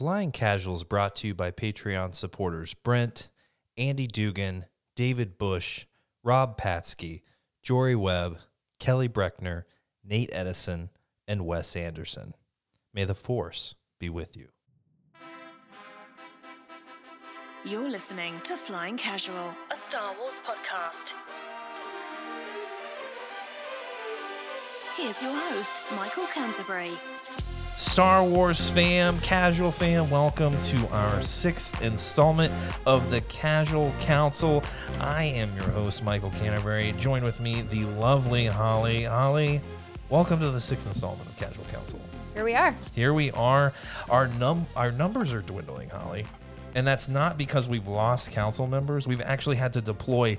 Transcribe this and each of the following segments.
Flying Casuals brought to you by Patreon supporters Brent, Andy Dugan, David Bush, Rob Patsky, Jory Webb, Kelly Breckner, Nate Edison, and Wes Anderson. May the force be with you. You're listening to Flying Casual, a Star Wars podcast. Here's your host, Michael Canterbury. Star Wars fam, casual fam, welcome to our sixth installment of the Casual Council. I am your host, Michael Canterbury. Join with me, the lovely Holly. Holly, welcome to the sixth installment of Casual Council. Here we are. Here we are. Our num our numbers are dwindling, Holly. And that's not because we've lost council members. We've actually had to deploy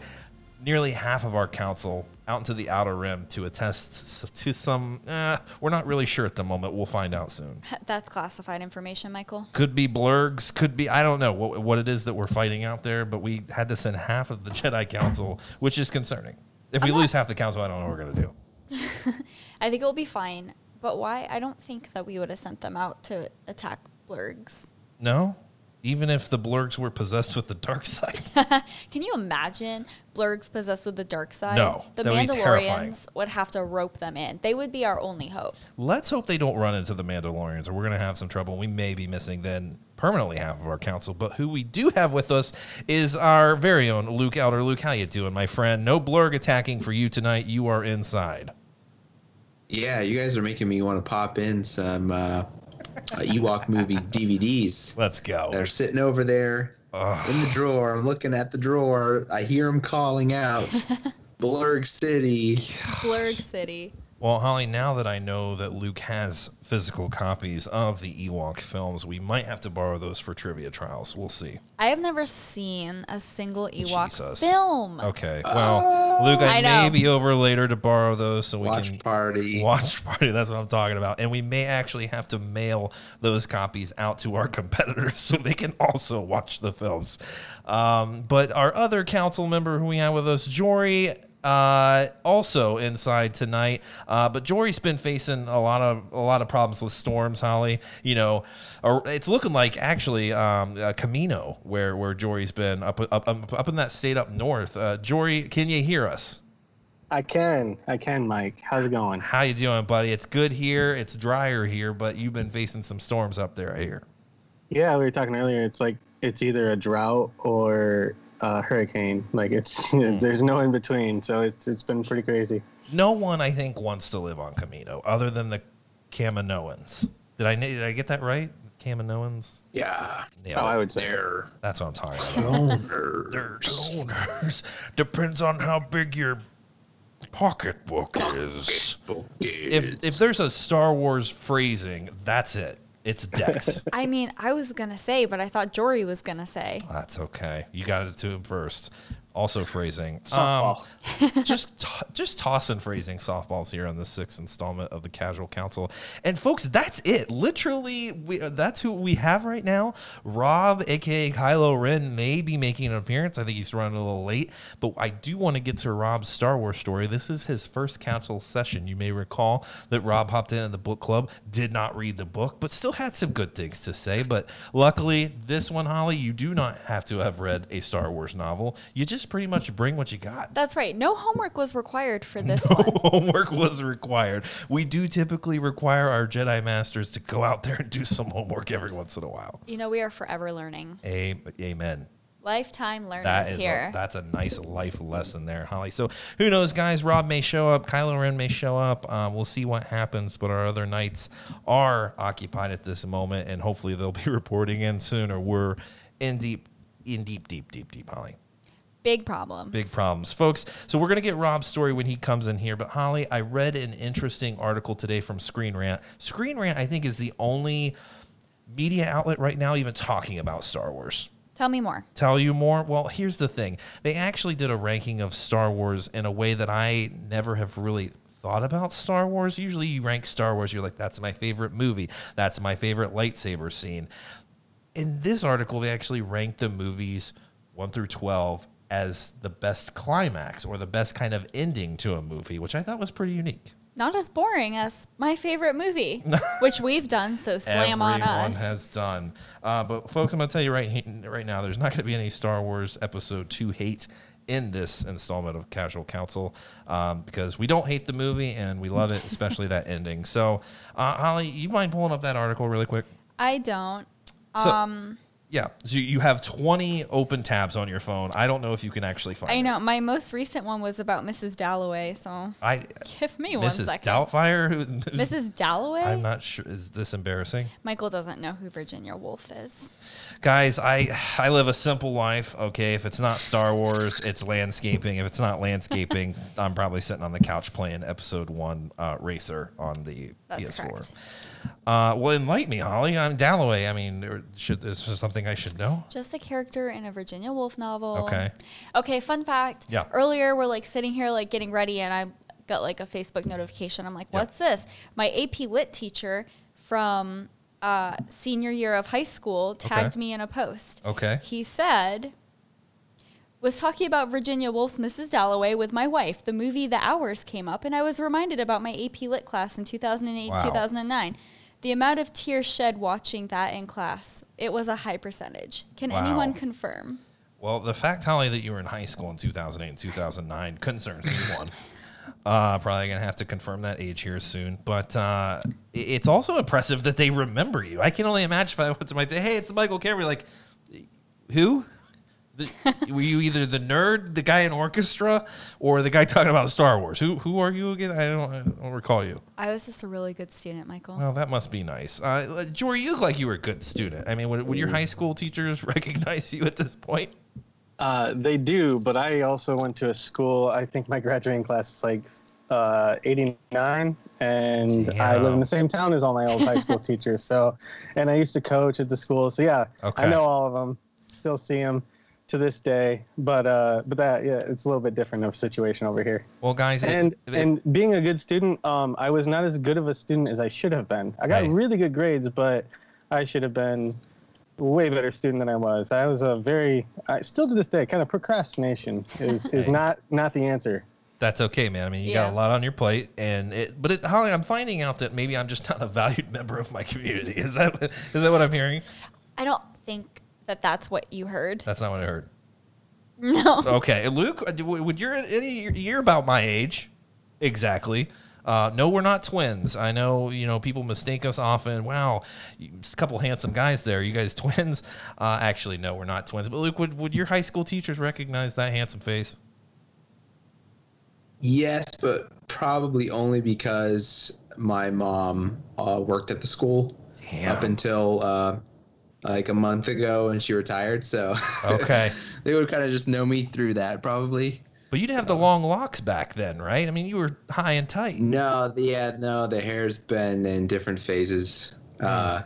nearly half of our council out into the outer rim to attest to some. Uh, we're not really sure at the moment. We'll find out soon. That's classified information, Michael. Could be blurgs. Could be I don't know what, what it is that we're fighting out there. But we had to send half of the Jedi Council, which is concerning. If we lose half the council, I don't know what we're gonna do. I think it'll be fine. But why? I don't think that we would have sent them out to attack blurgs. No, even if the blurgs were possessed with the dark side. Can you imagine blurgs possessed with the dark side? No, The that would be terrifying. Mandalorians would have to rope them in. They would be our only hope. Let's hope they don't run into the Mandalorians, or we're going to have some trouble. We may be missing then permanently half of our council. But who we do have with us is our very own Luke Elder. Luke, how you doing, my friend? No blurg attacking for you tonight. You are inside. Yeah, you guys are making me want to pop in some uh, uh, Ewok movie DVDs. Let's go. They're sitting over there in the drawer. I'm looking at the drawer. I hear them calling out, Blurg City. Blurg City. Well, Holly, now that I know that Luke has physical copies of the Ewok films, we might have to borrow those for trivia trials. We'll see. I have never seen a single Ewok Jesus. film. Okay. Well, Luke, I, I may know. be over later to borrow those so we Watch can party. Watch party. That's what I'm talking about. And we may actually have to mail those copies out to our competitors so they can also watch the films. Um, but our other council member who we have with us, Jory. Uh, also inside tonight, uh, but Jory's been facing a lot of a lot of problems with storms. Holly, you know, or it's looking like actually um, uh, Kamino, where where Jory's been up up up, up in that state up north. Uh, Jory, can you hear us? I can. I can, Mike. How's it going? How you doing, buddy? It's good here. It's drier here, but you've been facing some storms up there, I hear. Yeah, we were talking earlier. It's like it's either a drought or a hurricane. Like it's hmm. there's no in between. So it's it's been pretty crazy. No one, I think, wants to live on Kamino other than the Kaminoans. Did I did I get that right? Kaminoans. Yeah, Nailed Oh, I would say. they're That's what I'm talking about. They're donors. Depends on how big your pocketbook is. If if there's a Star Wars phrasing, that's it. It's Dex. I mean, I was going to say, but I thought Jory was going to say. That's okay. You got it to him first. Also phrasing. Softball. Um, just to- just tossing phrasing softballs here on the sixth installment of the Casual Council. And folks, that's it. Literally, we, that's who we have right now. Rob, aka Kylo Ren, may be making an appearance. I think he's running a little late, but I do want to get to Rob's Star Wars story. This is his first council session. You may recall that Rob hopped in at the book club, did not read the book, but still had some good things to say. But luckily, this one, Holly, you do not have to have read a Star Wars novel. You just pretty much bring what you got. That's right. No homework was required for this one. homework was required. We do typically require our Jedi Masters to go out there and do some homework every once in a while. You know, we are forever learning. A- amen. Lifetime learners That is here. A, that's a nice life lesson there, Holly. So who knows, guys? Rob may show up. Kylo Ren may show up. Um, we'll see what happens. But our other knights are occupied at this moment, and hopefully they'll be reporting in soon, or we're in deep, in deep, deep, deep, deep, Holly. Big problem. Big problems, folks. So we're gonna get Rob's story when he comes in here. But Holly, I read an interesting article today from Screen Rant. Screen Rant, I think, is the only media outlet right now even talking about Star Wars. Tell me more. Tell you more? Well, here's the thing. They actually did a ranking of Star Wars in a way that I never have really thought about Star Wars. Usually you rank Star Wars, you're like, that's my favorite movie. That's my favorite lightsaber scene. In this article, they actually ranked the movies 1 through 12 as the best climax or the best kind of ending to a movie, which I thought was pretty unique. not as boring as my favorite movie, which we've done. So slam on Everyone us. has done. Uh, but folks, I'm gonna tell you right right now, there's not gonna be any Star Wars Episode Two hate in this installment of Casual Council um, because we don't hate the movie and we love it, especially that ending. So, uh, Holly, you mind pulling up that article really quick? I don't. So, um, yeah, so you have 20 open tabs on your phone. I don't know if you can actually find. I it. know my most recent one was about Mrs. Dalloway. So I give me one Mrs. second. Doubtfire. Who, Mrs. Dalloway. I'm not sure. Is this embarrassing? Michael doesn't know who Virginia Woolf is. Guys, I I live a simple life. Okay, if it's not Star Wars, it's landscaping. If it's not landscaping, I'm probably sitting on the couch playing Episode One uh, Racer on the That's PS4. correct. Uh, well, enlighten me, Holly. I'm Dalloway. I mean, should this is something I should know? Just a character in a Virginia Woolf novel. Okay. Okay, fun fact. Yeah. Earlier, we're like sitting here, like getting ready, and I got like a Facebook notification. I'm like, Yeah. what's this? My AP Lit teacher from uh, senior year of high school tagged Okay. me in a post. Okay. He said, was talking about Virginia Woolf's Mrs. Dalloway with my wife. The movie The Hours came up, and I was reminded about my AP Lit class in 2008 Wow. 2009. The amount of tears shed watching that in class, it was a high percentage. Can Wow. anyone confirm? Well, the fact, Holly, that you were in high school in 2008 and 2009 concerns me one. Uh, probably gonna have to confirm that age here soon, but uh, it's also impressive that they remember you. I can only imagine if I went to my day, hey, it's Michael Cameron, like who? The, were you either the nerd, the guy in orchestra, or the guy talking about Star Wars? Who who are you again? I don't, I don't recall you. I was just a really good student, Michael. Well, that must be nice. Uh, Jory, you look like you were a good student. I mean, would, would your high school teachers recognize you at this point? Uh, they do, but I also went to a school. I think my graduating class is like uh, 89, and I live in the same town as all my old high school teachers. So, and I used to coach at the school. So yeah, Okay. I know all of them. Still see them to this day. But uh, but that yeah, it's a little bit different of a situation over here. Well, guys, And it- and being a good student, um, I was not as good of a student as I should have been. I got Hey. really good grades, but I should have been way better student than I was. I was a very, I still to this day, kind of procrastination is, is not not the answer. That's okay, man. I mean, you got a lot on your plate, and it. But it, Holly, I'm finding out that maybe I'm just not a valued member of my community. Is that is that what I'm hearing? I don't think that that's what you heard. That's not what I heard. No. Okay, Luke, uh, would you're any you're about my age, exactly. Uh, no, we're not twins. I know you know people mistake us often. Wow, just a couple handsome guys there. You guys twins? Uh, actually, no, we're not twins. But Luke, would would your high school teachers recognize that handsome face? Yes, but probably only because my mom uh, worked at the school Damn. up until uh, like a month ago, and she retired. So Okay. they would kind of just know me through that, probably. But you'd have the long locks back then, right? I mean, you were high and tight. No, the yeah, no, the hair's been in different phases. Uh,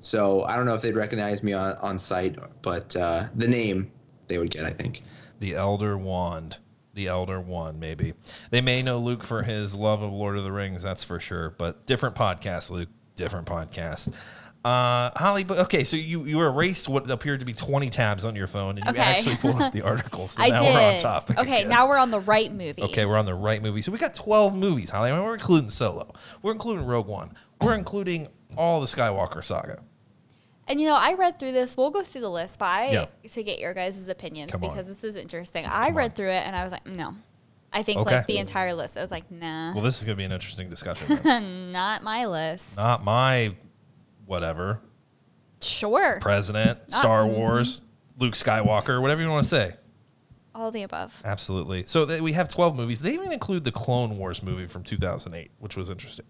so I don't know if they'd recognize me on, on site, but uh, the name they would get, I think. The Elder Wand. The Elder Wand, maybe. They may know Luke for his love of Lord of the Rings, that's for sure. But different podcast, Luke. Different podcast. Uh, Holly, but okay, so you, you erased what appeared to be 20 tabs on your phone and you Okay. actually pulled up the article. So I now did. we're on topic. Okay, again. now we're on the right movie. Okay, we're on the right movie. So we got 12 movies, Holly. I mean, we're including Solo. We're including Rogue One. We're including all the Skywalker saga. And you know, I read through this. We'll go through the list, but I Yeah. to get your guys' opinions Come on. because this is interesting. I read through it and I was like, no. I think Okay. like the entire list. I was like, nah, Well, this is going to be an interesting discussion. then. not my list. Not my whatever. sure, President, Star Wars, Luke Skywalker, whatever you want to say. all the above. Absolutely. So th- we have 12 movies. They even include the Clone Wars movie from 2008, which was interesting.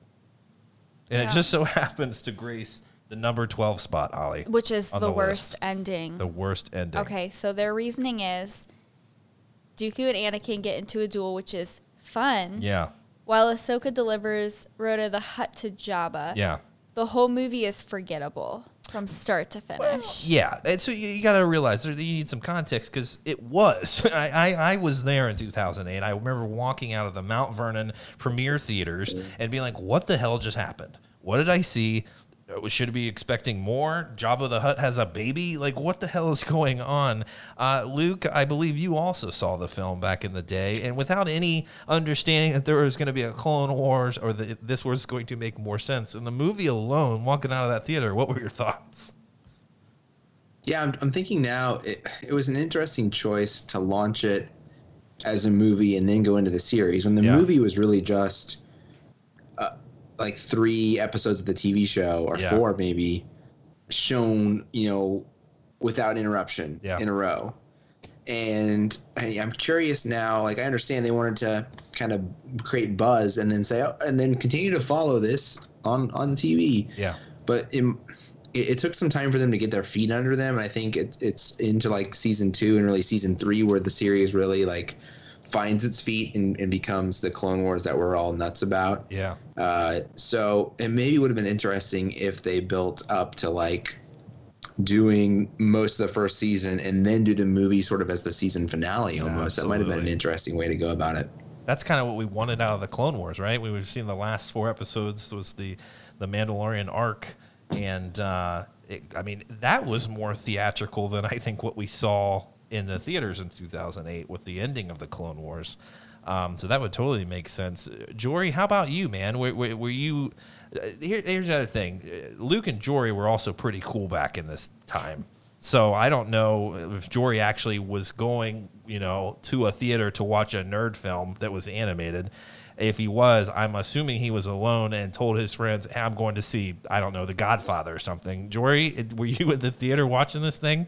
And it just so happens to grace the number 12 spot, Ollie. Which is on the, the worst list. ending. The worst ending. Okay, so their reasoning is Dooku and Anakin get into a duel, which is fun, Yeah. while Ahsoka delivers Rotta the Hutt to Jabba. Yeah. The whole movie is forgettable from start to finish. Yeah, and so you, you got to realize there, you need some context because it was. I, I, I was there in 2008. I remember walking out of the Mount Vernon premiere theaters and being like, "What the hell just happened? What did I see? Uh, Should be expecting more? Jabba the Hutt has a baby. Like, what the hell is going on? Uh, Luke, I believe you also saw the film back in the day, and without any understanding that there was going to be a Clone Wars or that this was going to make more sense in the movie alone, walking out of that theater, what were your thoughts? Yeah, I'm, I'm thinking now it, it was an interesting choice to launch it as a movie and then go into the series when the Yeah. movie was really just like three episodes of the TV show or Yeah. four maybe shown, you know, without interruption Yeah. in a row. And I, I'm curious now. Like I understand they wanted to kind of create buzz and then say, oh, and then continue to follow this on on TV Yeah. but it, it, it took some time for them to get their feet under them and i think it, it's into like season two and really season three where the series really like finds its feet and, and becomes the clone wars that we're all nuts about Yeah. uh, so it maybe would have been interesting if they built up to like doing most of the first season and then do the movie sort of as the season finale almost that might have been an interesting way to go about it that's kind of what we wanted out of the Clone Wars, right? We- We've seen the last four episodes was the the Mandalorian arc, and uh, it, I mean that was more theatrical than I think what we saw in the theaters in 2008 with the ending of the Clone Wars. Um, so that would totally make sense. Jory, how about you, man? Were, were, were you? Uh, here, here's another thing. Uh, Luke and Jory were also pretty cool back in this time. So I don't know if Jory actually was going, you know, to a theater to watch a nerd film that was animated. If he was, I'm assuming he was alone and told his friends, hey, "I'm going to see, I don't know, The Godfather or something." Jory, were you at the theater watching this thing?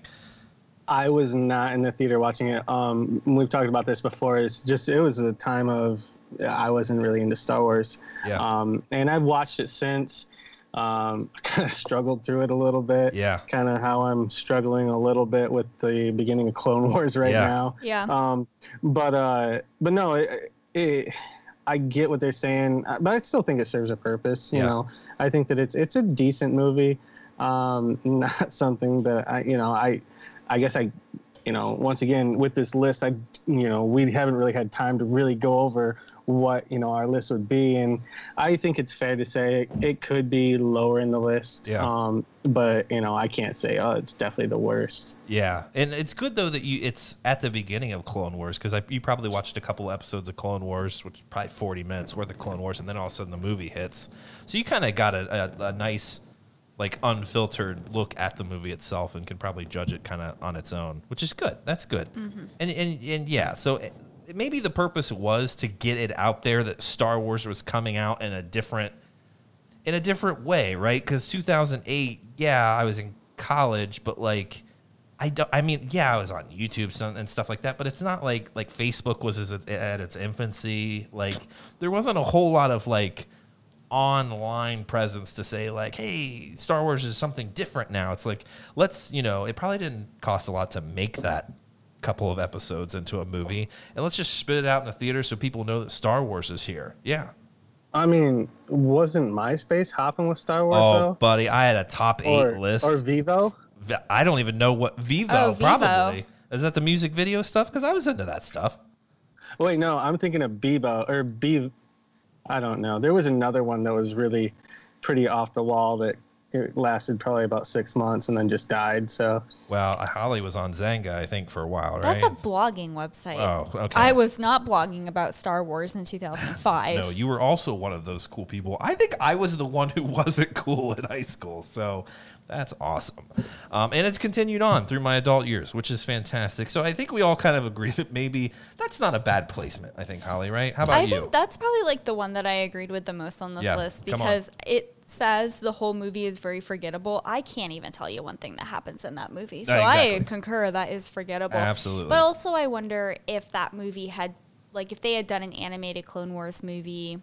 I was not in the theater watching it. Um, we've talked about this before. It's just it was a time of I wasn't really into Star Wars. Yeah. Um, and I've watched it since. Um, kind of struggled through it a little bit. Yeah. Kind of how I'm struggling a little bit with the beginning of Clone Wars right Yeah. now. Yeah. Um, but uh, but no, it, it, I get what they're saying, uh, but I still think it serves a purpose. You Yeah. know, I think that it's it's a decent movie, um, not something that I you know I, I guess I, you know, once again with this list, I you know we haven't really had time to really go over what you know our list would be, and I think it's fair to say it, could be lower in the list. Yeah. Um, but you know I can't say oh it's definitely the worst. Yeah, and it's good though that you it's at the beginning of Clone Wars because you probably watched a couple episodes of Clone Wars, which is probably forty minutes worth of Clone Wars, and then all of a sudden the movie hits. So you kind of got a, a, a nice, like unfiltered look at the movie itself, and can probably judge it kind of on its own, which is good. That's good. Mm-hmm. And and and yeah, so. It, Maybe the purpose was to get it out there that Star Wars was coming out in a different in a different way, right? Because 2008, yeah, I was in college, but like, I don't. I mean, yeah, I was on YouTube some- and stuff like that, but it's not like like Facebook was as- at its infancy. Like, there wasn't a whole lot of like online presence to say like, hey, Star Wars is something different now. It's like, let's, you know, it probably didn't cost a lot to make that couple of episodes into a movie, and let's just spit it out in the theater so people know that Star Wars is here. Yeah. I mean, wasn't MySpace hopping with Star Wars Oh, though? buddy, I had a top eight or, list. or Vivo? I don't even know what Vivo, Oh, Vivo. probably. Is that the music video stuff? Because I was into that stuff. Wait, no, I'm thinking of Bebo or B. I don't know. There was another one that was really pretty off the wall that it lasted probably about six months and then just died. So Well, uh, Holly was on Xanga, I think, for a while, right? That's a blogging website. Oh, okay. I was not blogging about Star Wars in 2005. No, you were also one of those cool people. I think I was the one who wasn't cool in high school. So that's awesome. Um, and it's continued on through my adult years, which is fantastic. So I think we all kind of agree that maybe that's not a bad placement, I think, Holly, right? How about I you? think that's probably like the one that I agreed with the most on this Yeah, list because it says the whole movie is very forgettable. I can't even tell you one thing that happens in that movie. So Uh, I concur that is forgettable. Absolutely. But also I wonder if that movie had like if they had done an animated Clone Wars movie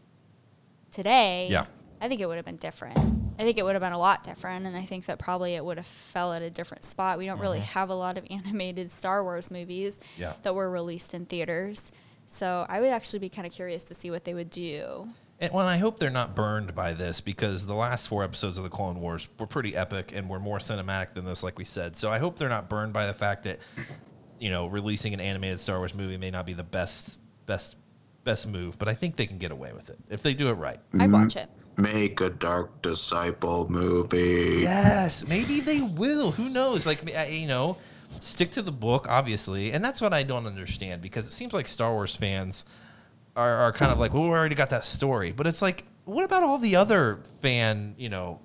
today, Yeah. I think it would have been different. I think it would have been a lot different and I think that probably it would have fell at a different spot. We don't really have a lot of animated Star Wars movies Mm-hmm. Yeah. that were released in theaters. So I would actually be kind of curious to see what they would do. And well, I hope they're not burned by this because the last four episodes of the Clone Wars were pretty epic and were more cinematic than this, like we said. So I hope they're not burned by the fact that you know releasing an animated Star Wars movie may not be the best best best move, but I think they can get away with it if they do it right. I'd watch it. Make a Dark Disciple movie. Yes, maybe they will. Who knows? Like, you know, stick to the book, obviously. And that's what I don't understand because it seems like Star Wars fans are, are kind of like, well, we already got that story. But it's like, what about all the other fan, you know,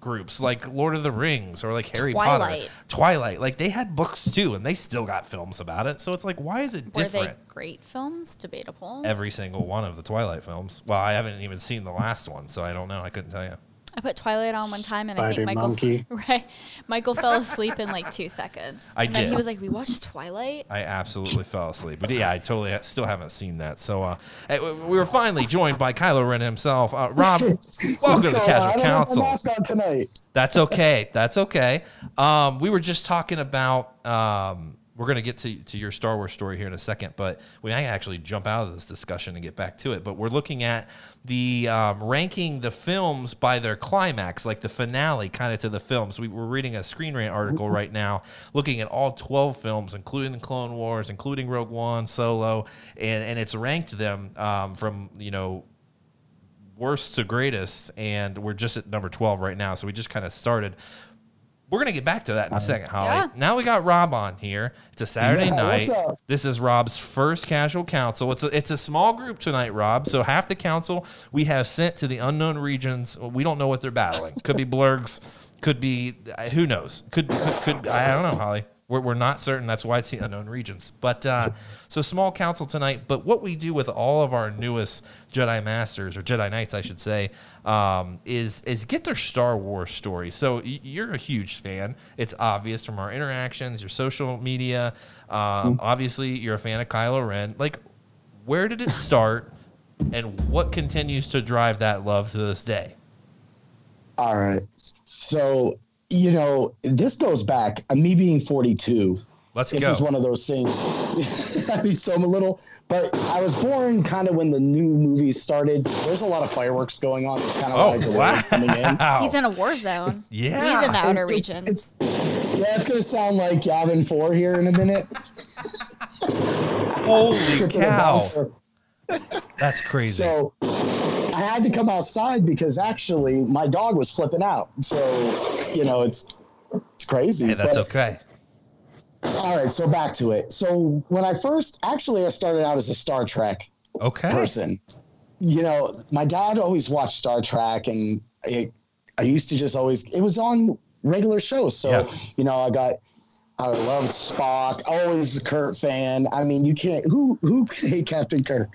groups like Lord of the Rings or like Harry Potter? Twilight. Twilight. Like, they had books too, and they still got films about it. So it's like, why is it Were different? they great films? Debatable. Every single one of the Twilight films. Well, I haven't even seen the last one, so I don't know. I couldn't tell you. I put Twilight on one time, and I think Michael Monkey. right, Michael fell asleep in like two seconds. I and then did. he was like, "We watched Twilight." I absolutely fell asleep. But yeah, I totally still haven't seen that. So uh, we we were finally joined by Kylo Ren himself. Uh, Rob, welcome to the So, uh, I Casual don't have Council. mask on tonight. That's okay. That's okay. Um, we were just talking about. Um, we're going to get to, to your Star Wars story here in a second, but we might actually jump out of this discussion and get back to it. But we're looking at the um, ranking the films by their climax, like the finale, kind of to the films. We, we're reading a Screen Rant article right now, looking at all 12 films, including the Clone Wars, including Rogue One, Solo, and, and it's ranked them um, from, you know, worst to greatest, and we're just at number 12 right now. So we just kind of started. We're going to get back to that in a second, Holly. Yeah. Now we got Rob on here. It's a Saturday Yeah, night. This is Rob's first casual council. It's a, it's a small group tonight, Rob. So half the council we have sent to the unknown regions. We don't know what they're battling. Could be blurgs. Could be uh, who knows. Could could, could I don't know, Holly. We're, we're not certain. That's why it's the unknown regions. But uh, so small council tonight. But what we do with all of our newest Jedi Masters or Jedi Knights, I should say, um, is is get their Star Wars story. So y- you're a huge fan. It's obvious from our interactions, your social media. Um, Obviously, you're a fan of Kylo Ren. Like, where did it start, and what continues to drive that love to this day? All right. So, you know, this goes back, uh, me being 42. Let's This go. is one of those things. I mean, so I'm a little, but I was born kind of when the new movies started. There's a lot of fireworks going on. It's kind of oh like the wow! coming in. He's in a war zone. Yeah. He's in the outer It's- regions. It's, yeah, it's gonna sound like Gavin Four here in a minute. Holy Get to the cow! That's crazy. So I had to come outside because actually my dog was flipping out. So you know it's it's crazy. hey, that's but- okay. All right, so back to it. So when I first actually I started out as a Star Trek Okay. person. You know, my dad always watched Star Trek, and it, I used to just always it was on regular shows. So Yeah. you know, I got I loved Spock. Always a Kirk fan. I mean, you can't who who can hate Captain Kirk?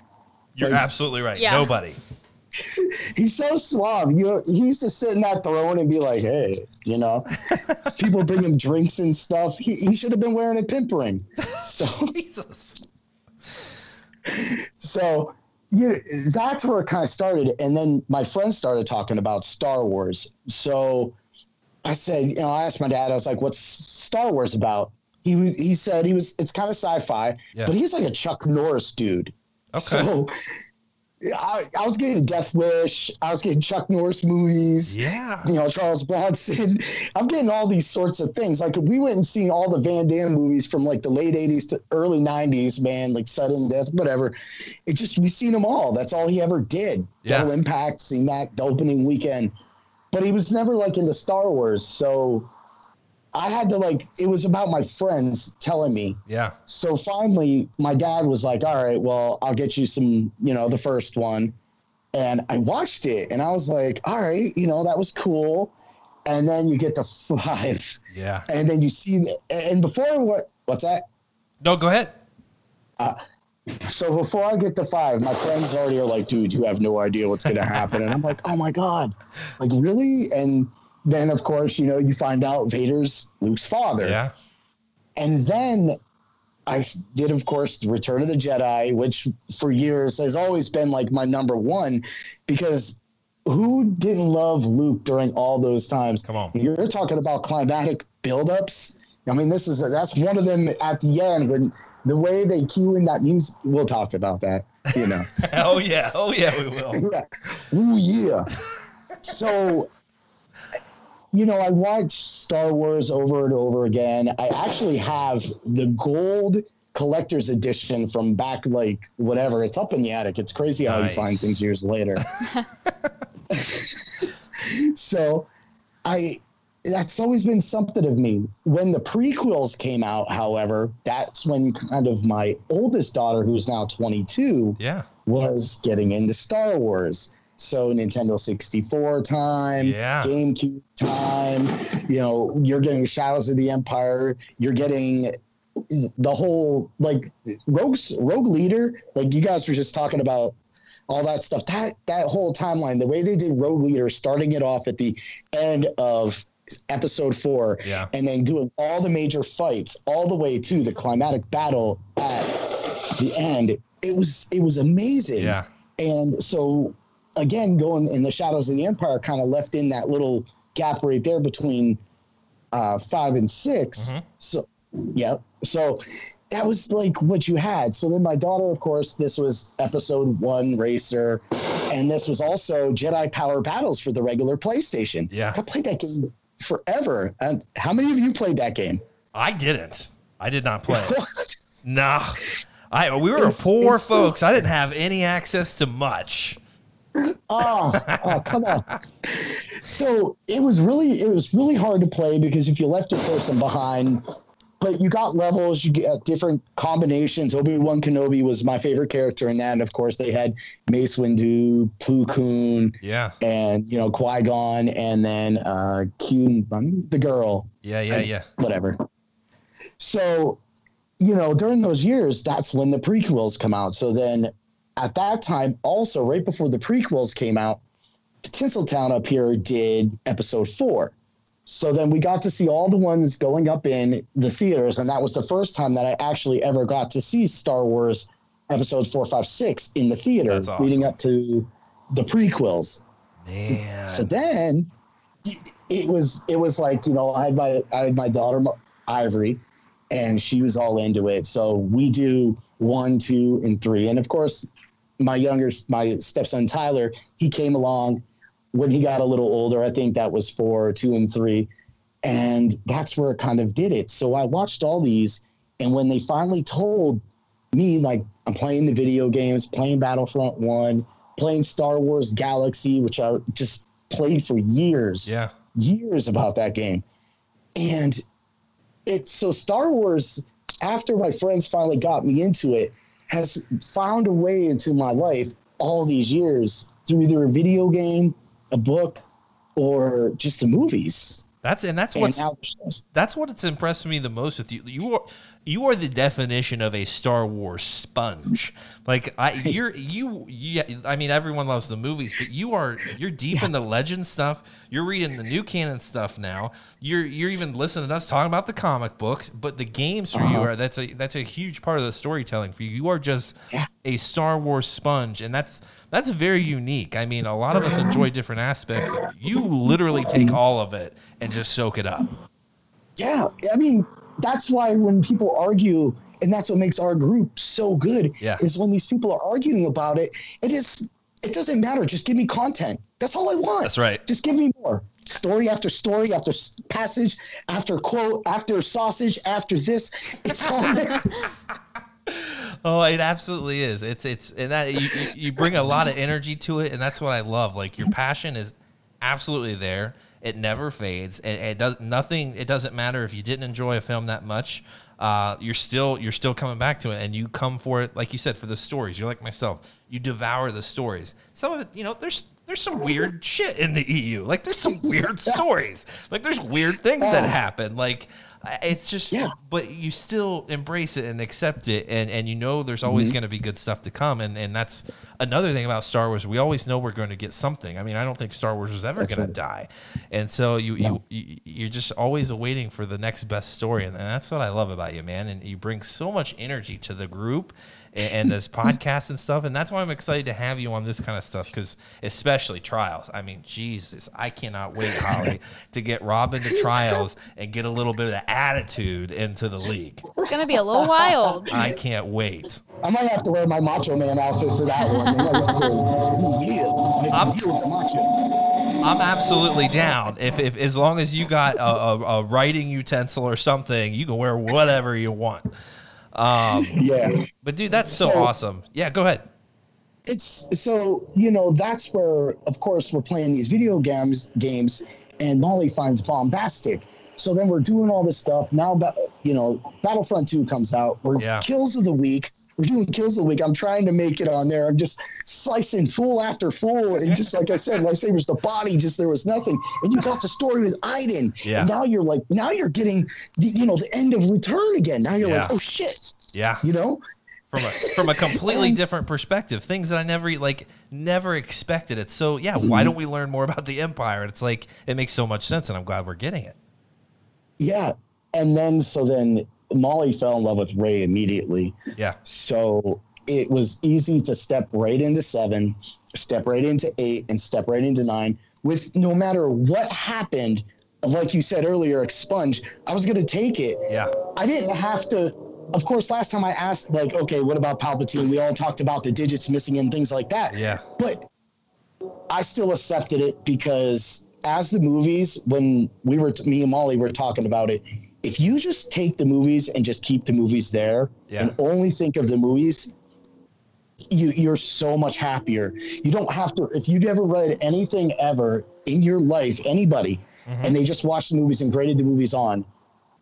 You're like- absolutely right. Yeah. Nobody. He's so suave. You know, he used to sit in that throne and be like, "Hey, you know, people bring him drinks and stuff. He, he should have been wearing a pimp ring." So, Jesus. so you that's where it kind of started. And then my friends started talking about Star Wars. So I said, you know, I asked my dad. I was like, "What's Star Wars about?" He he said he was. It's kind of sci-fi, Yeah. but he's like a Chuck Norris dude. Okay. So. I, I was getting Death Wish. I was getting Chuck Norris movies. yeah. you know, Charles Bronson. I'm getting all these sorts of things. Like we went and seen all the Van Damme movies from like the late 80s to early 90s, man, like Sudden Death, whatever. It just, we've seen them all. That's all he ever did. Yeah. Double Impact, seen that the opening weekend. But he was never like into Star Wars. So I had to like, it was about my friends telling me. Yeah. So finally, my dad was like, "All right, well, I'll get you some, you know, the first one." And I watched it, and I was like, "All right, you know, that was cool." And then you get to five, Yeah. and then you see the, and before what? What's that? No, go ahead. Uh, so before I get to five, my friends already are like, "Dude, you have no idea what's gonna happen," and I'm like, "Oh my god, like really?" And then of course, you know, you find out Vader's Luke's father. Yeah. And then I did, of course, the Return of the Jedi, which for years has always been like my number one because who didn't love Luke during all those times? Come on. You're talking about climatic buildups. I mean, this is that's one of them at the end when the way they cue in that music. We'll talk about that, you know. Oh yeah. Oh yeah. We will. yeah. Ooh, yeah. So, you know, I watched Star Wars over and over again. I actually have the gold collector's edition from back, like, whatever. It's up in the attic. It's crazy how you find things years later. so I that's always been something of me. When the prequels came out, however, that's when kind of my oldest daughter, who's now 22, Yeah. was getting into Star Wars. So Nintendo 64 time, Yeah. GameCube time, you know, you're getting Shadows of the Empire, you're getting the whole like Rogue's Rogue Leader, like you guys were just talking about all that stuff. That that whole timeline, the way they did Rogue Leader, starting it off at the end of episode four, Yeah. and then doing all the major fights all the way to the climatic battle at the end. It was it was amazing. Yeah. And so again, going in the shadows of the empire kind of left in that little gap right there between uh five and 6 Mhm. So yeah. So that was like what you had. So then my daughter, of course, this was episode one racer, and this was also Jedi Power Battles for the regular PlayStation. Yeah. I played that game forever. And how many of you played that game? I didn't. I did not play. it. Nah. I we were It's- poor it's so- folks. I didn't have any access to much. Oh, oh, come on. So it was really it was really hard to play because if you left a person behind, but you got levels, you get different combinations. Obi Wan Kenobi was my favorite character in that. And of course, they had Mace Windu, Plo Koon, Yeah. and you know Qui Gon, and then uh, Q, the girl, Yeah, yeah, yeah. whatever. So, you know, during those years, that's when the prequels come out. So then at that time, also right before the prequels came out, Tinseltown up here did episode four. So then we got to see all the ones going up in the theaters, and that was the first time that I actually ever got to see Star Wars episodes four, five, six in the theater, awesome. leading up to the prequels. Man. So then it- it was it was like you know I had my I had my daughter Ivory, and she was all into it. So we do one, two, and three, and of course my younger my stepson Tyler he came along when he got a little older. I think that was four, two, and three, and that's where it kind of did it. So I watched all these, and when they finally told me like I'm playing the video games, playing Battlefront One, playing Star Wars Galaxy, which I just played for years, Yeah. years about that game. And it's so Star Wars, after my friends finally got me into it, has found a way into my life all these years through either a video game, a book, or just the movies. That's and that's And what's that's what it's impressed me the most with you. You are you are the definition of a Star Wars sponge. Like I, you're you. Yeah, I mean everyone loves the movies, but you are you're deep in the legend stuff. You're reading the new canon stuff now. You're you're even listening to us talking about the comic books, but the games for you uh-huh. are that's a that's a huge part of the storytelling for you. You are just Yeah. a Star Wars sponge, and that's that's very unique. I mean, a lot of us enjoy different aspects. You literally take mm-hmm. all of it and just soak it up. yeah, I mean, that's why when people argue, and that's what makes our group so good, Yeah. is when these people are arguing about it, it is it doesn't matter. Just give me content. That's all I want. That's right. Just give me more. Story after story after passage after quote after sausage after this. It's all there. Oh, it absolutely is. It's it's and that you, you- you bring a lot of energy to it, and that's what I love. Like your passion is absolutely there. It never fades. It, it does nothing. It doesn't matter if you didn't enjoy a film that much. Uh, you're still you're still coming back to it, and you come for it, like you said, for the stories. You're like myself. You devour the stories. Some of it, you know, there's there's some weird shit in the EU. Like there's some weird stories. Like there's weird things that happen. Like it's just Yeah. but you still embrace it and accept it and, and you know there's always Mm-hmm. going to be good stuff to come and, and that's another thing about star wars. We always know we're going to get something. I mean i don't think star wars is ever going to die. And so you, you, you you're just always waiting for the next best story and, and that's what i love about you man and you bring so much energy to the group and, and this podcast and stuff and that's why i'm excited to have you on this kind of stuff because especially trials i mean jesus i cannot wait holly to get rob into trials and get a little bit of attitude into the league It's gonna be a little wild. I can't wait. I might have to wear my Macho Man outfit for that one. And then let's go, "Ooh, yeah, I'm- a with the Macho. I'm absolutely down. If, if as long as you got a, a, a writing utensil or something, you can wear whatever you want. Um, Yeah. but dude, that's so So- awesome. Yeah, go ahead. it's so you know that's where of course we're playing these video games games and molly finds bombastic so then we're doing all this stuff. Now you know battlefront 2 comes out. We're Yeah. kills of the week. We're doing kills of the week. I'm trying to make it on there. I'm just slicing fool after fool. And just like i said lightsabers the body just there was nothing. And you got the story with iden Yeah. and now you're like now you're getting the you know the end of return again. Now you're Yeah. like oh shit. Yeah. you know? From a from a completely different perspective. Things that i never like never expected it. So yeah why mm-hmm. don't we learn more about the empire? And it's like it makes so much sense and i'm glad we're getting it Yeah. And then so then Molly fell in love with Rey immediately. yeah So it was easy to step right into seven, step right into eight, and step right into nine with no matter what happened, like you said earlier, expunge, I was gonna take it. yeah I didn't have to of course last time I asked like, okay, what about Palpatine? We all talked about the digits missing and things like that. yeah But I still accepted it because as the movies, when we were, me and Molly were talking about it, if you just take the movies and just keep the movies there Yeah. and only think of the movies, you you're so much happier. You don't have to. If you'd ever read anything ever in your life, anybody, Mm-hmm. and they just watched the movies and graded the movies on,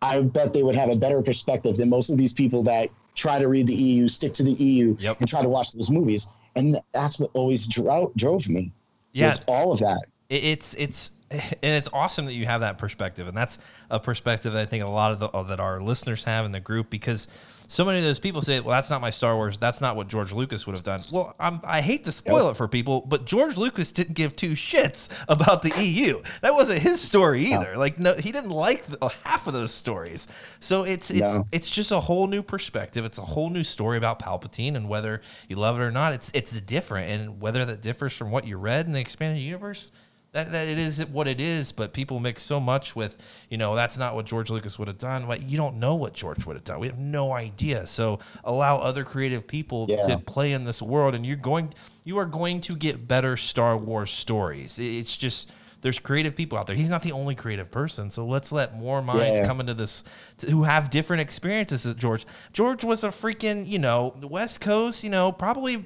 I bet they would have a better perspective than most of these people that try to read the EU, stick to the EU, Yep. and try to watch those movies. And that's what always drove drove me. Yeah. all of that. It- it's it's and it's awesome that you have that perspective and that's a perspective that i think a lot of the uh, that our listeners have in the group because so many of those people say well that's not my star wars that's not what george lucas would have done well I'm, i hate to spoil it for people but george lucas didn't give two shits about the eu that wasn't his story either like no he didn't like the, half of those stories so it's it's No. it's just a whole new perspective. It's a whole new story about Palpatine, and whether you love it or not, it's it's different. And whether that differs from what you read in the expanded universe, that, that it is what it is. But people mix so much with, you know, that's not what George Lucas would have done. But you don't know what George would have done. We have no idea. So allow other creative people Yeah. to play in this world, and you're going, you are going to get better Star Wars stories. It's just. There's creative people out there. He's not the only creative person, so let's let more minds Yeah. come into this to, who have different experiences George. George was a freaking, you know, West Coast, you know, probably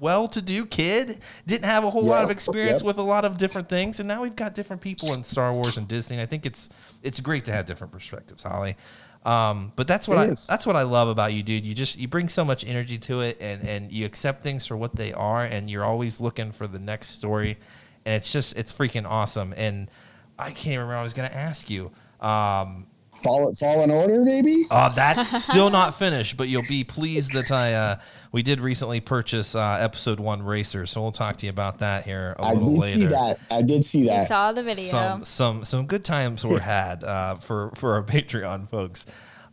well-to-do kid, didn't have a whole lot of experience yep. with a lot of different things, and now we've got different people in Star Wars and Disney. And I think it's it's great to have different perspectives, Holly. Um, but that's what It I is. that's what I love about you, dude. You just you bring so much energy to it, and and you accept things for what they are, and you're always looking for the next story, and it's just it's freaking awesome. And I can't remember I was gonna ask you. Um, Fall, Fallen Order, maybe. uh, that's still not finished, but you'll be pleased that I uh, we did recently purchase uh, episode one racer, so we'll talk to you about that here a I little later. I did see that. I did see You that. saw the video. Some some some good times were had uh, for for our Patreon folks.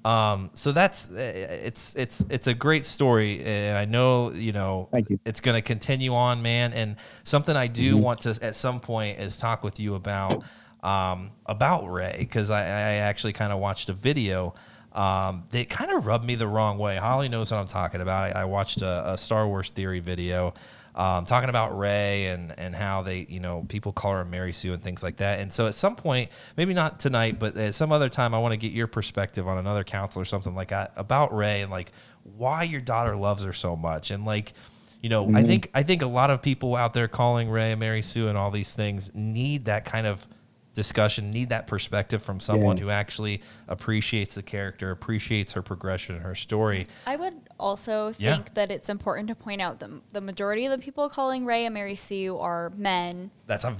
Um, so that's uh, it's it's it's a great story, and I know you know Thank you. it's going to continue on, man. And something I do want to at some point is talk with you about um, about Rey because I, I actually kind of watched a video um, that kind of rubbed me the wrong way. Holly knows what I'm talking about. I, I watched a, a Star Wars theory video um, talking about Rey and and how they you know people call her Mary Sue and things like that. And so at some point, maybe not tonight, but at some other time, I want to get your perspective on another council or something like that about Rey and like why your daughter loves her so much and like you know I think I think a lot of people out there calling Rey Mary Sue and all these things need that kind of discussion need that perspective from someone Yeah. who actually appreciates the character appreciates her progression and her story I would also Yeah. think that it's important to point out that the majority of the people calling Rey and Mary Sue are men that's a in-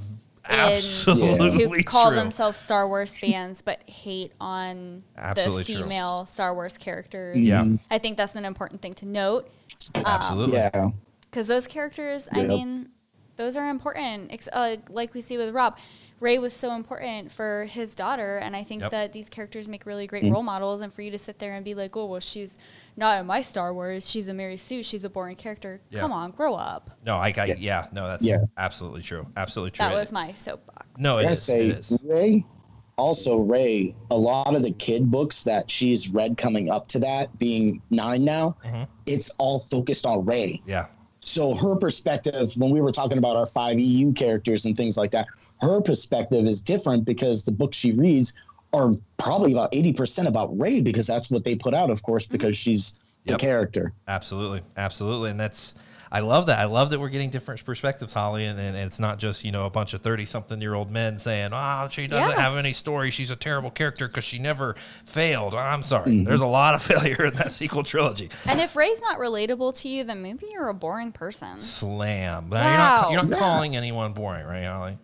absolutely who call true. themselves Star Wars fans but hate on Absolutely the true. female Star Wars characters. Yeah. I think that's an important thing to note absolutely Yeah. because those characters, I mean, those are important. Uh, like we see with Rob, Rey was so important for his daughter, and I think Yep. that these characters make really great role models. And for you to sit there and be like, "Oh, well, she's not in my Star Wars. She's a Mary Sue. She's a boring character." Yeah. Come on, grow up. no I, I yeah. no that's Yeah. absolutely true absolutely true That was my soapbox. no it is, I is, say it is Rey. Also, Rey. A lot of the kid books that she's read coming up to that, being nine now, Mhm. it's all focused on Rey. yeah So her perspective, when we were talking about our five EU characters and things like that, her perspective is different because the books she reads are probably about eighty percent about Rey because that's what they put out, of course, mm-hmm. because she's the Yep. character. Absolutely, absolutely, and that's. I love that. I love that we're getting different perspectives, Holly, and, and it's not just you know a bunch of thirty something year old men saying, "Oh, she doesn't Yeah. have any story. She's a terrible character because she never failed." Ah, I'm sorry. Mm-hmm. There's a lot of failure in that sequel trilogy. And if Rey's not relatable to you, then maybe you're a boring person. Slam. Now, you're not, you're not Yeah. calling anyone boring, right, Holly?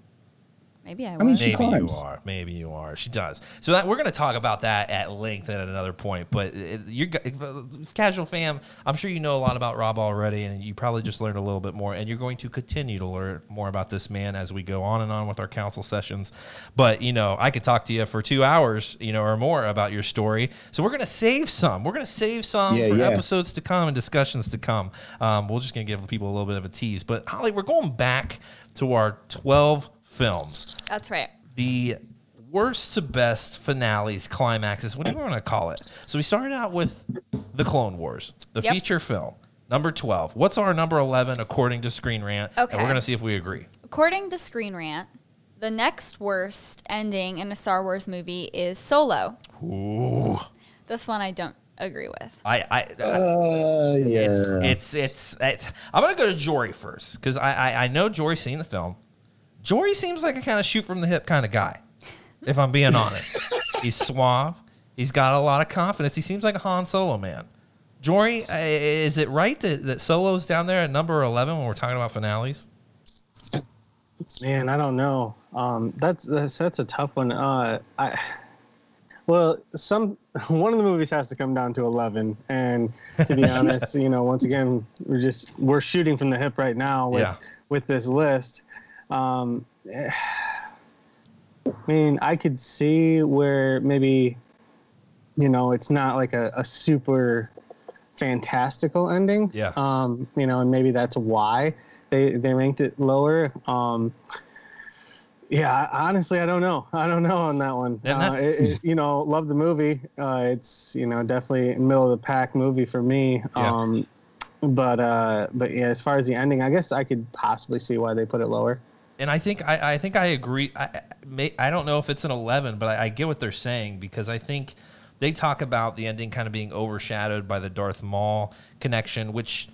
Maybe I I mean, was. she Maybe you are. Maybe you are. She does. So that we're going to talk about that at length at another point. But it, you're uh, casual fam. I'm sure you know a lot about Rob already, and you probably just learned a little bit more. And you're going to continue to learn more about this man as we go on and on with our council sessions. But you know, I could talk to you for two hours, you know, or more about your story. So we're going to save some. We're going to save some Yeah, for yeah. episodes to come and discussions to come. Um, we're just going to give people a little bit of a tease. But Holly, we're going back to our 12 films That's right. the worst to best finales, climaxes, whatever you want to call it. So we started out with the Clone Wars, the Yep. feature film, number 12. What's our number 11 according to Screen Rant? And Okay. we're going to see if we agree. According to Screen Rant, the next worst ending in a Star Wars movie is Solo. Ooh. This one I don't agree with. I, I, Uh, yeah. it's, it's, it's, it's, I'm going to go to Jory first because I, I, I know Jory's seen the film. Jory seems like a kind of shoot from the hip kind of guy, if I'm being honest. He's suave. He's got a lot of confidence. He seems like a Han Solo man. Jory, uh, is it right that, that Solo's down there at number 11 when we're talking about finales? Man, I don't know. Um, that's, that's that's a tough one. Uh, I well, some one of the movies has to come down to eleven, and to be honest, you know, once again, we're just we're shooting from the hip right now with Yeah. with this list. Um, I mean, I could see where maybe, you know, it's not like a, a super fantastical ending. Yeah. Um, you know, and maybe that's why they they ranked it lower. Um, yeah, honestly, I don't know. I don't know on that one. Uh, it- it- you know, love the movie. Uh, it's you know definitely middle of the pack movie for me. Yeah. Um, but uh, but yeah, as far as the ending, I guess I could possibly see why they put it lower. And I think I, I think I agree. I, may, I don't know if it's an eleven, but I, I get what they're saying because I think they talk about the ending kind of being overshadowed by the Darth Maul connection, which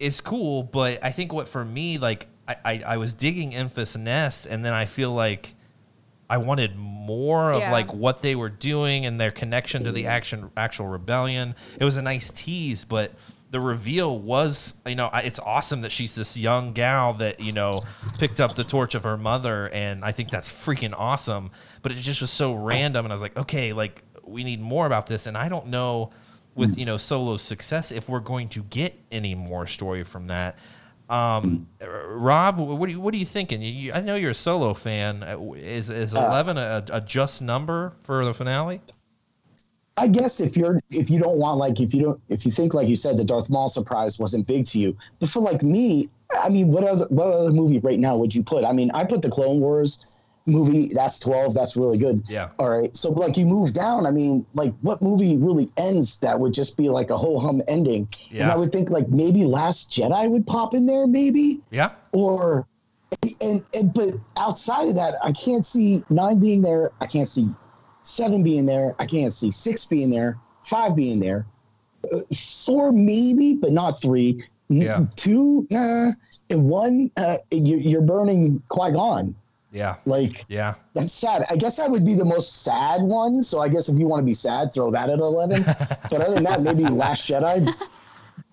is cool. But I think what for me, like I, I, I was digging Enfys Nest, and then I feel like I wanted more of Yeah. like what they were doing and their connection to the mm. action actual rebellion. It was a nice tease, but the reveal was, you know, it's awesome that she's this young gal that you know picked up the torch of her mother, and I think that's freaking awesome. But it just was so random, and I was like, okay, like we need more about this, and I don't know with you know Solo's success if we're going to get any more story from that. Um, Rob, what are you, what are you thinking? You, you, I know you're a Solo fan. Uh, Is is eleven a, a just number for the finale? I guess if you're if you don't want like if you don't if you think like you said the Darth Maul surprise wasn't big to you, but for like me, I mean, what other what other movie right now would you put? I mean, I put the Clone Wars movie. That's twelve. That's really good. Yeah. All right. So like you move down. I mean, like what movie really ends that would just be like a whole hum ending? Yeah. And I would think like maybe Last Jedi would pop in there, maybe Yeah, or and, and but outside of that, I can't see nine being there. I can't see seven being there. I can't see six being there. Five being there. Uh, four maybe, but not three. Yeah. Two, uh, and one. Uh, you, you're burning Qui Gon. yeah, Like yeah. that's sad. I guess that would be the most sad one. So I guess if you want to be sad, throw that at eleven. but other than that, maybe Last Jedi.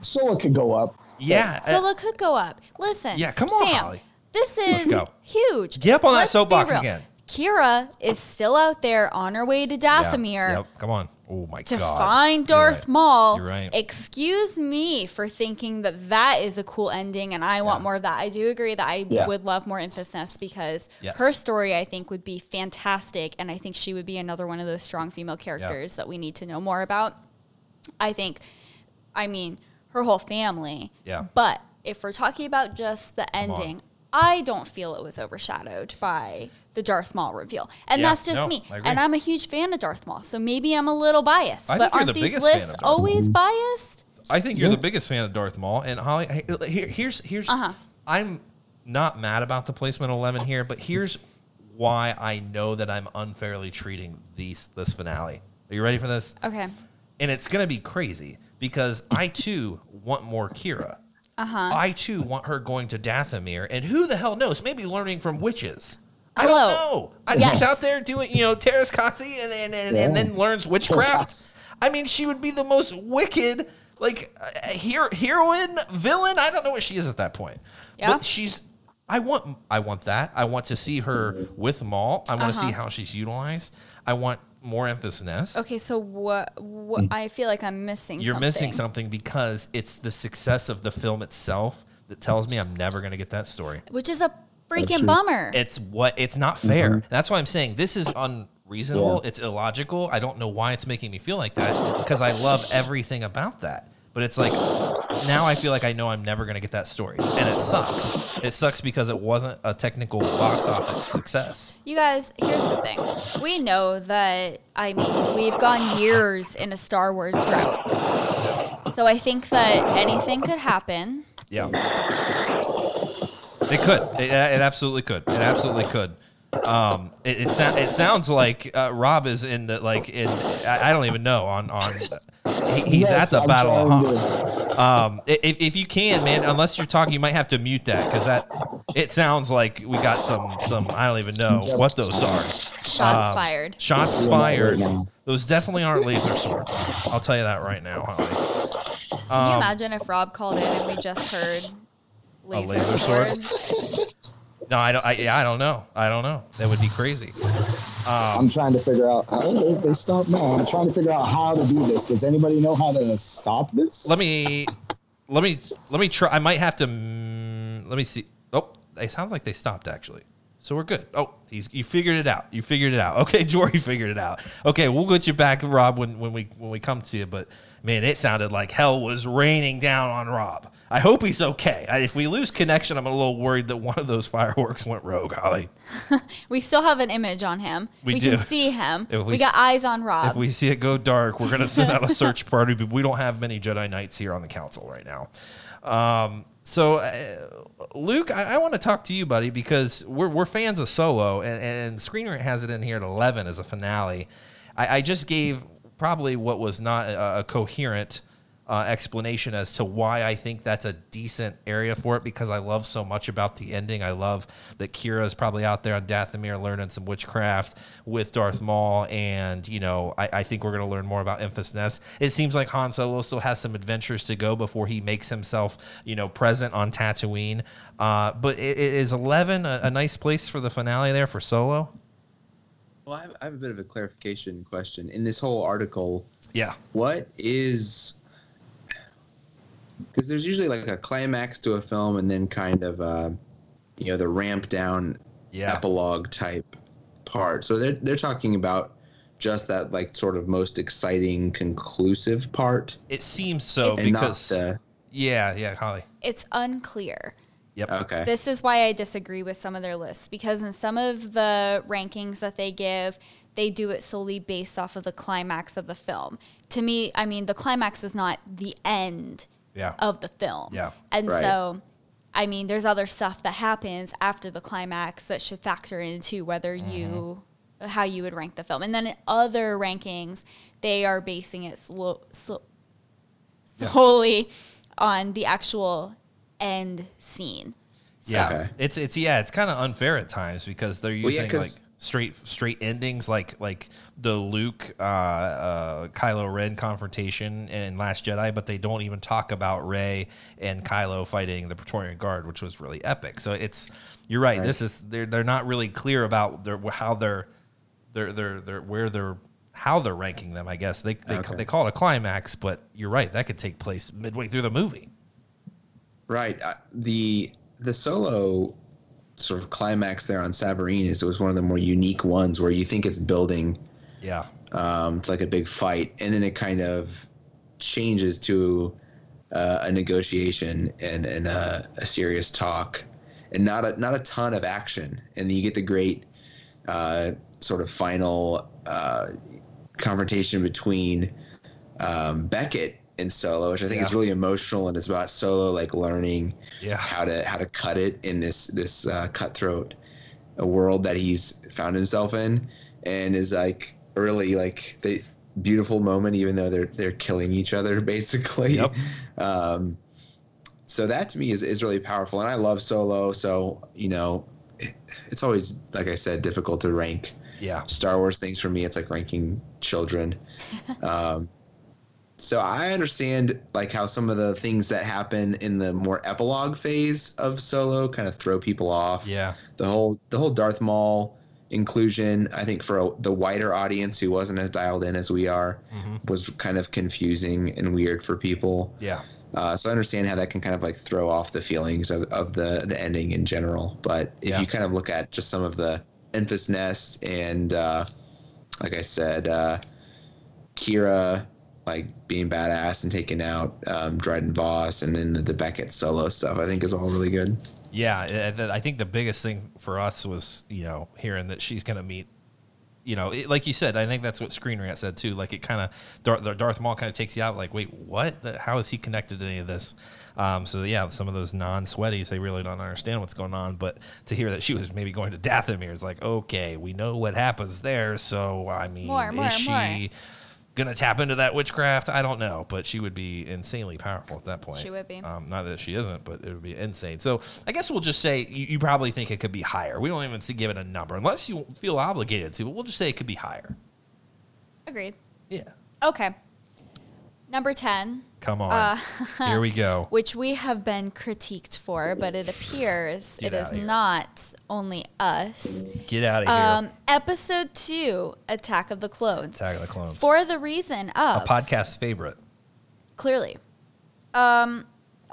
Solo could go up. Yeah, uh, Solo could go up. Listen. Yeah, come on, fam, Holly. This Let's is go. huge. Get up on that Let's be soapbox again. Qi'ra is still out there on her way to yeah, Dathomir Yep, come on. Oh my to god. To find You're Darth right. Maul. You're right. Excuse me for thinking that that is a cool ending, and I want Yeah. more of that. I do agree that I Yeah. would love more emphasis because Yes. her story, I think, would be fantastic, and I think she would be another one of those strong female characters that we need to know more about. I think, I mean, her whole family. Yeah. But if we're talking about just the on. ending, I don't feel it was overshadowed by the Darth Maul reveal. And Yeah, that's just no, me. And I'm a huge fan of Darth Maul, so maybe I'm a little biased. I but think you're aren't the these biggest fan lists of always biased? I think you're the biggest fan of Darth Maul, and Holly. Here, here's here's. Uh-huh. I'm not mad about the placement of eleven here, but here's why I know that I'm unfairly treating these this finale. Are you ready for this? Okay. And it's gonna be crazy because I too want more Qi'ra. Uh-huh. I too want her going to Dathomir, and who the hell knows? Maybe learning from witches. I Hello. don't know. I Yes. she's out there doing, you know, Teräs Käsi and, and, and, and then learns witchcraft. I mean, she would be the most wicked, like, uh, hero, heroine, villain. I don't know what she is at that point. Yeah. But she's. I want. I want that. I want to see her with Maul. I want to see Uh-huh. how she's utilized. I want more emphasis. Okay, so what? what mm. I feel like I'm missing. You're something. missing something because it's the success of the film itself that tells me I'm never going to get that story. which is a freaking bummer. It's what it's not fair. Mm-hmm. That's why I'm saying this is unreasonable. Yeah. It's illogical. I don't know why it's making me feel like that because I love everything about that. But it's like now I feel like I know I'm never going to get that story, and it sucks. It sucks because it wasn't a technical box office success. You guys, here's the thing. We know that, I mean, we've gone years in a Star Wars drought. So I think that anything could happen. Yeah. It could. It, it absolutely could. It absolutely could. Um, it it, sou- it sounds like uh, Rob is in the like in I, I don't even know on on he, he's Yes, at the I'm Battle of Hoth. Um, if, if you can, man, unless you're talking, you might have to mute that because that it sounds like we got some some I don't even know what those are. Shots Um, fired. Shots fired. Those definitely aren't laser swords. I'll tell you that right now, Holly. Can you um, imagine if Rob called in and we just heard laser, laser sword? No, I don't. I, yeah, I don't know. I don't know. That would be crazy. I'm trying to figure out how they, they stop. now. I'm trying to figure out how to do this. Does anybody know how to stop this? Let me, let me, let me try. I might have to. Mm, let me see. Oh, it sounds like they stopped actually. So we're good. Oh, he's you figured it out. You figured it out. Okay, Jory figured it out. Okay, we'll get you back, Rob, when, when we when we come to you. But man, it sounded like hell was raining down on Rob. I hope he's okay. I, if we lose connection, I'm a little worried that one of those fireworks went rogue, Holly. We still have an image on him. We can do. see him. If we We, got s- eyes on Rob. If we see it go dark, we're gonna send out a search party. But we don't have many Jedi Knights here on the council right now. Um, so, uh, Luke, I, I want to talk to you, buddy, because we're, we're fans of Solo, and, and Screen Rant has it in here at eleven as a finale. I, I just gave probably what was not a, a coherent uh, explanation as to why I think that's a decent area for it because I love so much about the ending. I love that Qi'ra is probably out there on Dathomir learning some witchcraft with Darth Maul, and you know I, I think we're going to learn more about Enfys Nest. It seems like Han Solo still has some adventures to go before he makes himself you know present on Tatooine. Uh, but i- i- is Eleven a, a nice place for the finale there for Solo? Well, I have, I have a bit of a clarification question. In this whole article, Yeah, what is because there's usually like a climax to a film and then kind of uh, you know the ramp down yeah. epilogue type part. So they're they're talking about just that like sort of most exciting conclusive part It seems so and not because the yeah, yeah, Holly. it's unclear. Yep. okay. This is why I disagree with some of their lists because in some of the rankings that they give, they do it solely based off of the climax of the film. To me, I mean, the climax is not the end Yeah. of the film. Yeah. And Right. so, I mean, there's other stuff that happens after the climax that should factor into whether mm-hmm. you how you would rank the film. And then in other rankings, they are basing it slo- so, solely on the actual end scene. Yeah, Okay. it's it's yeah, it's kind of unfair at times because they're Well, yeah, like straight straight endings, like like the Luke uh, uh, Kylo Ren confrontation in Last Jedi, but they don't even talk about Rey and Kylo fighting the Praetorian Guard, which was really epic. So it's you're right. This is they're they're not really clear about their how they're they're they're they're where they're how they're ranking them. I guess they they, Okay. they call it a climax, but you're right. That could take place midway through the movie. Right. Uh, the the solo sort of climax there on Savareen is was one of the more unique ones where you think it's building Yeah. um, to like a big fight, and then it kind of changes to uh, a negotiation and and a, a serious talk, and not a not a ton of action, and you get the great uh, sort of final uh, confrontation between um, Beckett and Solo, which I think is really emotional, and it's about Solo like learning Yeah. how to how to cut it in this this uh, cutthroat world that he's found himself in, and is like really like the beautiful moment, even though they're they're killing each other basically. Yep. Um, so that to me is, is really powerful and i love solo so you know it, it's always like i said difficult to rank Yeah. star wars things for me it's like ranking children um, so i understand like how some of the things that happen in the more epilogue phase of solo kind of throw people off Yeah. the whole the whole darth maul inclusion i think for a, the wider audience who wasn't as dialed in as we are was kind of confusing and weird for people Yeah. uh, so I understand how that can kind of like throw off the feelings of, of the the ending in general. But if Yeah. you kind of look at just some of the Enfys Nest and uh, like I said, uh, Qi'ra like being badass and taking out um, Dryden Voss and then the, the Beckett solo stuff, I think is all really good. Yeah, uh, I think the biggest thing for us was, you know, hearing that she's going to meet, you know, it, like you said, I think that's what Screen Rant said too. Like it kind of, Darth, Darth Maul kind of takes you out. Like, wait, what? How is he connected to any of this? Um, so yeah, some of those non-sweaties, they really don't understand what's going on. But to hear that she was maybe going to Dathomir is like, okay, we know what happens there. So I mean, More, more, she more. Gonna tap into that witchcraft? I don't know, but she would be insanely powerful at that point. She would be. Um, not that she isn't, but it would be insane. So I guess we'll just say you, you probably think it could be higher. We don't even see give it a number unless you feel obligated to, but we'll just say it could be higher. Agreed. Yeah. Okay. Number 10, Come on. Uh, Here we go. which we have been critiqued for, but it appears Get it is here. not only us. Get out of here. Um, episode 2, Attack of the Clones. Attack of the Clones. For the reason of. a podcast favorite. clearly. Um,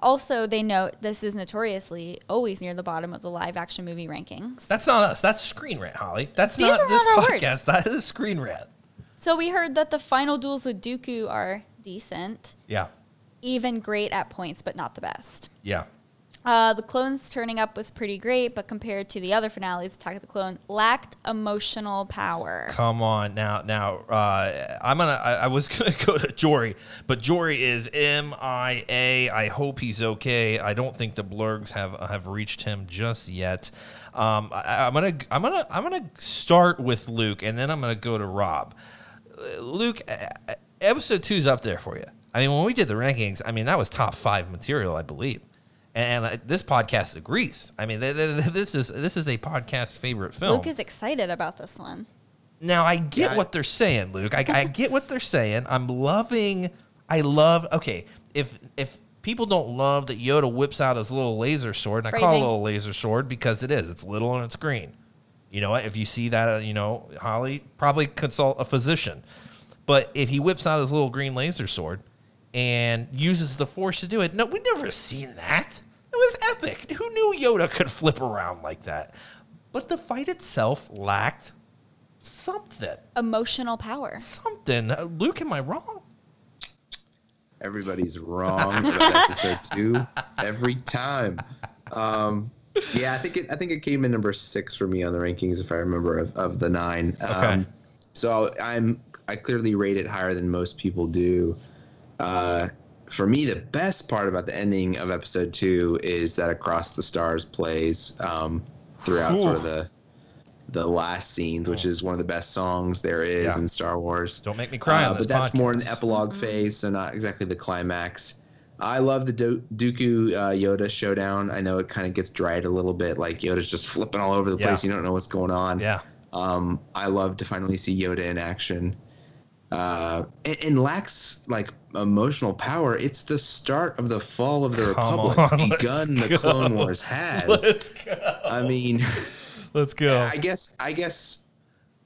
also, they note this is notoriously always near the bottom of the live action movie rankings. That's not us. That's Screen Rant, Holly. That's These not this not our words. podcast. That is Screen Rant. So we heard that the final duels with Dooku are decent, Yeah. Even great at points, but not the best. Yeah. Uh, the clones turning up was pretty great, but compared to the other finales, Attack of the Clone lacked emotional power. Come on now, now. Uh, I'm gonna. I, I was gonna go to Jory, but Jory is MIA. I hope he's okay. I don't think the blurgs have have reached him just yet. Um, I, I'm gonna. I'm gonna. I'm gonna start with Luke, and then I'm gonna go to Rob. Uh, Luke, uh, episode two's up there for you. I mean, when we did the rankings, I mean that was top five material, I believe. And uh, this podcast agrees. I mean, th- th- th- this is this is a podcast favorite film. Luke is excited about this one. Now I get Yeah. what they're saying, Luke. I, I get what they're saying. I'm loving. I love. Okay, if if people don't love that Yoda whips out his little laser sword, and I call it a little laser sword because it is. It's little and it's green. You know what? If you see that, uh, you know, Holly probably consult a physician. But if he whips out his little green laser sword and uses the force to do it, no, we've never seen that. It was epic. Who knew Yoda could flip around like that? But the fight itself lacked something. Emotional power. Something. Uh, Luke, am I wrong? Everybody's wrong episode two every time. Um, yeah, I think it. I think it came in number six for me on the rankings, if I remember, of, of the nine. Okay. Um, so I'm. I clearly rate it higher than most people do. Uh, for me, the best part about the ending of episode two is that Across the Stars plays um, throughout sort of the the last scenes, which is one of the best songs there is Yeah. in Star Wars. Don't make me cry Uh, on this but that's more an epilogue phase, so not exactly the climax. I love the Do- Dooku uh, Yoda showdown. I know it kind of gets dried a little bit, like Yoda's just flipping all over the Yeah. place. You don't know what's going on. Yeah. Um, I love to finally see Yoda in action. Uh, and, and lacks like emotional power. It's the start of the fall of the Come Republic, on, begun the go. Clone Wars has. Let's go. I mean, Let's go. I guess I guess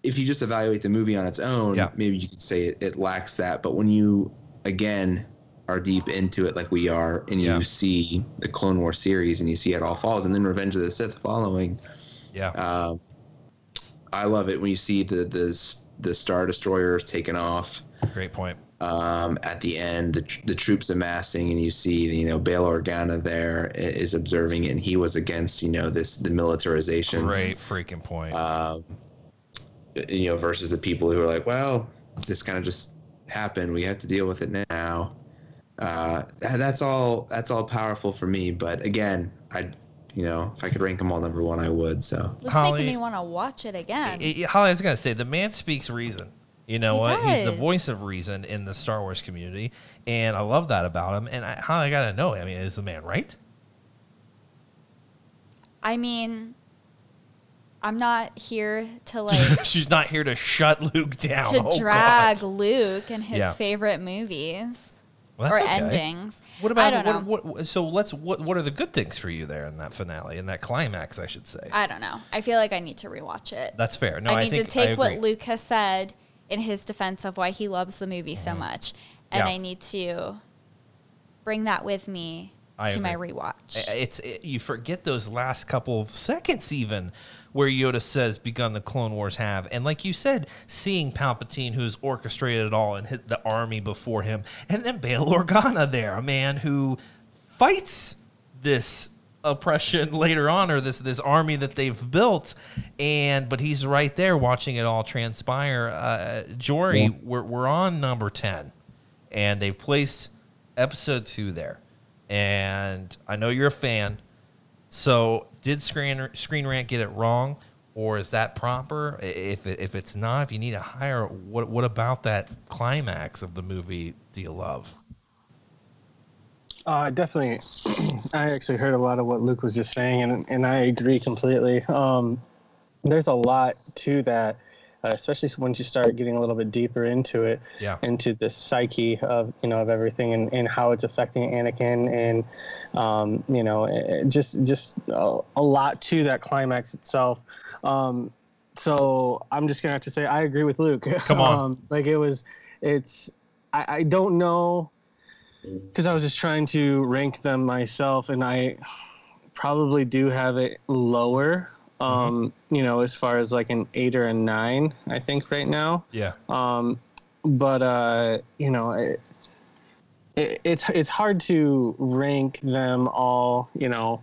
if you just evaluate the movie on its own, Yeah. maybe you could say it, it lacks that. But when you again are deep into it like we are, and Yeah. you see the Clone War series and you see it all falls, and then Revenge of the Sith following, yeah. uh, I love it when you see the the the Star Destroyers taken off Great point. um, at the end, the, the troops amassing, and you see, you know, Bail Organa there is observing it, and he was against, you know, this the militarization Great freaking point. um, you know, versus the people who are like, well, this kind of just happened. We have to deal with it now. Uh, that's all. That's all powerful for me. But again, I, you know, if I could rank them all number one, I would. So Luke's Holly- making me want to watch it again. I- I- Holly, I was gonna say the man speaks reason. You know He what? He's the voice of reason in the Star Wars community, and I love that about him. And I, how I gotta know? I mean, is the man right? I mean, I'm not here to like She's not here to shut Luke down. to Oh, drag God. Luke and his Yeah. favorite movies Well, or that's okay. endings. What about what, what? So let's. What? What are the good things for you there in that finale, in that climax? I should say. I don't know. I feel like I need to rewatch it. That's fair. No, I I, need to take what. Luke has said in his defense of why he loves the movie so much, and Mm-hmm. Yeah. I need to bring that with me I to my rewatch. It's it, you forget those last couple of seconds even where Yoda says begun the Clone Wars have. And like you said seeing Palpatine who's orchestrated it all and hit the army before him and then Bail Organa there a man who fights this oppression later on or this this army that they've built and but he's right there watching it all transpire. Uh Jory we're, we're on number 10 and they've placed episode 2 there and I know you're a fan so did Screen Screen Rant get it wrong, or is that proper? If if it's not, if you need a higher, what what about that climax of the movie do you love? Uh, definitely. I actually heard a lot of what Luke was just saying, and and I agree completely. Um, there's a lot to that, uh, especially once you start getting a little bit deeper into it, Yeah. into the psyche of you know of everything and, and how it's affecting Anakin, and um, you know eh, just just a, a lot to that climax itself. Um, so I'm just gonna have to say I agree with Luke. Come on. um, like it was, it's I, I don't know because I was just trying to rank them myself, and I probably do have it lower. Um, you know, as far as like an eight or a nine, I think right now. Yeah, Um, but uh, you know, it, it, it's it's hard to rank them all. You know,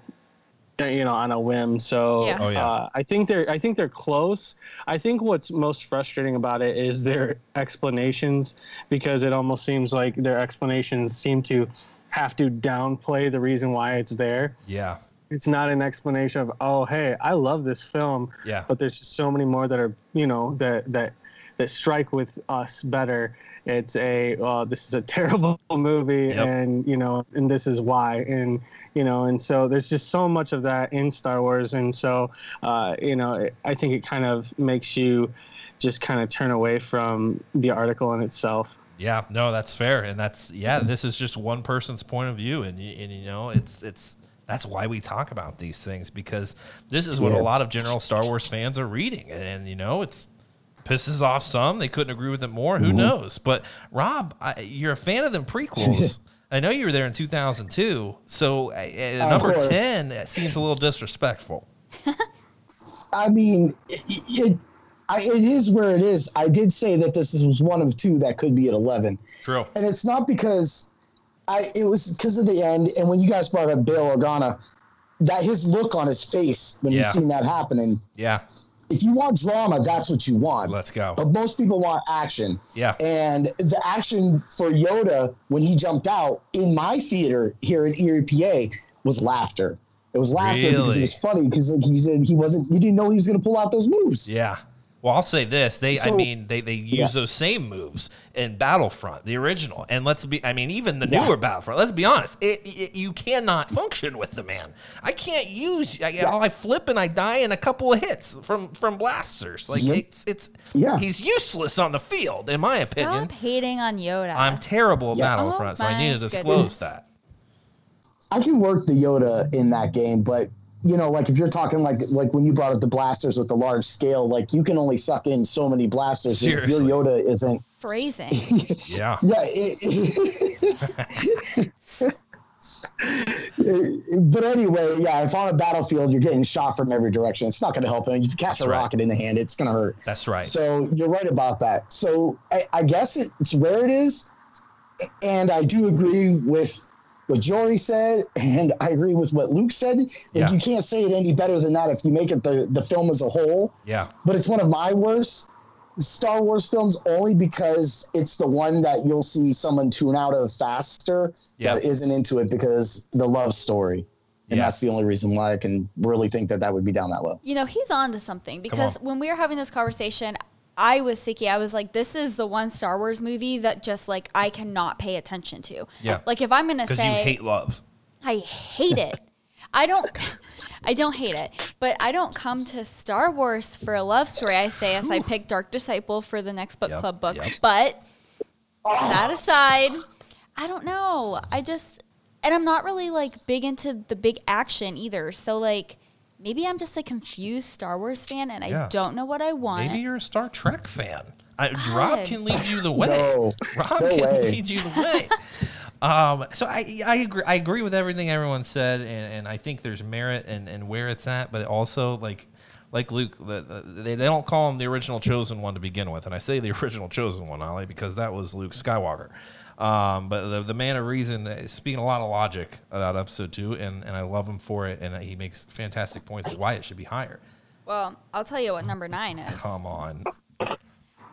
uh, you know, on a whim. So Yeah. Oh, yeah. uh, I think they're I think they're close. I think what's most frustrating about it is their explanations because it almost seems like their explanations seem to have to downplay the reason why it's there. yeah, It's not an explanation of oh hey I love this film, yeah. but there's just so many more that are you know that that that strike with us better. It's a uh, this is a terrible movie, Yep. and you know, and this is why, and you know, and so there's just so much of that in Star Wars, and so uh, you know, it, I think it kind of makes you just kind of turn away from the article in itself. Yeah, no, that's fair, and that's yeah. This is just one person's point of view, and and you know, it's it's that's why we talk about these things because this is what Yeah. a lot of general Star Wars fans are reading, and, and you know, it's pisses off some. They couldn't agree with it more. Who knows? But Rob, I, you're a fan of them prequels. I know you were there in 2002, so uh, number course. 10 seems a little disrespectful. I mean, it, it, I, it is where it is. I did say that this was one of two that could be at 11. True. And it's not because I, it was because of the end. And when you guys brought up Bill Organa, that his look on his face when you Yeah. seen that happening, Yeah, if you want drama, that's what you want. let's go. But most people want action. Yeah, And the action for Yoda when he jumped out in my theater here in Erie, PA, was laughter. It was laughter because it was funny because like he said he wasn't you didn't know he was going to pull out those moves. Yeah. Well, I'll say this: they, I mean, they they use Yeah. those same moves in Battlefront, the original, and let's be, I mean, even the Yeah. newer Battlefront. Let's be honest, it, it, you cannot function with the man. I can't use. I, I flip and I die in a couple of hits from from blasters. Like Yep. it's it's Yeah. he's useless on the field, in my opinion. Stop hating on Yoda. I'm terrible at Yeah. Oh Battlefront, so I Oh need to disclose goodness. that. I can work the Yoda in that game, but you know, like if you're talking like like when you brought up the blasters with the large scale, like you can only suck in so many blasters. If Seriously. your Yoda isn't. phrasing. Yeah. Yeah. It, but anyway, yeah. If on a battlefield you're getting shot from every direction, it's not going to help. And if you catch That's a right. rocket in the hand, it's going to hurt. That's right. So you're right about that. So I, I guess it's where it is, and I do agree with what Jory said, and I agree with what Luke said. Like Yeah. you can't say it any better than that if you make it the the film as a whole. yeah. But it's one of my worst Star Wars films only because it's the one that you'll see someone tune out of faster Yeah. that isn't into it because the love story. And Yeah. that's the only reason why I can really think that that would be down that low. You know, he's on to something because on. when we were having this conversation, I was thinking, I was like, this is the one Star Wars movie that just like I cannot pay attention to. Yeah. Like if I'm gonna say you hate love. I hate it. I don't I don't hate it. But I don't come to Star Wars for a love story. I say as I pick Dark Disciple for the next book Yep, club book. yep. But that aside, I don't know. I just and I'm not really like big into the big action either. So like maybe I'm just a confused Star Wars fan and Yeah. I don't know what I want. Maybe you're a Star Trek fan. I, Rob can lead you the way. No, Rob no can way. lead you the way. um, so I, I agree. I agree with everything everyone said, and, and I think there's merit and, in where it's at. But also, like like Luke, the, the, they, they don't call him the original chosen one to begin with, and I say the original chosen one, Ollie, because that was Luke Skywalker. Um, but the, the man of reason is speaking a lot of logic about episode two, and, and I love him for it, and he makes fantastic points of why it should be higher. well, I'll tell you what number nine is. Come on.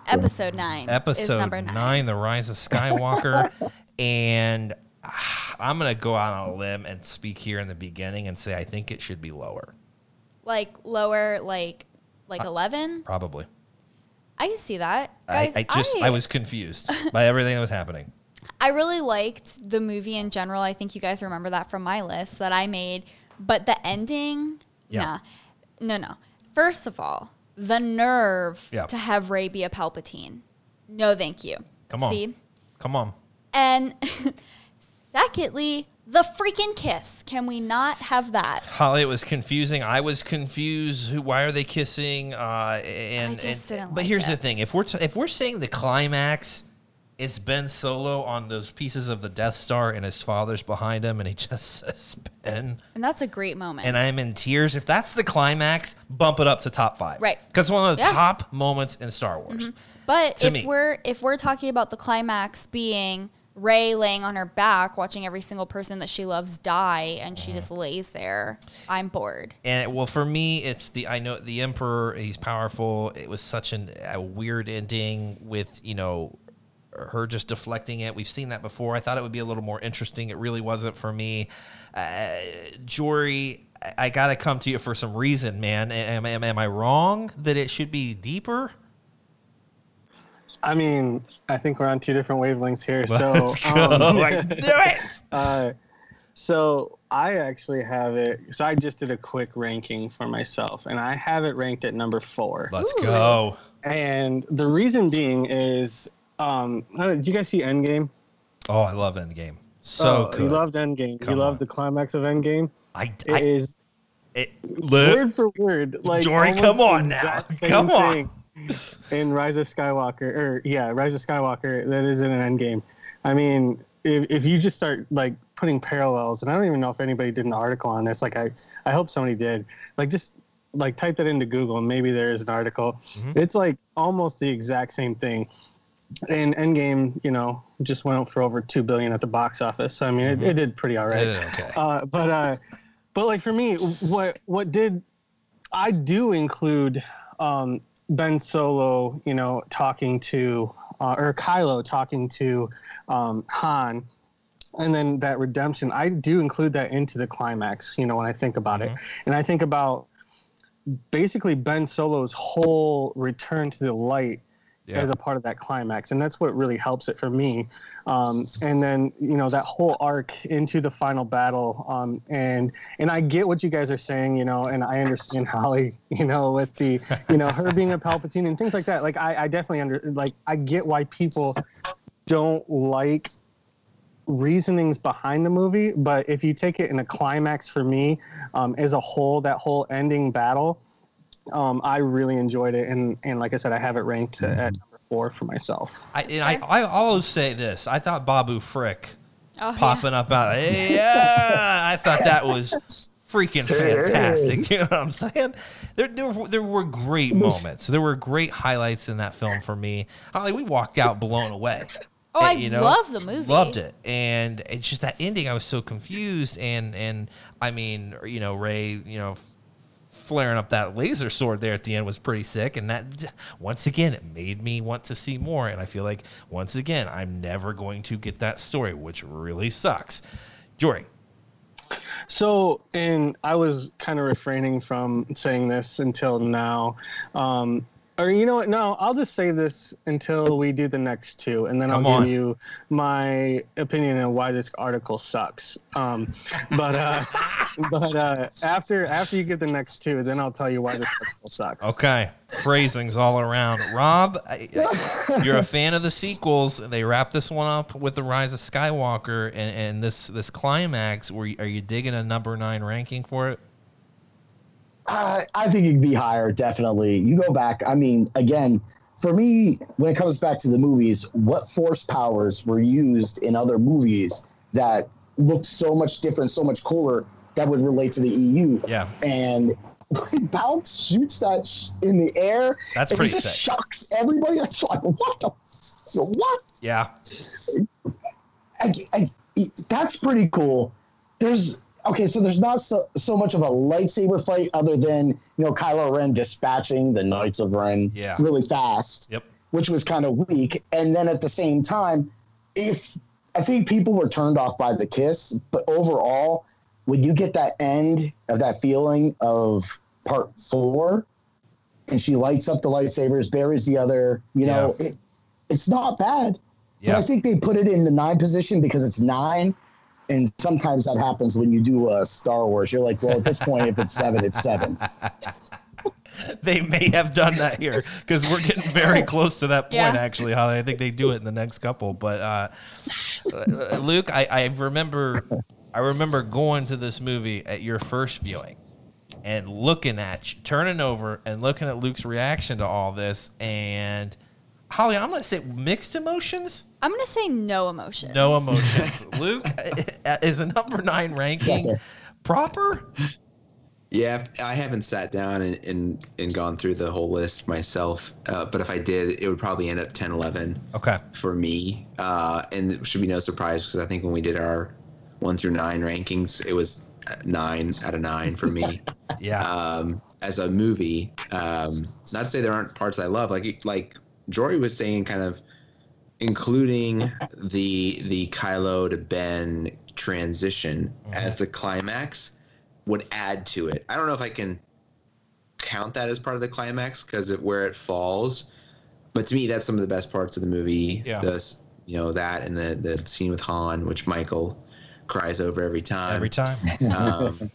Episode nine. is episode number nine. nine. the rise of skywalker and ah, i'm gonna go out on a limb and speak here in the beginning and say i think it should be lower Like lower, like Uh, like eleven. probably I can see that. Guys, I just I, was confused by everything that was happening I really liked the movie in general. I think you guys remember that from my list that I made. But the ending, Yeah. nah. No, no. First of all, the nerve Yeah. to have Rey be a Palpatine. No, thank you. come on See? come on And secondly, the freaking kiss. Can we not have that? Holly, it was confusing. I was confused. Who? Why are they kissing? Uh, and, just and but like here's the thing: if we're t- if we're saying the climax is Ben Solo on those pieces of the Death Star and his father's behind him, and he just says Ben, And that's a great moment. and I'm in tears. If that's the climax, bump it up to top five. Right. Because one of the Yeah. top moments in Star Wars. Mm-hmm. But to if me. we're if we're talking about the climax being Rey laying on her back, watching every single person that she loves die, and she mm-hmm. just lays there, I'm bored. And well, for me, it's the I know the Emperor. He's powerful. It was such an, a weird ending with you know her just deflecting it. We've seen that before. I thought it would be a little more interesting. It really wasn't for me. Uh, Jory, I, I got to come to you for some reason, man. Am, am, am I wrong that it should be deeper? I mean, I think we're on two different wavelengths here. So, Let's go. um, I do it. uh, so I actually have it. So I just did a quick ranking for myself, and I have it ranked at number four. Let's Ooh. go. And the reason being is, um, did you guys see Endgame? Oh, I love Endgame. So oh, good. You loved Endgame. Come you on. loved the climax of Endgame. I, It I is it, look, word for word, like Jory, come on now. Come on. In Rise of Skywalker, or yeah, Rise of Skywalker, that is in an Endgame. I mean, if, if you just start like putting parallels, and I don't even know if anybody did an article on this. Like I, I hope somebody did. Like just like type that into Google, and maybe there is an article. Mm-hmm. It's like almost the exact same thing. And Endgame, you know, just went for over two billion at the box office. So I mean, it, it did pretty all right. Okay. Uh, but uh, but like for me, what what did I do include um, Ben Solo, you know, talking to uh, or Kylo talking to um, Han, and then that redemption. I do include that into the climax. You know, when I think about it, and I think about basically Ben Solo's whole return to the light Yeah. as a part of that climax, and that's what really helps it for me. Um, and then you know that whole arc into the final battle, um, and and I get what you guys are saying, you know, and I understand Holly, you know, with the you know her being a Palpatine and things like that. Like I, I definitely under like I get why people don't like reasonings behind the movie, but if you take it in a climax for me, um, as a whole, that whole ending battle, um, I really enjoyed it, and and like I said, I have it ranked at number four for myself. I, and I, I always say this. I thought Babu Frick Oh, yeah. popping up out. Yeah, I thought that was freaking fantastic. You know what I'm saying? There, there, were- there were great moments. There were great highlights in that film for me. Holly, we walked out blown away. Oh, I You know, love the movie. Loved it, and it's just that ending. I was so confused, and and I mean, you know, Rey, you know, flaring up that laser sword there at the end was pretty sick, and that once again it made me want to see more. And I feel like once again I'm never going to get that story, which really sucks. Jory, So, and I was kind of refraining from saying this until now. Um, Or you know what? No, I'll just save this until we do the next two, and then Come I'll on. give you my opinion on why this article sucks. Um, but uh, but uh, after after you get the next two, then I'll tell you why this article sucks. Okay, phrasings all around. Rob, I- I- you're a fan of the sequels. They wrap this one up with the Rise of Skywalker and, and this this climax. You, are you digging a number nine ranking for it? I, I think it could be higher, definitely. You go back. I mean, again, for me, when it comes back to the movies, what force powers were used in other movies that looked so much different, so much cooler that would relate to the EU? Yeah. And when Palps shoots that sh- in the air, That's pretty sick. shocks everybody. That's like, what the? What? Yeah, I, I, that's pretty cool. There's okay, so there's not so, so much of a lightsaber fight other than you know Kylo Ren dispatching the Knights of Ren Yeah. really fast, Yep. which was kind of weak. And then at the same time, if I think people were turned off by the kiss, but overall, when you get that end of that feeling of part four, and she lights up the lightsabers, buries the other, you know, it, it's not bad. But yeah. I think they put it in the nine position because it's nine. And sometimes that happens when you do uh, Star Wars. You're like, well, at this point, if it's seven, it's seven. They may have done that here because we're getting very close to that point. Yeah. Actually, Holly, I think they do it in the next couple. But uh, uh, Luke, I, I remember, I remember going to this movie at your first viewing and looking at you, turning over and looking at Luke's reaction to all this. And Holly, I'm gonna say mixed emotions. I'm gonna say no emotion. No emotions. Luke is a number nine ranking proper. Yeah, I haven't sat down and, and, and gone through the whole list myself. Uh, but if I did, it would probably end up 10, 11 Okay. for me. Uh, and it should be no surprise because I think when we did our one through nine rankings, it was uh, nine out of nine for me. Yeah. um, as a movie. Um, not to say there aren't parts I love, like like Jory was saying, kind of including the the Kylo to Ben transition as the climax would add to it. I don't know if I can count that as part of the climax because of where it falls, but to me, that's some of the best parts of the movie. Yeah. The, you know that and the the scene with Han, which Michael cries over every time Every time. um,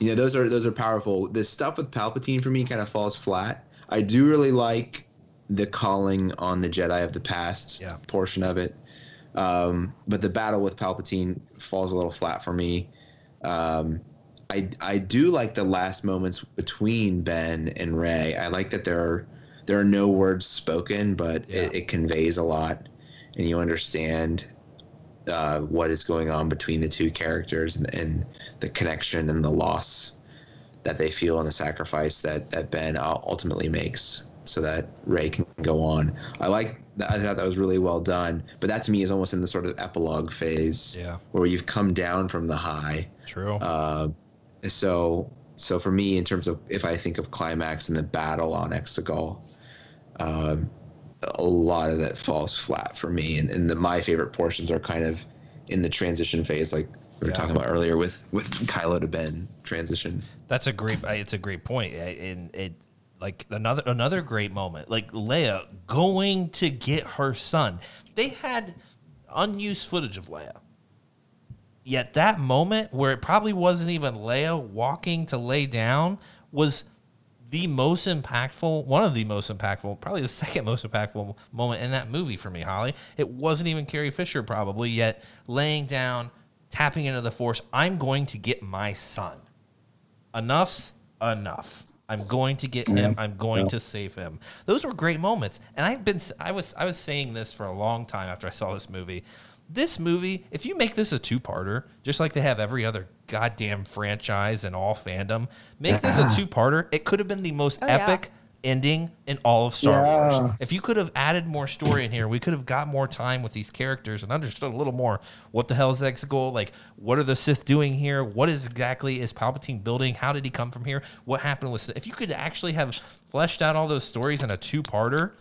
you know those are those are powerful the stuff with palpatine for me kind of falls flat i do really like the calling on the jedi of the past Yeah. portion of it um, but the battle with palpatine falls a little flat for me um, I, I do like the last moments between ben and rey i like that there are there are no words spoken but it, Yeah. it conveys a lot and you understand uh, what is going on between the two characters and, and the connection and the loss that they feel and the sacrifice that, that Ben ultimately makes so that Rey can go on. I like that. I thought that was really well done, but that to me is almost in the sort of epilogue phase Yeah. where you've come down from the high. True. Uh, so, so for me, in terms of if I think of climax and the battle on Exegol, um, a lot of that falls flat for me, and, and the, my favorite portions are kind of in the transition phase, like we were Yeah. talking about earlier with with Kylo to Ben transition. That's a great. It's a great point, and it like another another great moment. Like Leia going to get her son. They had unused footage of Leia. Yet that moment where it probably wasn't even Leia walking to lay down was the most impactful, one of the most impactful, probably the second most impactful moment in that movie for me, Holly. It wasn't even Carrie Fisher, probably, yet laying down, tapping into the force. I'm going to get my son. Enough's enough. I'm going to get him. I'm going to save him. Those were great moments. And I've been I was I was saying this for a long time after I saw this movie. This movie, if you make this a two-parter, just like they have every other goddamn franchise and all fandom, make this a two-parter. It could have been the most Oh, yeah. Ending in all of Star. Wars. If you could have added more story in here, we could have got more time with these characters and understood a little more what the hell is Exegol? Like, what are the Sith doing here? What is exactly is Palpatine building? How did he come from here? What happened with? If you could actually have fleshed out all those stories in a two-parter,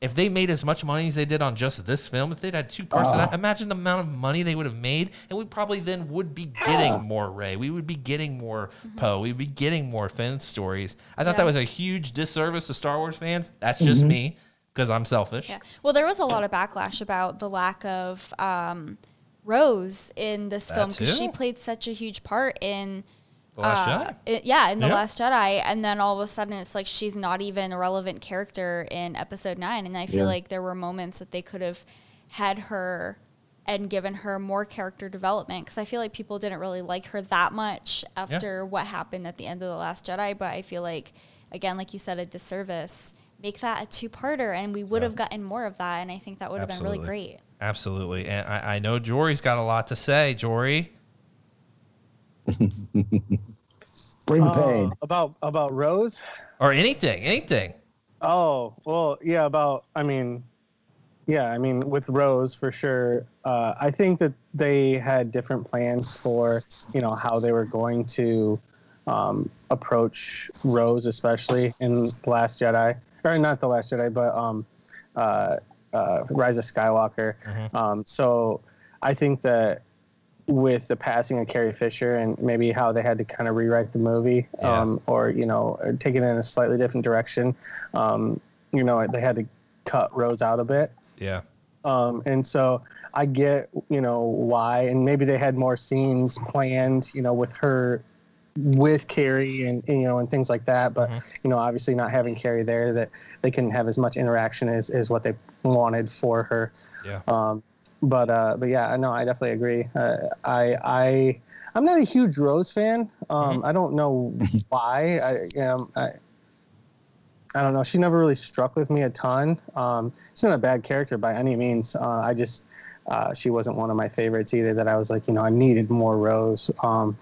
if they made as much money as they did on just this film, if they'd had two parts of that, uh-huh. imagine the amount of money they would have made, and we probably then would be getting more Rey. We would be getting more mm-hmm. Poe. We'd be getting more Finn stories. I thought that was a huge disservice to Star Wars fans. That's mm-hmm. just me because I'm selfish. Yeah. Well, there was a lot of backlash about the lack of um, Rose in this That film because she played such a huge part in. The Last uh, Jedi. it- yeah, in the Yeah. Last Jedi, and then all of a sudden it's like she's not even a relevant character in Episode Nine, and I feel Yeah. like there were moments that they could have had her and given her more character development because I feel like people didn't really like her that much after what happened at the end of the Last Jedi, but I feel like again, like you said, a disservice. Make that a two-parter, and we would have gotten more of that, and I think that would have been really great. Absolutely. And I, I know Jory's got a lot to say. Jory. Bring the Uh, pain. about about Rose. Or anything, anything. Oh well, yeah. About I mean, yeah. I mean, with Rose for sure. Uh, I think that they had different plans for you know how they were going to um, approach Rose, especially in the Last Jedi, or not the Last Jedi, but um, uh, uh, Rise of Skywalker. Um, so I think that with the passing of Carrie Fisher and maybe how they had to kind of rewrite the movie, Yeah. um, or you know, or take it in a slightly different direction. Um, you know, they had to cut Rose out a bit, Yeah. um, and so I get you know why, and maybe they had more scenes planned, you know, with her, with Carrie, and you know, and things like that. But you know, obviously not having Carrie there, that they couldn't have as much interaction as, as what they wanted for her. Yeah. Um, but uh, but yeah, no, I definitely agree. Uh, I I I'm not a huge Rose fan. Um, I don't know why. I know, I I don't know. She never really struck with me a ton. Um, she's not a bad character by any means. Uh, I just uh, she wasn't one of my favorites either. That I was like, you know, I needed more Rose. Um,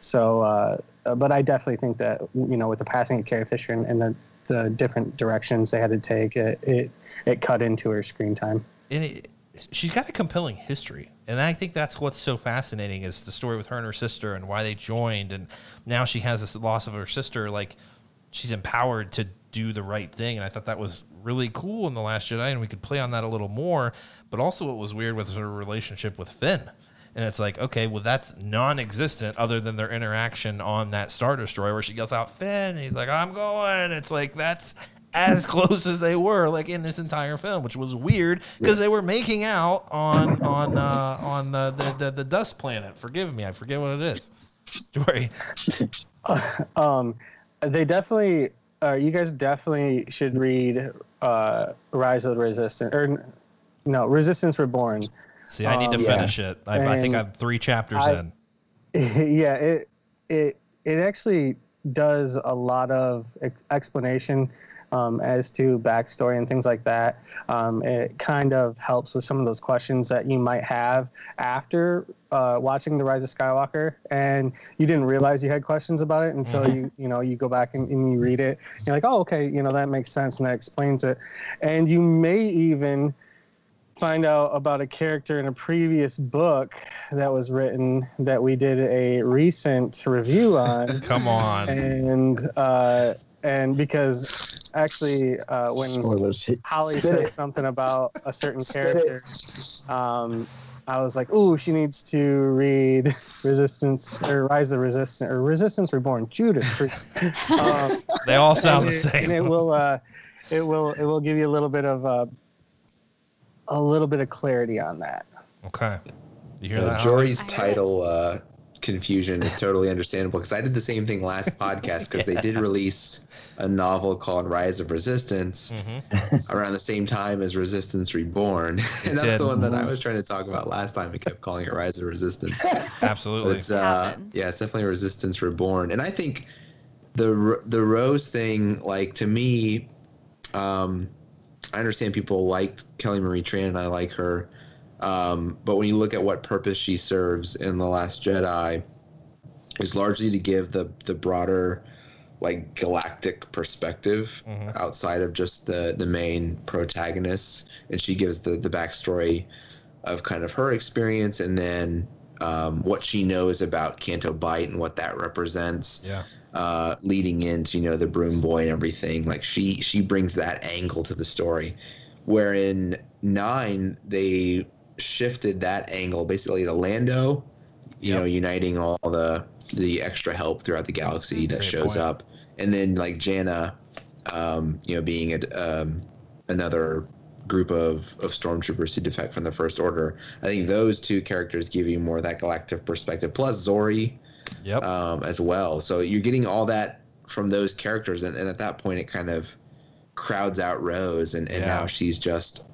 so, uh, uh, but I definitely think that you know, with the passing of Carrie Fisher and, and the the different directions they had to take, it it, it cut into her screen time. and it, she's got a compelling history. And i think that's what's so fascinating is the story with her and her sister and why they joined. And now she has this loss of her sister like she's empowered to do the right thing. And i thought that was really cool in the last jedi and we could play on that a little more. But also what was weird was her relationship with finn. And it's like okay well that's non-existent other than their interaction on that star destroyer where she yells out finn and he's like i'm going. It's like that's as close as they were like in this entire film which was weird because they were making out on on uh, on the, the the the dust planet. Forgive me. I forget what it is. Don't Jory. Um, they definitely, uh, you guys definitely should read uh, Rise of the Resistance, or no, Resistance Reborn. see i need to Um, finish it. I, I think i'm three chapters I- in. Yeah, it it it actually does a lot of ex- explanation um, as to backstory and things like that. Um, it kind of helps with some of those questions that you might have after uh, watching the Rise of Skywalker, and you didn't realize you had questions about it until you you know you go back and, and you read it. You're like, oh, okay, you know that makes sense and that explains it, and you may even find out about a character in a previous book that was written that we did a recent review on come on and uh and because actually uh when Spoilers. holly Spit said it. something about a certain Spit character um I was like, "Ooh, she needs to read Resistance or Rise of the Resistance or Resistance Reborn." Judas um, they all sound and the it, and same it will uh, it will it will give you a little bit of uh, a little bit of clarity on that. okay you hear Uh, that Holly? Jory's I heard it. title uh, confusion is totally understandable because I did the same thing last podcast because they did release a novel called Rise of Resistance Mm-hmm. around the same time as Resistance Reborn, and that's did. the one that I was trying to talk about last time. I kept calling it Rise of Resistance. Absolutely it's uh, yeah, it's definitely Resistance Reborn, and I think the the Rose thing, like to me, um, I understand people like Kelly Marie Tran, and I like her, um, but when you look at what purpose she serves in the Last Jedi, is largely to give the the broader like galactic perspective Mhm. outside of just the the main protagonists. And she gives the the backstory of kind of her experience and then um, what she knows about Canto Bight and what that represents yeah. uh, leading into you know the broom boy and everything. Like she she brings that angle to the story. Where in nine they shifted that angle, basically the Lando, you Yep. know, uniting all the the extra help throughout the galaxy that Great shows point. up, and then like Jannah, um, you know, being a, um, another group of, of stormtroopers to defect from the First Order. I think those two characters give you more of that galactic perspective. Plus Zorii, Yep. um, as well. So you're getting all that from those characters, and, and at that point, it kind of crowds out Rose, and, and Yeah. now she's just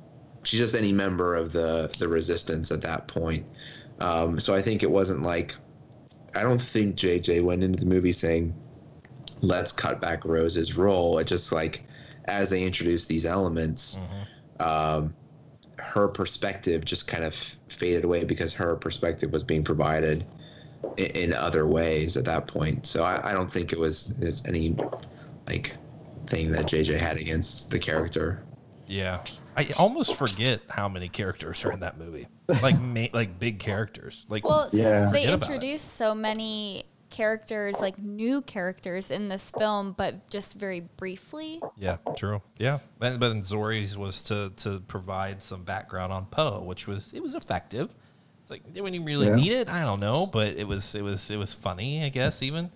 she's just any member of the the Resistance at that point. Um, so I think it wasn't like I don't think JJ went into the movie saying let's cut back Rose's role. It just like as they introduced these elements. Um, her perspective just kind of faded away because her perspective was being provided in, in other ways at that point. So I, I don't think it was, it was any like thing that JJ had against the character. Yeah, I almost forget how many characters are in that movie. Like, ma- like big characters. Like, Well, since Yeah. they Forget about it. introduced so many characters, like new characters in this film, but just very briefly. yeah, true. Yeah, and, but then Zorii's was to to provide some background on Poe, which was it was effective. It's like when you really Yeah. need it, I don't know, but it was it was it was funny, I guess even.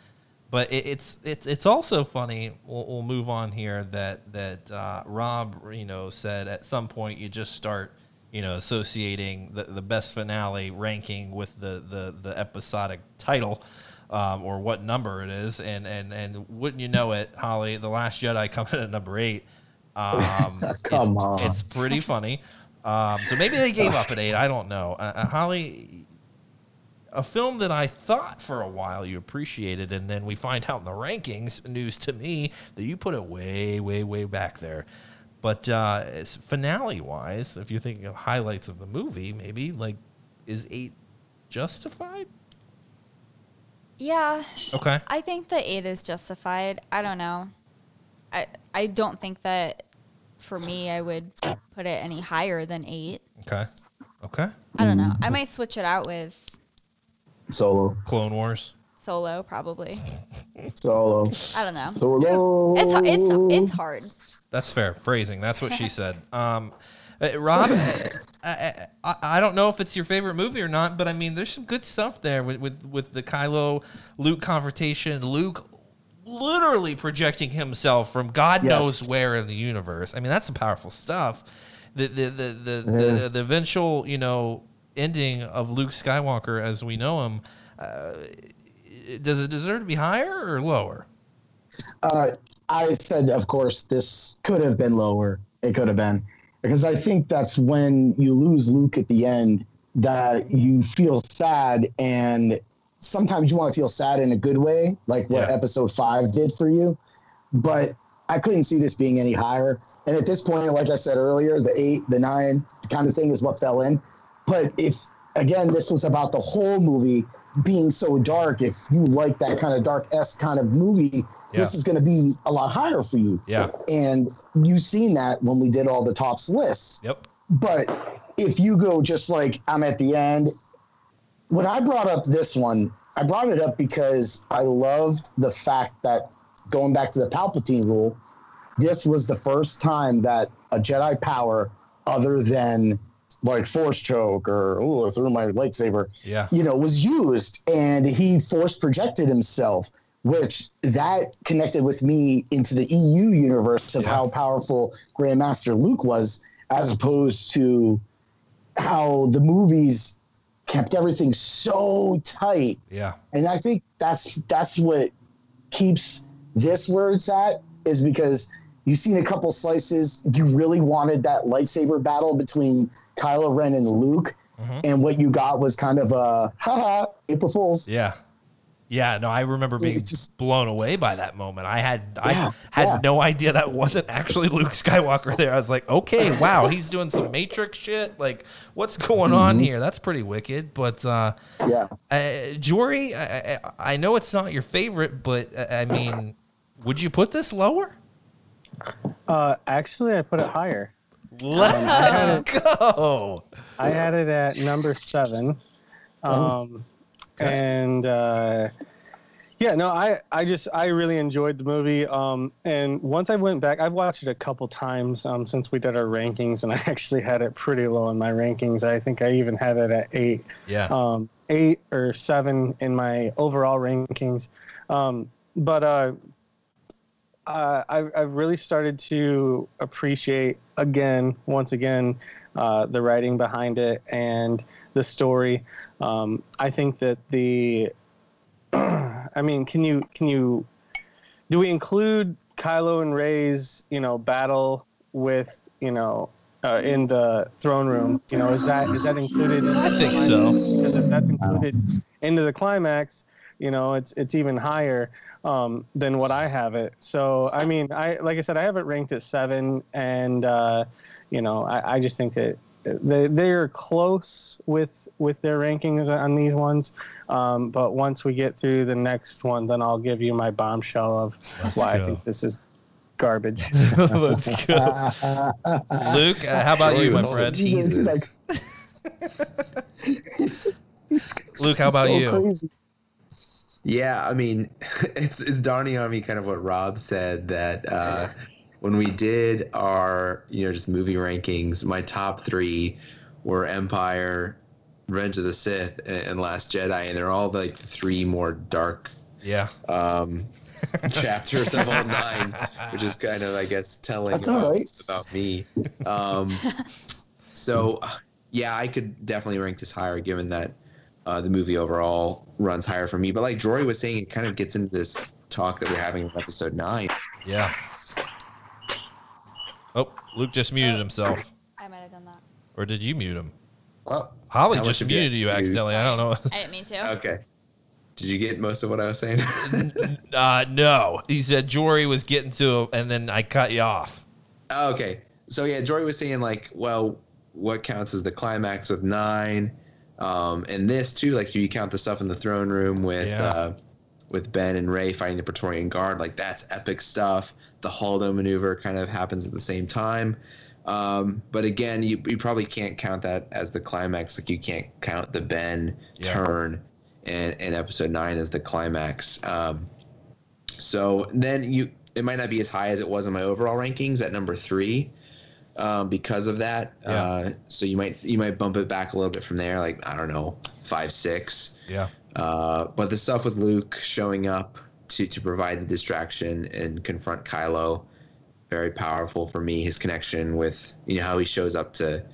But it, it's it's it's also funny. We'll, we'll move on here. That that uh, Rob, you know, said at some point you just start, you know, associating the, the best finale ranking with the the, the episodic title, um, or what number it is, and and and wouldn't you know it, Holly, the Last Jedi coming at number eight. Um, Come it's, on. it's pretty funny. Um, so maybe they gave up at eight. I don't know. Uh, uh, Holly, a film that I thought for a while you appreciated, and then we find out in the rankings, news to me, that you put it way, way, way back there. But uh, finale wise, if you're thinking of highlights of the movie, maybe like is eight justified? Yeah, Okay. I think the eight is justified. I don't know. I I don't think that for me I would put it any higher than eight. Okay. Okay. I don't know. I might switch it out with Solo, Clone Wars. solo probably. solo, I don't know. solo. It's har- it's it's hard. That's fair phrasing. That's what she said. Um, uh, Rob, I, I, I don't know if it's your favorite movie or not, but I mean, there's some good stuff there with with, with the Kylo Luke confrontation. Luke literally projecting himself from God Yes. knows where in the universe. I mean, that's some powerful stuff. The the the the, the, is. the eventual you know ending of Luke Skywalker as we know him. Uh, does it deserve to be higher or lower? Uh, I said, of course, this could have been lower. It could have been because I think that's when you lose Luke at the end that you feel sad, and sometimes you want to feel sad in a good way, like what Yeah. Episode Five did for you. But I couldn't see this being any higher. And at this point, like I said earlier, the eight, the nine kind of thing is what fell in. But if again, this was about the whole movie being so dark, if you like that kind of dark s kind of movie, this is going to be a lot higher for you. Yeah. And you've seen that when we did all the tops lists. Yep. But if you go just like I'm at the end, when I brought up this one, I brought it up because I loved the fact that going back to the Palpatine rule, this was the first time that a Jedi power other than like force choke or oh I threw my lightsaber Yeah. you know, was used and he force projected himself, which that connected with me into the EU universe of Yeah. how powerful Grandmaster Luke was, as opposed to how the movies kept everything so tight. Yeah. And I think that's that's what keeps this where it's at is because you've seen a couple slices. You really wanted that lightsaber battle between Kylo Ren and Luke, Mhm. and what you got was kind of a haha April Fools. Yeah. Yeah, no, I remember being just- blown away by that moment. I had Yeah, I had yeah. no idea that wasn't actually Luke Skywalker there. I was like, okay, wow, he's doing some Matrix shit. Like, what's going on Mm-hmm. here? That's pretty wicked. But uh, Yeah. uh, Jory, I, I, I know it's not your favorite, but uh, I mean, would you put this lower? Uh, actually, I put it higher. Let's go. I had it at number seven. Um, and uh, yeah, Yeah, no, I, I just I really enjoyed the movie. Um, and once I went back, I've watched it a couple times um, since we did our rankings, and I actually had it pretty low in my rankings. I think I even had it at eight, Yeah. um, eight or seven in my overall rankings. Um, but uh, uh, I've, I've really started to appreciate again, once again, uh, the writing behind it and the story. Um, I think that the, I mean, can you can you, do we include Kylo and Rey's you know battle with you know uh, in the throne room? You know, is that is that included? I think so. Because if that's included into the climax, you know, it's it's even higher um, than what I have it. So I mean, I like I said, I have it ranked at seven, and uh, you know, I, I just think that they they're close with with their rankings on these ones. Um, but once we get through the next one, then I'll give you my bombshell of Let's why go. I think this is garbage. Let's go. Luke, uh, how about you, my With all the friend? teasers. Luke, how about so you? crazy. Yeah, I mean, it's it's dawning on me kind of what Rob said that uh, when we did our you know just movie rankings, my top three were Empire, Revenge of the Sith, and, and Last Jedi, and they're all like three more dark Yeah. um, chapters of all nine, which is kind of I guess telling about, right. about me. Um, so yeah, I could definitely rank this higher given that uh, the movie overall runs higher for me. But like Jory was saying, it kind of gets into this talk that we're having in episode nine. Yeah. Oh, Luke just muted himself. I might have done that. Or did you mute him? Oh, Holly just did you muted you accidentally. I don't know. I didn't mean to. okay. Did you get most of what I was saying? Uh, no. He said Jory was getting to and then I cut you off. Oh, okay. So yeah, Jory was saying like, well, what counts as the climax with nine, um, and this too. Like, you count the stuff in the throne room with Yeah. uh, with Ben and Rey fighting the Praetorian Guard. Like, that's epic stuff. The Holdo maneuver kind of happens at the same time. Um, but again, you, you probably can't count that as the climax. Like, you can't count the Ben Yeah. turn in, in episode nine as the climax. Um, so then you it might not be as high as it was in my overall rankings at number three um, because of that. Yeah. Uh, so you might you might bump it back a little bit from there, like I don't know, five six. Yeah. Uh, but the stuff with Luke showing up to to provide the distraction and confront Kylo, very powerful for me. His connection with you know how he shows up to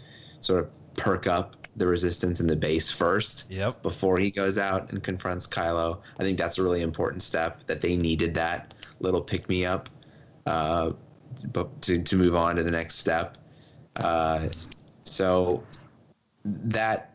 sort of perk up the resistance in the base first Yep. before he goes out and confronts Kylo. I think that's a really important step that they needed that little pick me up, uh, but to, to move on to the next step. Uh, so that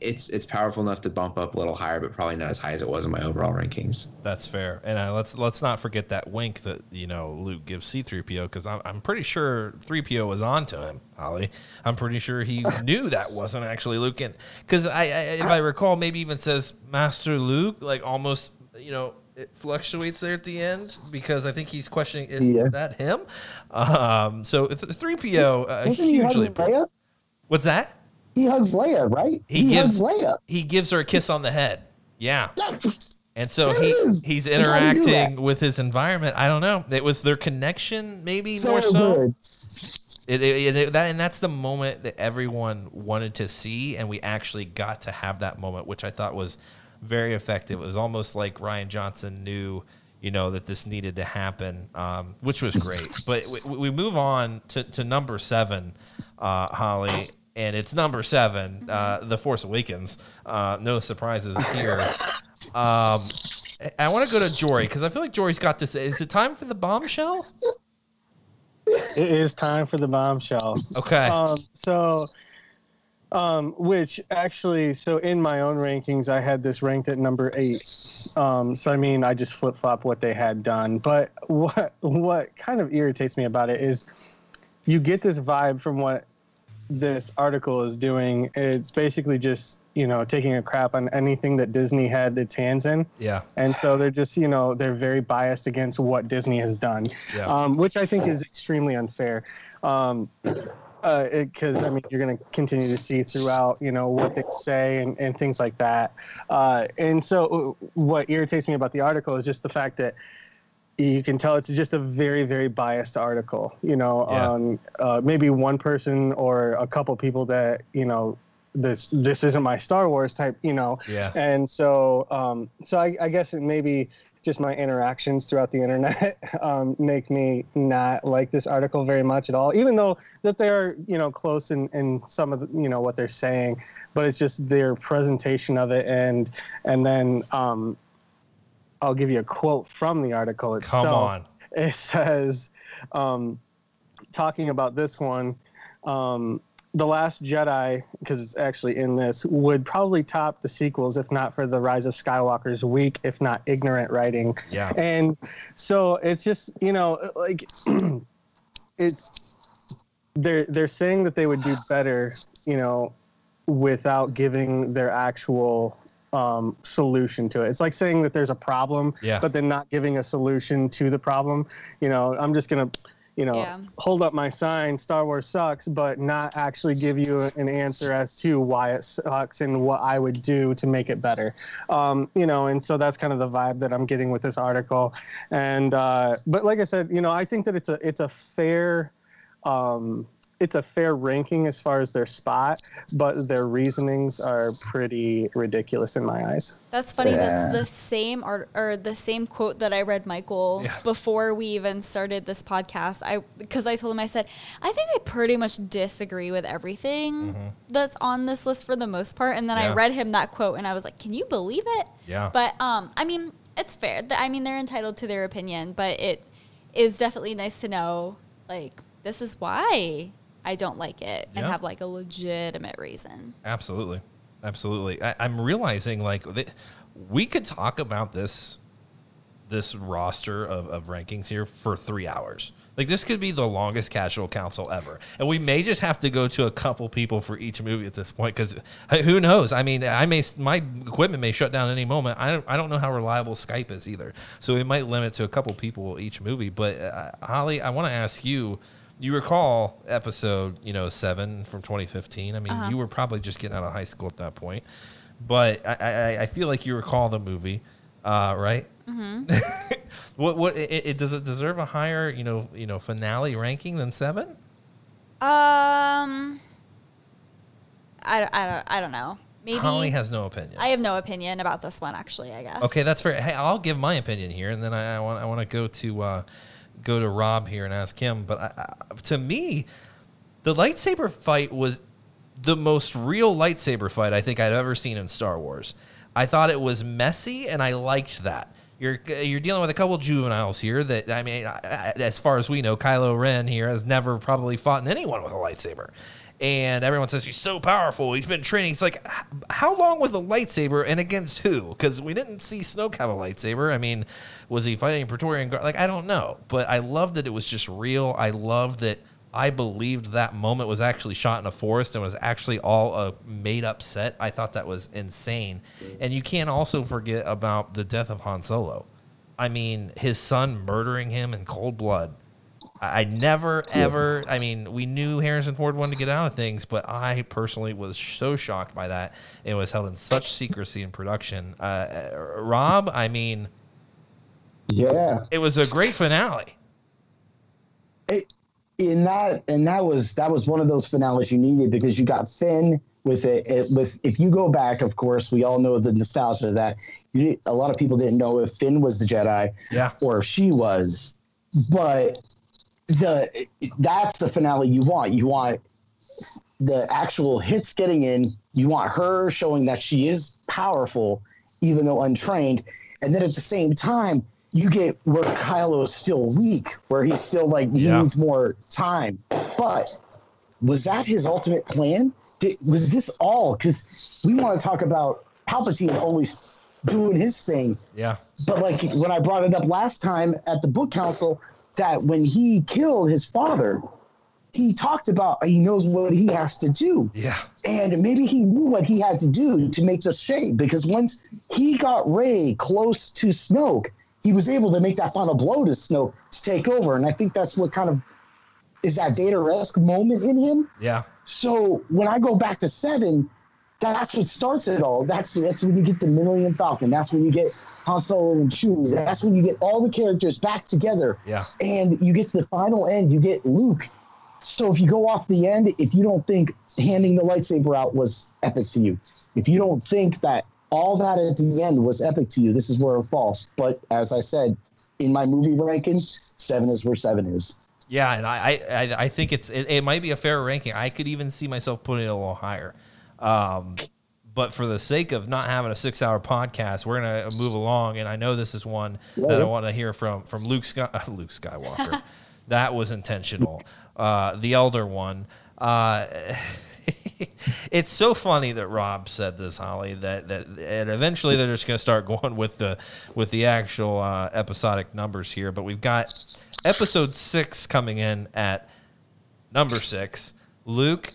it's it's powerful enough to bump up a little higher, but probably not as high as it was in my overall rankings. That's fair. And uh, let's let's not forget that wink that you know Luke gives C-3PO because I'm, I'm pretty sure 3PO was on to him, Holly. I'm pretty sure he knew that wasn't actually Luke. And because I, I, if I recall, maybe even says Master Luke, like almost you know it fluctuates there at the end because I think he's questioning is Yeah. that him? Um, so 3PO uh, Doesn't he hugely. Leia? What's that? He hugs Leia, right? He gives- hugs Leia. He gives her a kiss on the head. Yeah. And so There he is. he's Like, how do you do interacting with his environment. I don't know. It was their connection, maybe So more so. good. It, it, it- that, and that's the moment that everyone wanted to see, and we actually got to have that moment, which I thought was very effective. It was almost like Rian Johnson knew, you know, that this needed to happen, um, which was great. but we, we move on to, to number seven, uh, Holly, and it's number seven, uh, The Force Awakens. Uh, no surprises here. Um, I- want to go to Jory because I feel like Jory's got this. Is it time for the bombshell? it is time for the bombshell. Okay. Um, so, um, which actually, so in my own rankings, I had this ranked at number eight. Um, so I mean, I just flip flop what they had done. But what what kind of irritates me about it is, you get this vibe from what this article is doing. It's basically just you know taking a crap on anything that Disney had its hands in. yeah. And so they're just, you know, they're very biased against what Disney has done, Yeah. um, which I think is extremely unfair. Um, because I mean you're going to continue to see throughout, you know, what they say and, and things like that. Uh, and so, uh, what irritates me about the article is just the fact that you can tell it's just a very very biased article. You know, Yeah. on uh, maybe one person or a couple people that you know this this isn't my Star Wars type. You know, Yeah. and so um, so I, I guess it maybe just my interactions throughout the internet um, make me not like this article very much at all even though that they're you know close in, in some of the, you know what they're saying but it's just their presentation of it and and then um, i'll give you a quote from the article itself Come on. it says um, talking about this one um, the last jedi because it's actually in this would probably top the sequels if not for the rise of skywalker's weak if not ignorant writing Yeah. and so it's just you know like it's they're they're saying that they would do better you know without giving their actual um, solution to it. It's like saying that there's a problem, Yeah. but then not giving a solution to the problem. You know, I'm just gonna, you know, Yeah. hold up my sign, Star Wars sucks, but not actually give you an answer as to why it sucks and what I would do to make it better. Um, you know, and so that's kind of the vibe that I'm getting with this article. And uh, but like I said, you know, I think that it's a it's a fair. Um, it's a fair ranking as far as their spot, but their reasonings are pretty ridiculous in my eyes. That's funny. That's the same art or the same quote that I read Michael Yeah. before we even started this podcast. I because I told him I said I think I pretty much disagree with everything that's on this list for the most part. And then Mm-hmm. Yeah. I read him that quote and I was like, "Can you believe it?" Yeah. But um, I mean, it's fair. I mean, they're entitled to their opinion, but it is definitely nice to know like this is why I don't like it and Yeah. have like a legitimate reason. Absolutely, absolutely. I, I'm realizing like we could talk about this this roster of, of rankings here for three hours. Like this could be the longest casual council ever, and we may just have to go to a couple people for each movie at this point because who knows? I mean, I may my equipment may shut down any moment. I don't I don't know how reliable Skype is either, so we might limit to a couple people each movie. But uh, Holly, I want to ask you. You recall episode, you know, seven from 2015. I mean, you were probably just getting out of high school at that point, but I, I, I feel like you recall the movie, uh, right? Mm-hmm. what what it, it does it deserve a higher, you know, you know, finale ranking than seven? Um, I, don't- I don't I don't know. Maybe Holly has no opinion. I have no opinion about this one actually. I guess. Okay, that's fair. Hey, I'll give my opinion here, and then I, I want I want to go to uh, go to Rob here and ask him. But I, I, to me, the lightsaber fight was the most real lightsaber fight I think I'd ever seen in Star Wars. I thought it was messy, and I liked that. You're you're dealing with a couple juveniles here. That I mean, as far as we know, Kylo Ren here has never probably fought anyone with a lightsaber. And everyone says he's so powerful. He's been training. It's like, how long with a lightsaber and against who? Because we didn't see Snoke have a lightsaber. I mean, was he fighting Praetorian Guard? Like, I don't know. But I love that it was just real. I love that I believed that moment was actually shot in a forest and was actually all a made up set. I thought that was insane. And you can't also forget about the death of Han Solo. I mean, his son murdering him in cold blood. I never, ever. I mean, we knew Harrison Ford wanted to get out of things, but I personally was so shocked by that. It was held in such secrecy in production. Uh, Rob, I mean, Yeah. it was a great finale. it, in that and that was that was one of those finales you needed because you got Finn with it, it with if you go back of course we all know the nostalgia of that you, a lot of people didn't know if Finn was the Jedi Yeah. or if she was but the that's the finale you want. You want the actual hits getting in. You want her showing that she is powerful even though untrained. And then at the same time you get where Kylo is still weak where he's still like Yeah. needs more time. But was that his ultimate plan? Did, was this all? Because we want to talk about Palpatine always doing his thing. Yeah. but like when I brought it up last time at the book council, that when he killed his father, he talked about he knows what he has to do. Yeah. And maybe he knew what he had to do to make the shape because once he got Rey close to Snoke, he was able to make that final blow to Snoke to take over. And I think that's what kind of is that Vader-esque moment in him. Yeah. So when I go back to seven, that's what starts it all. That's that's when you get the Millennium Falcon. That's when you get Han Solo and Chewie. That's when you get all the characters back together. Yeah. And you get the final end. You get Luke. So if you go off the end, if you don't think handing the lightsaber out was epic to you, if you don't think that all that at the end was epic to you, this is where it falls. But as I said, in my movie ranking, seven is where seven is. Yeah, and I I, I think it's it, it might be a fair ranking. I could even see myself putting it a little higher. Um, but for the sake of not having a six-hour podcast, we're gonna move along. And I know this is one that I want to hear from from Luke Sky, uh, Luke Skywalker. that was intentional. Uh, the elder one. Uh, it's so funny that Rob said this, Holly. That that and eventually they're just going to start going with the with the actual uh, episodic numbers here. But we've got episode six coming in at number six. Luke,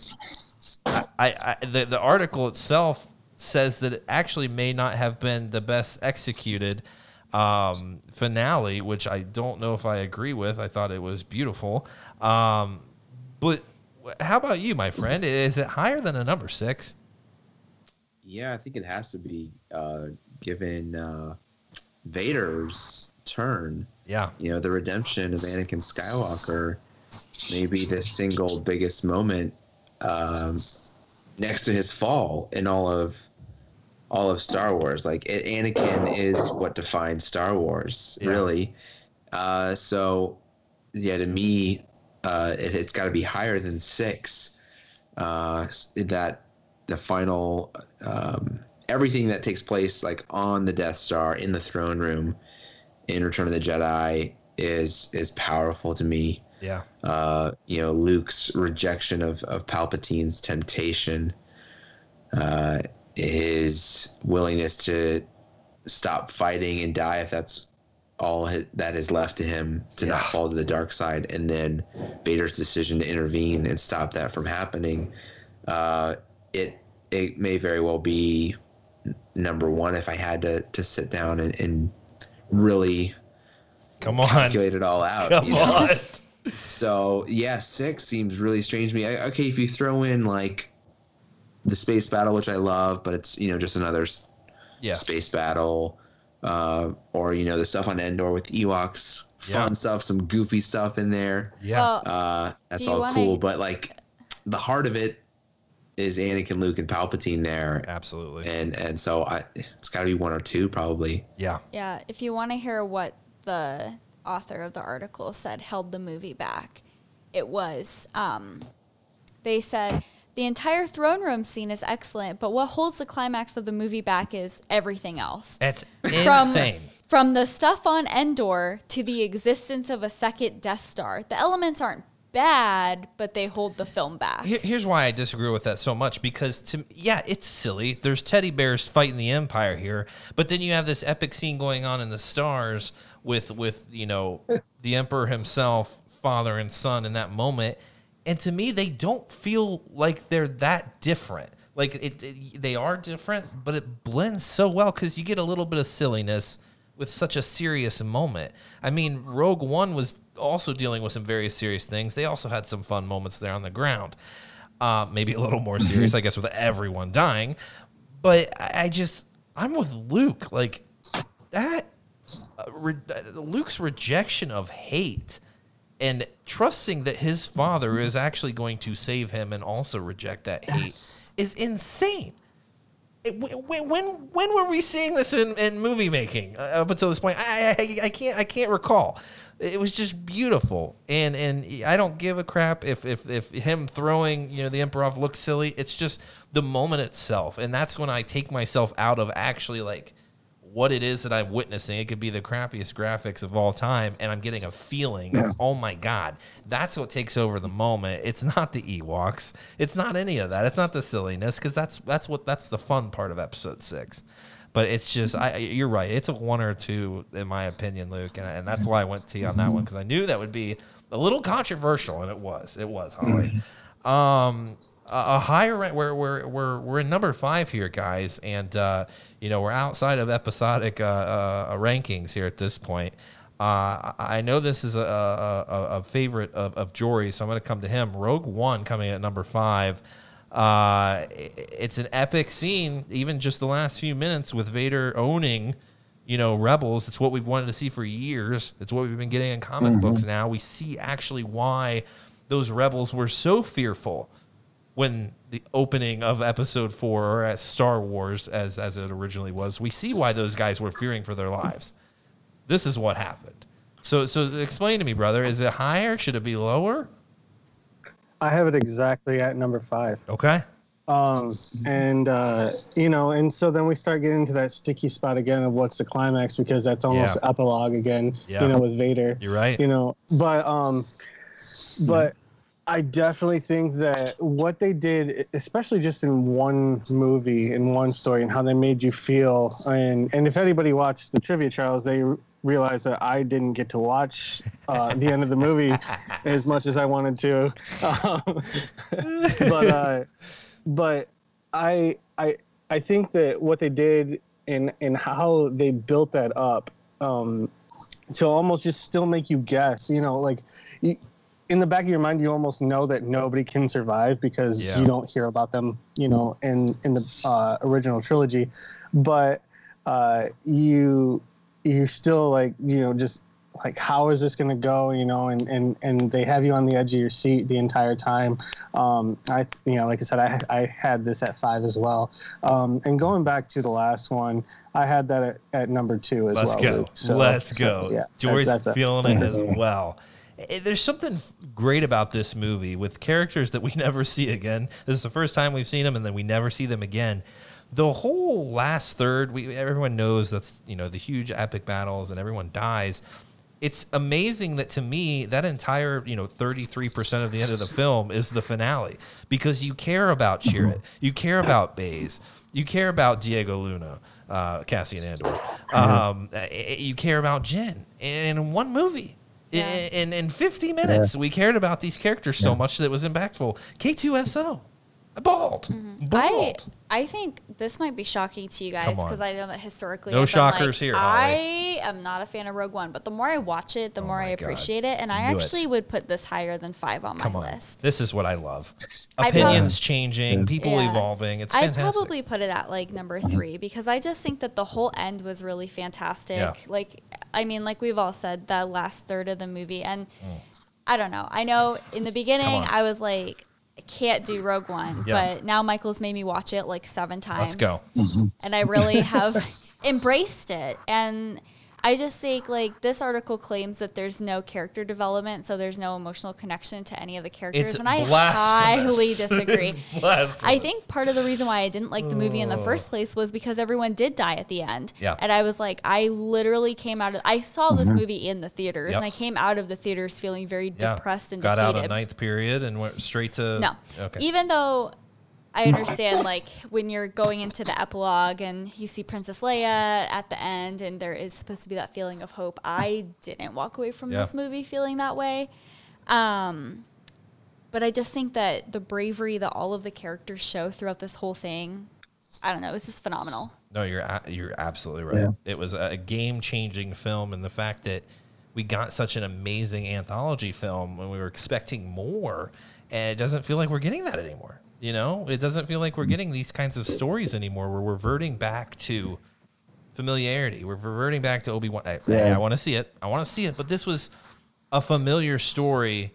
I, I, the the article itself says that it actually may not have been the best executed um, finale, which I don't know if I agree with. I thought it was beautiful, um, but how about you, my friend? Is it higher than a number six? Yeah, I think it has to be uh, given uh, Vader's turn. Yeah. You know, the redemption of Anakin Skywalker may be the single biggest moment um, next to his fall in all of all of Star Wars. Like it, Anakin is what defines Star Wars, Yeah. really. Uh, so yeah, to me, uh, it, it's got to be higher than six. Uh, that the final um, everything that takes place like on the Death Star in the throne room in Return of the Jedi is is powerful to me Yeah. uh, you know, Luke's rejection of, of Palpatine's temptation, uh, his willingness to stop fighting and die if that's all that is left to him to not fall to the dark side, and then Vader's decision to intervene and stop that from happening. Uh, it it may very well be number one if I had to to sit down and, and really Come on. calculate it all out. Come you know? on. So yeah, six seems really strange to me. I, okay, if you throw in like the space battle, which I love, but it's you know just another Yeah. space battle, uh, or you know the stuff on Endor with Ewoks, fun Yeah. stuff, some goofy stuff in there. Yeah. Well, Uh, that's all wanna- cool, but like the heart of it is Anakin, Luke, and Palpatine there, Absolutely. and and so I it's got to be one or two probably. Yeah. Yeah, if you want to hear what the author of the article said held the movie back, it was um, they said the entire throne room scene is excellent, but what holds the climax of the movie back is everything else. It's From insane. from the stuff on Endor to the existence of a second Death Star, the elements aren't bad, but they hold the film back. Here- Here's why I disagree with that so much because to yeah, it's silly. There's teddy bears fighting the empire here, but then you have this epic scene going on in the stars with with you know the emperor himself, father and son in that moment, and to me they don't feel like they're that different. Like it, it they are different, but it blends so well because you get a little bit of silliness with such a serious moment. I mean, Rogue One was also dealing with some very serious things. They also had some fun moments there on the ground. Uh, maybe a little more serious, I guess, with everyone dying. But I just, I'm with Luke. Like that, re- Luke's rejection of hate and trusting that his father is actually going to save him and also reject that hate is insane. It- when, when when were we seeing this in, in movie making uh, up until this point? I, I I can't I can't recall. It was just beautiful, and and I don't give a crap if if if him throwing you know the emperor off looks silly. It's just the moment itself, and that's when I take myself out of actually like what it is that I'm witnessing. It could be the crappiest graphics of all time, and I'm getting a feeling of, oh my God, that's what takes over the moment. It's not the Ewoks. It's not any of that. It's not the silliness, because that's that's what that's the fun part of episode six. But it's just, I, you're right. It's a one or two, in my opinion, Luke, and, and that's why I went to you on that one because I knew that would be a little controversial, and it was. It was, Holly. Um, a, higher rank. We're, we're we're we're in number five here, guys, and uh, you know we're outside of episodic uh, uh, rankings here at this point. Uh, I know this is a, a, a, favorite of, of Jory, so I'm going to come to him. Rogue One coming at number five. Uh, it's an epic scene, even just the last few minutes with Vader owning, you know, rebels. It's what we've wanted to see for years. It's what we've been getting in comic books now. We see actually why those rebels were so fearful when the opening of episode four or at Star Wars as as it originally was, we see why those guys were fearing for their lives. This is what happened. So so explain to me, brother, is it higher? Should it be lower? I have it exactly at number five. Okay. Um, and uh, you know, and so then we start getting into that sticky spot again of what's the climax because that's almost Yeah. epilogue again. Yeah. You know, with Vader. You're right. You know, but um, but I definitely think that what they did, especially just in one movie, in one story, and how they made you feel, and and if anybody watched the trivia trials, they realized that I didn't get to watch uh, the end of the movie as much as I wanted to. Um, but uh, but I I I think that what they did and and how they built that up um, to almost just still make you guess, you know, like. You, in the back of your mind, you almost know that nobody can survive because Yeah. you don't hear about them, you know, in in the uh, original trilogy. But uh, you you still like you know just like how is this going to go you know and, and and they have you on the edge of your seat the entire time um i you know like i said i i had this at five as well um and going back to the last one i had that at, at number two as well. Let's well go. So- Let's so, go. yeah Jory's that's- that's feeling it as well. Eh, There's something great about this movie with characters that we never see again. This is the first time we've seen them, and then we never see them again. The whole last third, we everyone knows that's you know the huge epic battles, and everyone dies. It's amazing that to me that entire you know 33 percent of the end of the film is the finale because you care about Chirrut, you care about Baze, you care about Diego Luna, uh, Cassian Andor, um, eh, you care about Jyn, and in one movie. Yeah. In, in 50 minutes, we cared about these characters so much that it was impactful. K2SO, bald, I bald. I think this might be shocking to you guys Come on. because I know that historically No I've been like, shockers here, I am not a fan of Rogue One, but the more I watch it, the more Oh my I God. appreciate it, and I Knew it. actually would put this higher than five on Come my on, list. this is what I love. I'd Opinions changing, people Yeah. evolving. It's I'd fantastic. probably put it at like number three because I just think that the whole end was really fantastic. Yeah. Like, I mean, like we've all said, the last third of the movie, and Mm. I don't know. I know in the beginning on. I was like, I can't do Rogue One, Yeah. but now Michael's made me watch it like seven times. Let's go. Mm-hmm. and I really have embraced it. And I just think like this article claims that there's no character development, so there's no emotional connection to any of the characters, It's and I highly disagree. I think part of the reason why I didn't like the movie in the first place was because everyone did die at the end. Yeah. And I was like, I literally came out of I saw this mm-hmm. movie in the theaters Yep. and I came out of the theaters feeling very Yeah. depressed and Got defeated. out of ninth period and went straight to No. Okay. Even though I understand, like, when you're going into the epilogue and you see Princess Leia at the end, and there is supposed to be that feeling of hope, I didn't walk away from Yeah. this movie feeling that way. Um, but I just think that the bravery that all of the characters show throughout this whole thing, I don't know, it's just phenomenal. No, you're a- you're absolutely right. Yeah. It was a game changing film, and the fact that we got such an amazing anthology film when we were expecting more, and it doesn't feel like we're getting that anymore. You know, it doesn't feel like we're mm. getting these kinds of stories anymore. We're reverting back to familiarity. We're reverting back to Obi Wan. I, Yeah. I want to see it. I want to see it. But this was a familiar story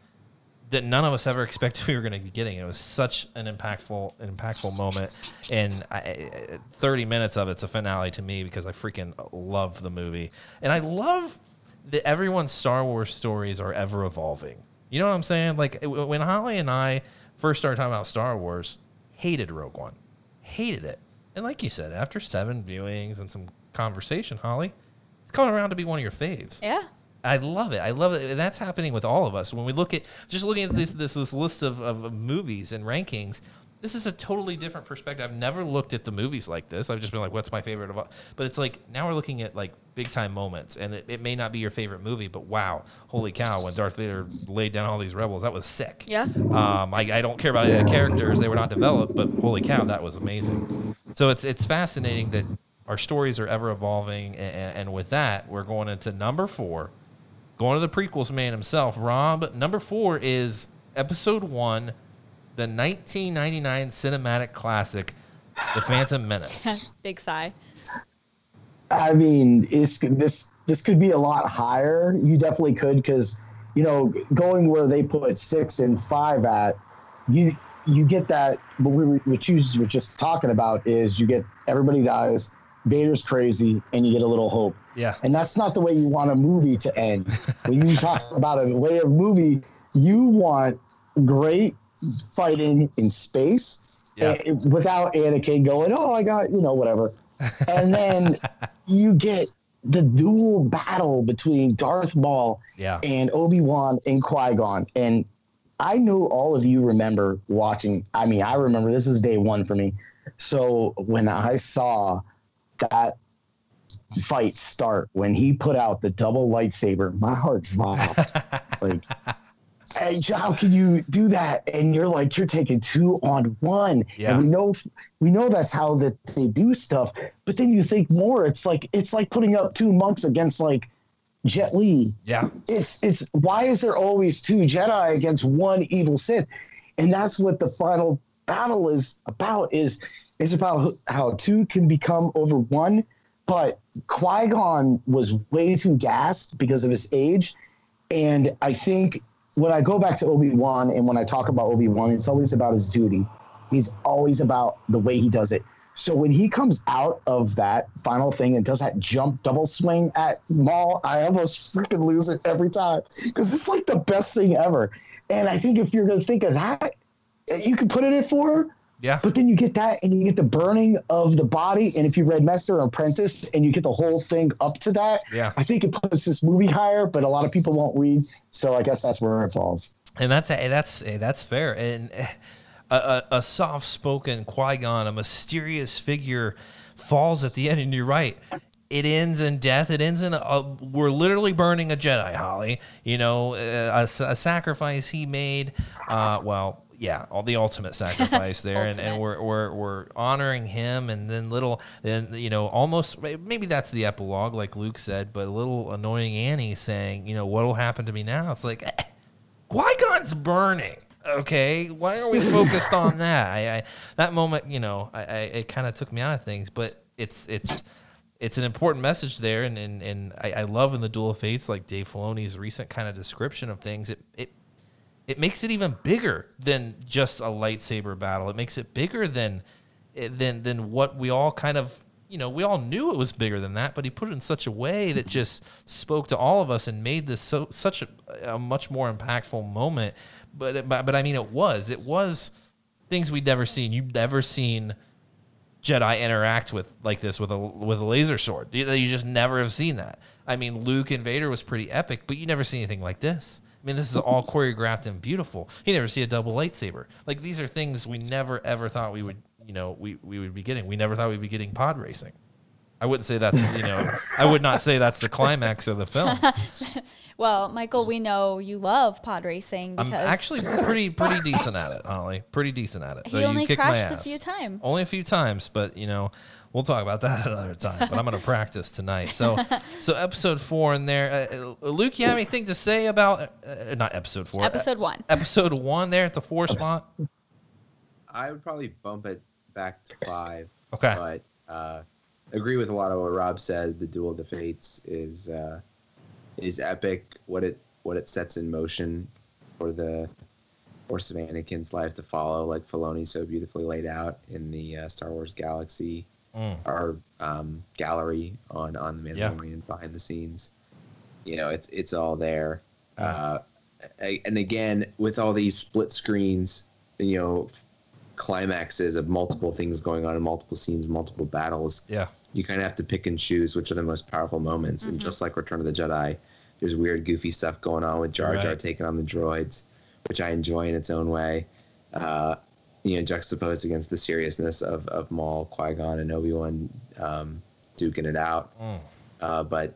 that none of us ever expected we were going to be getting. It was such an impactful, impactful moment, and I, I- thirty minutes of it's a finale to me because I freaking love the movie, and I love that everyone's Star Wars stories are ever evolving. You know what I'm saying? Like when Holly and I first started talking about Star Wars, hated Rogue One, hated it, and like you said, after seven viewings and some conversation, Holly, it's coming around to be one of your faves. Yeah. I love it. I love it. And that's happening with all of us. When we look at just looking at this this, this list of, of movies and rankings, this is a totally different perspective. I've never looked at the movies like this. I've just been like, what's my favorite of all? But it's like now we're looking at like big time moments, and it, it may not be your favorite movie, but wow, holy cow! When Darth Vader laid down all these rebels, that was sick. Yeah. Um, I, I don't care about any of the characters; they were not developed, but holy cow, that was amazing. So it's it's fascinating that our stories are ever evolving, and, and with that, we're going into number four Going to the prequels man himself, Rob. Number four is episode one, the 1999 cinematic classic, The Phantom Menace. Big sigh. I mean, it's this this could be a lot higher. You definitely could because you know going where they put six and five at, you you get that. what we were, what you were just talking about is you get everybody dies, Vader's crazy, and you get a little hope. Yeah. And that's not the way you want a movie to end. when you talk about a way of movie, you want great fighting in space Yeah. eh, without Anakin going, oh, I got, you know, whatever. And then you get the dual battle between Darth Maul Yeah. and Obi Wan and Qui Gon. And I know all of you remember watching. I mean, I remember this is day one for me. So when I saw that fight start, when he put out the double lightsaber, my heart dropped. like, hey, how can you do that? And you're like, you're taking two on one. Yeah. And we know, we know that's how that they do stuff. But then you think more. It's like it's like putting up two monks against like Jet Li Yeah. it's it's why is there always two Jedi against one evil Sith, and that's what the final battle is about. Is is about how two can become over one, but Qui Gon was way too gassed because of his age, and I think when I go back to Obi Wan and when I talk about Obi Wan, it's always about his duty. He's always about the way he does it. So when he comes out of that final thing and does that jump double swing at Maul, I almost freaking lose it every time because it's like the best thing ever. And I think if you're going to think of that, you can put it at four, Yeah. but then you get that and you get the burning of the body. And if you read Master and Apprentice and you get the whole thing up to that, Yeah. I think it puts this movie higher, but a lot of people won't read. So I guess that's where it falls. And that's that's that's fair. And eh, a, a, a soft-spoken Qui Gon, a mysterious figure, falls at the end. And you're right. It ends in death. It ends in a, a we're literally burning a Jedi, Holly. You know, a sacrifice he made. Uh, well, yeah, all the ultimate sacrifice there, and, and we're, we're we're honoring him, and then little, then you know, almost maybe that's the epilogue, like Luke said, but a little annoying Annie saying, you know, what'll happen to me now? It's like. eh, Qui Gon's burning. Okay, why are we focused on that? I, I that moment, you know, I, I it kind of took me out of things, but it's it's it's an important message there, and and, and I, I love in the Duel of Fates, like Dave Filoni's recent kind of description of things. It it it makes it even bigger than just a lightsaber battle. It makes it bigger than eh, than than what we all kind of you know we all knew it was bigger than that, but he put it in such a way that just spoke to all of us and made this so such a, a much more impactful moment. But, but but I mean, it was it was things we'd never seen. You've never seen Jedi interact with like this with a with a laser sword. You, you just never have seen that. I mean, Luke and Vader was pretty epic, but you never see anything like this. I mean, this is all choreographed and beautiful. You never see a double lightsaber. Like these are things we never ever thought we would, you know, we, we would be getting. We never thought we'd be getting pod racing. I wouldn't say that's, you know, I would not say that's the climax of the film. Well, Michael, we know you love pod racing I'm actually pretty pretty decent at it, Holly. Pretty decent at it. he only crashed a few times. Only a few times, but you know, we'll talk about that another time. But I'm going to practice tonight. So, so episode four in there. Uh, uh, Luke, you have anything to say about uh, not episode four? Episode uh, one. Episode one there at the four spot. I would probably bump it back to five. Okay. But uh, agree with a lot of what Rob said. The Duel of the Fates is uh, is epic. What it what it sets in motion for the Force of Anakin's life to follow, like Filoni so beautifully laid out in the uh, Star Wars Galaxy Mm. our um, gallery on on the Yeah. Mandalorian behind the scenes. You know, it's it's all there. Uh, a- and again, with all these split screens, you know, climaxes of multiple things going on in multiple scenes, multiple battles, Yeah. you kind of have to pick and choose which are the most powerful moments. And just like Return of the Jedi, there's weird, goofy stuff going on with Jar Jar Right. taking on the droids, which I enjoy in its own way. Uh, you know, juxtaposed against the seriousness of, of Maul, Qui Gon, and Obi Wan um, duking it out. Mm. Uh, but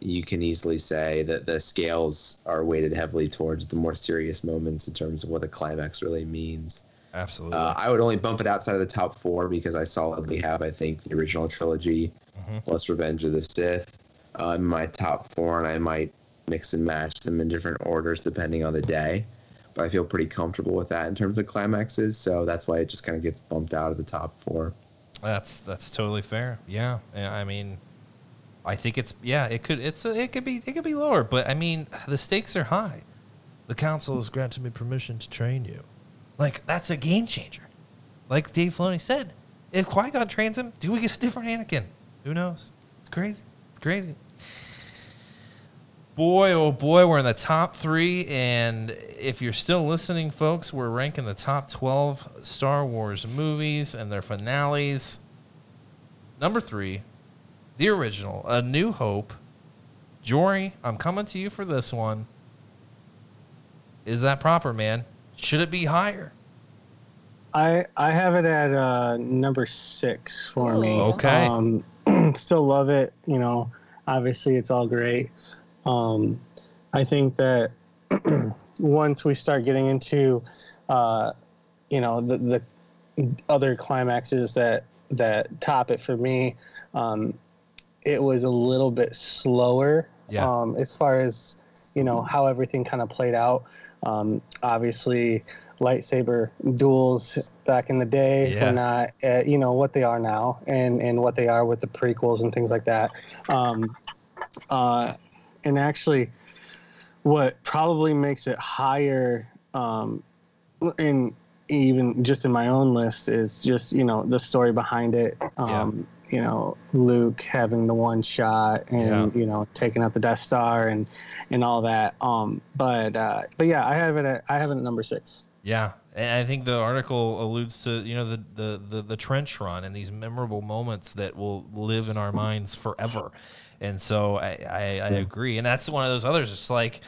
you can easily say that the scales are weighted heavily towards the more serious moments in terms of what the climax really means. Absolutely. Uh, I would only bump it outside of the top four because I solidly have, I think, the original trilogy Mm-hmm. plus Revenge of the Sith uh, in my top four, and I might mix and match them in different orders depending on the day. I feel pretty comfortable with that in terms of climaxes, so that's why it just kind of gets bumped out of the top four. That's that's totally fair. Yeah, Yeah, I mean, I think it's yeah. It could it's it could be it could be lower, but I mean the stakes are high. The council has granted me permission to train you. Like that's a game changer. Like Dave Filoni said, if Qui Gon trains him, do we get a different Anakin? Who knows? It's crazy. It's crazy. Boy, oh boy, we're in the top three, and if you're still listening, folks, we're ranking the top twelve Star Wars movies and their finales. Number three, the original, A New Hope. Jory, I'm coming to you for this one. Is that proper, man? Should it be higher? I I have it at uh, number six for me. Okay. Um, still love it. You know, obviously it's all great. Um, I think that once we start getting into, uh, you know, the, the other climaxes that that top it for me, um, it was a little bit slower. Yeah. Um, as far as you know how everything kind of played out. Um, obviously, lightsaber duels back in the day Yeah. were not, uh, you know, what they are now, and and what they are with the prequels and things like that. Um, uh, and actually, what probably makes it higher, um, in even just in my own list is just you know the story behind it. Um, You know, Luke having the one shot and Yeah. you know taking out the Death Star and and all that. Um, but uh, but yeah, I have it at I have it at number six. Yeah, and I think the article alludes to you know the the the, the trench run and these memorable moments that will live in our minds forever. And so I, I, I agree, and that's one of those others. It's like,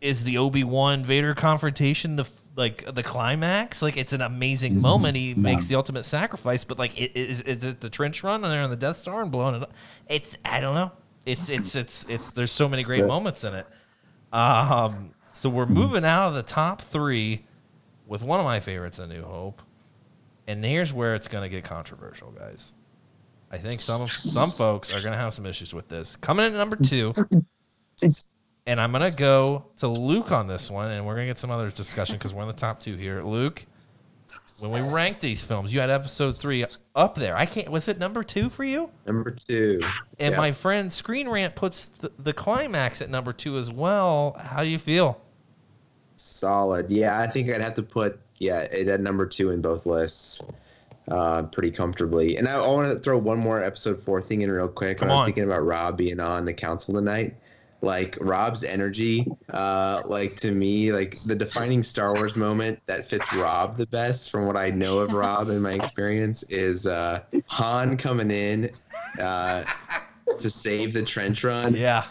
is the Obi Wan Vader confrontation the like the climax? Like it's an amazing moment. He makes the ultimate sacrifice, but like, is is it the trench run and they're on the Death Star and blowing it up? It's I don't know. It's it's it's it's there's so many great moments in it. Um, so we're moving out of the top three with one of my favorites, A New Hope. And here's where it's going to get controversial, guys. I think some some folks are going to have some issues with this. Coming in at number two, and I'm going to go to Luke on this one, and we're going to get some other discussion because we're in the top two here. Luke, when we ranked these films, you had episode three up there. I can't. Was it number two for you? Number two. And Yeah. my friend Screen Rant puts the, the climax at number two as well. How do you feel? Solid. Yeah, I think I'd have to put yeah it at number two in both lists, uh, pretty comfortably. And I, I want to throw one more episode four thing in real quick. Come when I was on. thinking about Rob being on the council tonight. Like Rob's energy, uh, like to me, like the defining Star Wars moment that fits Rob the best, from what I know of Rob and my experience, is uh, Han coming in uh, to save the trench run. Yeah.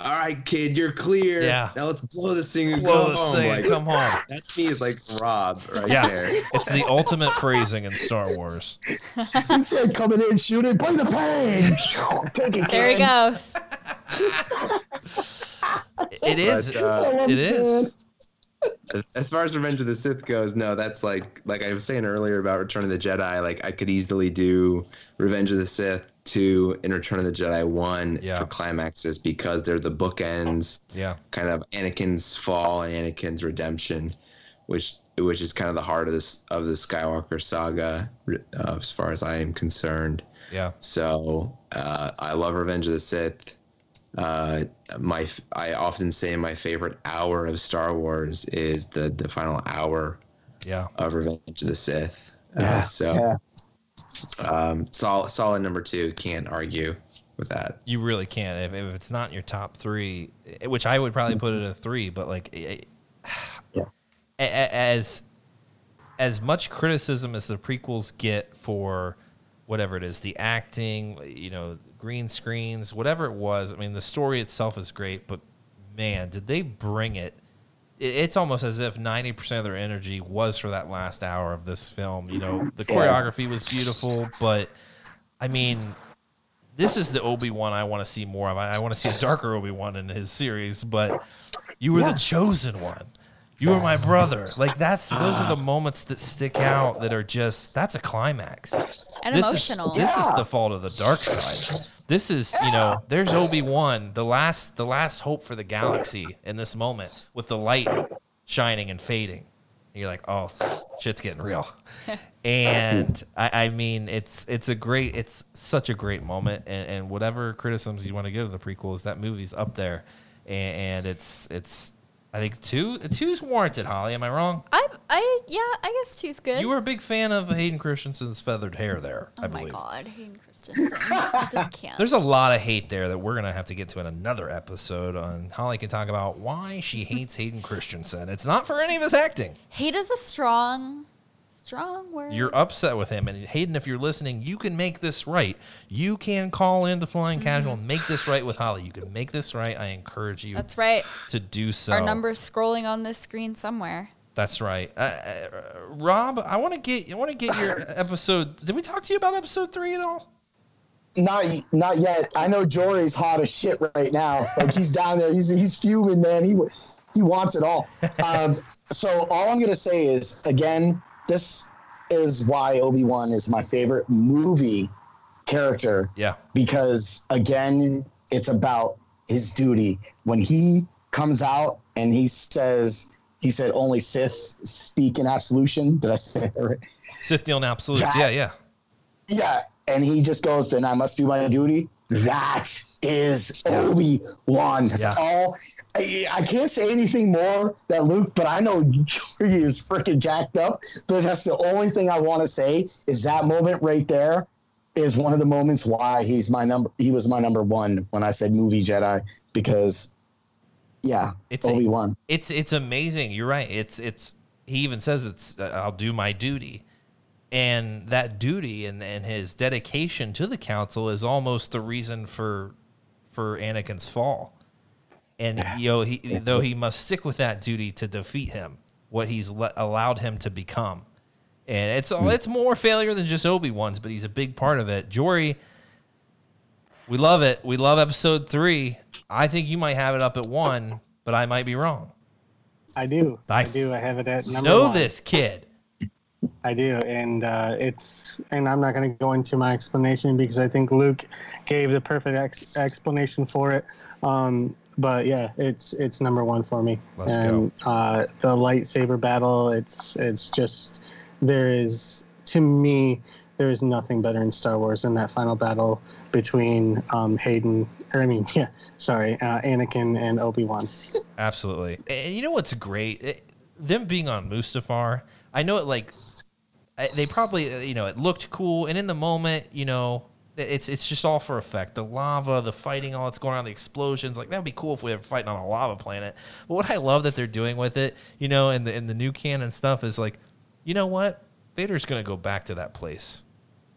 All right, kid, you're clear. Yeah. Now let's blow this thing and Blow go this home. thing. Like, Come home. that to me is like Rob right Yeah. there. It's the ultimate phrasing in Star Wars. it's like coming in, shooting, play the pain. Take it. There he goes. It is. But, uh, it is. As far as Revenge of the Sith goes, no, that's like like I was saying earlier about Return of the Jedi. Like I could easily do Revenge of the Sith two and Return of the Jedi one Yeah. for climaxes because they're the bookends, Yeah. kind of Anakin's fall and Anakin's redemption, which which is kind of the heart of this of the Skywalker saga, uh, as far as I am concerned. Yeah. So uh, I love Revenge of the Sith. Uh, my f- I often say my favorite hour of Star Wars is the the final hour Yeah. of Revenge of the Sith. Uh, Yeah, so yeah. Um, solid solid number two. Can't argue with that. You really can't. If, if it's not in your top three, eh, which I would probably put it a three, but like, eh, Yeah. a- a- as as much criticism as the prequels get for whatever it is, the acting, you know, green screens, whatever it was. I mean, the story itself is great, but man, did they bring it? It- It's almost as if ninety percent of their energy was for that last hour of this film. You know, the choreography was beautiful, but I mean, this is the Obi Wan I want to see more of. I, I want to see a darker Obi Wan in his series, but you were Yeah. the chosen one. You are my brother. Like that's those are the moments that stick out that are just that's a climax. And this emotional. Is, this is the fault of the dark side. This is, you know, there's Obi Wan, the last, the last hope for the galaxy in this moment, with the light shining and fading. And you're like, oh, shit's getting real. And I, I mean, it's it's a great, it's such a great moment. And, and whatever criticisms you want to give to the prequels, that movie's up there, and, and it's it's. I think two two's warranted. Holly, am I wrong? I, I, yeah, I guess two's good. You were a big fan of Hayden Christensen's feathered hair there. oh I my believe. god, Hayden Christensen. I just can't. There's a lot of hate there that we're gonna have to get to in another episode. On Holly can talk about why she hates Hayden Christensen. It's not for any of his acting. Hate is a strong, strong word. You're upset with him, and Hayden, if you're listening, you can make this right. You can call into Flying Casual and make this right with Holly. You can make this right. I encourage you That's right. to do so. Our number's scrolling on this screen somewhere. That's right. Uh, uh, Rob, I want to get I want to get your episode. Did we talk to you about episode three at all? Not not yet. I know Jory's hot as shit right now. Like he's down there. He's he's fuming, man. He he wants it all. Um, so all I'm gonna say is again, this is why Obi Wan is my favorite movie character Yeah. because again, it's about his duty. When he comes out and he says he said only Sith speak in absolution. Did I say that right? Sith Deal and Absolutes. Yeah, yeah. Yeah, and he just goes, "Then I must do my duty." That is Obi Wan. That's Yeah. all. I, I can't say anything more that Luke, but I know Jory is freaking jacked up. But that's the only thing I want to say is that moment right there is one of the moments why he's my number. He was my number one when I said movie Jedi because, yeah, It's Obi Wan. It's it's amazing. You're right. It's it's he even says it's uh, I'll do my duty. And that duty and, and his dedication to the council is almost the reason for for Anakin's fall. And you know, he, though he must stick with that duty to defeat him, what he's le- allowed him to become. And it's all it's more failure than just Obi Wan's, but he's a big part of it. Jory, we love it. We love episode three. I think you might have it up at one, but I might be wrong. I do. I I, do. I have it at number Know one. this kid. I do, and uh, it's and I'm not going to go into my explanation because I think Luke gave the perfect ex- explanation for it. Um, but yeah, it's it's number one for me. Let's and, Uh, the lightsaber battle, it's it's just there is to me there is nothing better in Star Wars than that final battle between um, Hayden. Or I mean, yeah, sorry, uh, Anakin and Obi Wan. Absolutely. And you know what's great? It- them being on Mustafar, I know it like they probably uh, you know it looked cool, and in the moment, you know, it's it's just all for effect. The lava, the fighting, all that's going on, the explosions. Like that would be cool if we were fighting on a lava planet. But what I love that they're doing with it, you know, and the in the new canon stuff is like, you know what? Vader's gonna go back to that place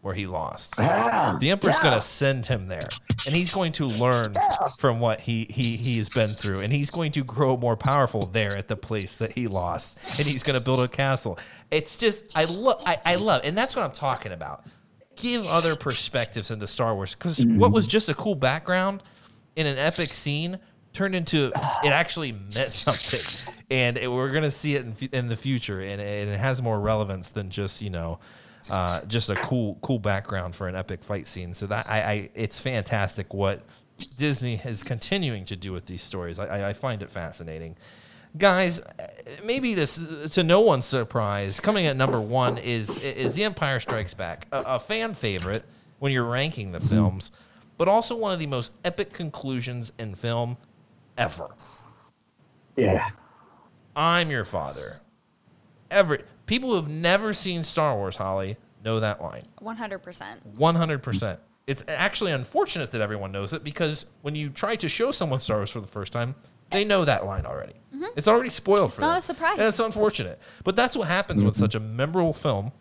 where he lost. Yeah, The Emperor's yeah. going to send him there, and he's going to learn from what he, he he has been through, and he's going to grow more powerful there at the place that he lost, and he's going to build a castle. It's just I love I, I love, and that's what I'm talking about. Give other perspectives into Star Wars because what was just a cool background in an epic scene turned into it actually meant something, and it, we're going to see it in, in the future, and, and it has more relevance than just you know uh, just a cool cool background for an epic fight scene. So that I, I it's fantastic what Disney is continuing to do with these stories. I, I, I find it fascinating. Guys, uh, maybe this to no one's surprise, coming at number one is is The Empire Strikes Back, a, a fan favorite when you're ranking the films, but also one of the most epic conclusions in film ever. Yeah. I'm your father. Every people who have never seen Star Wars, Holly, know that line. 100%. 100%. It's actually unfortunate that everyone knows it because when you try to show someone Star Wars for the first time, they know that line already. Mm-hmm. It's already spoiled for them. It's not them. a surprise. And it's unfortunate. But that's what happens with mm-hmm. such a memorable film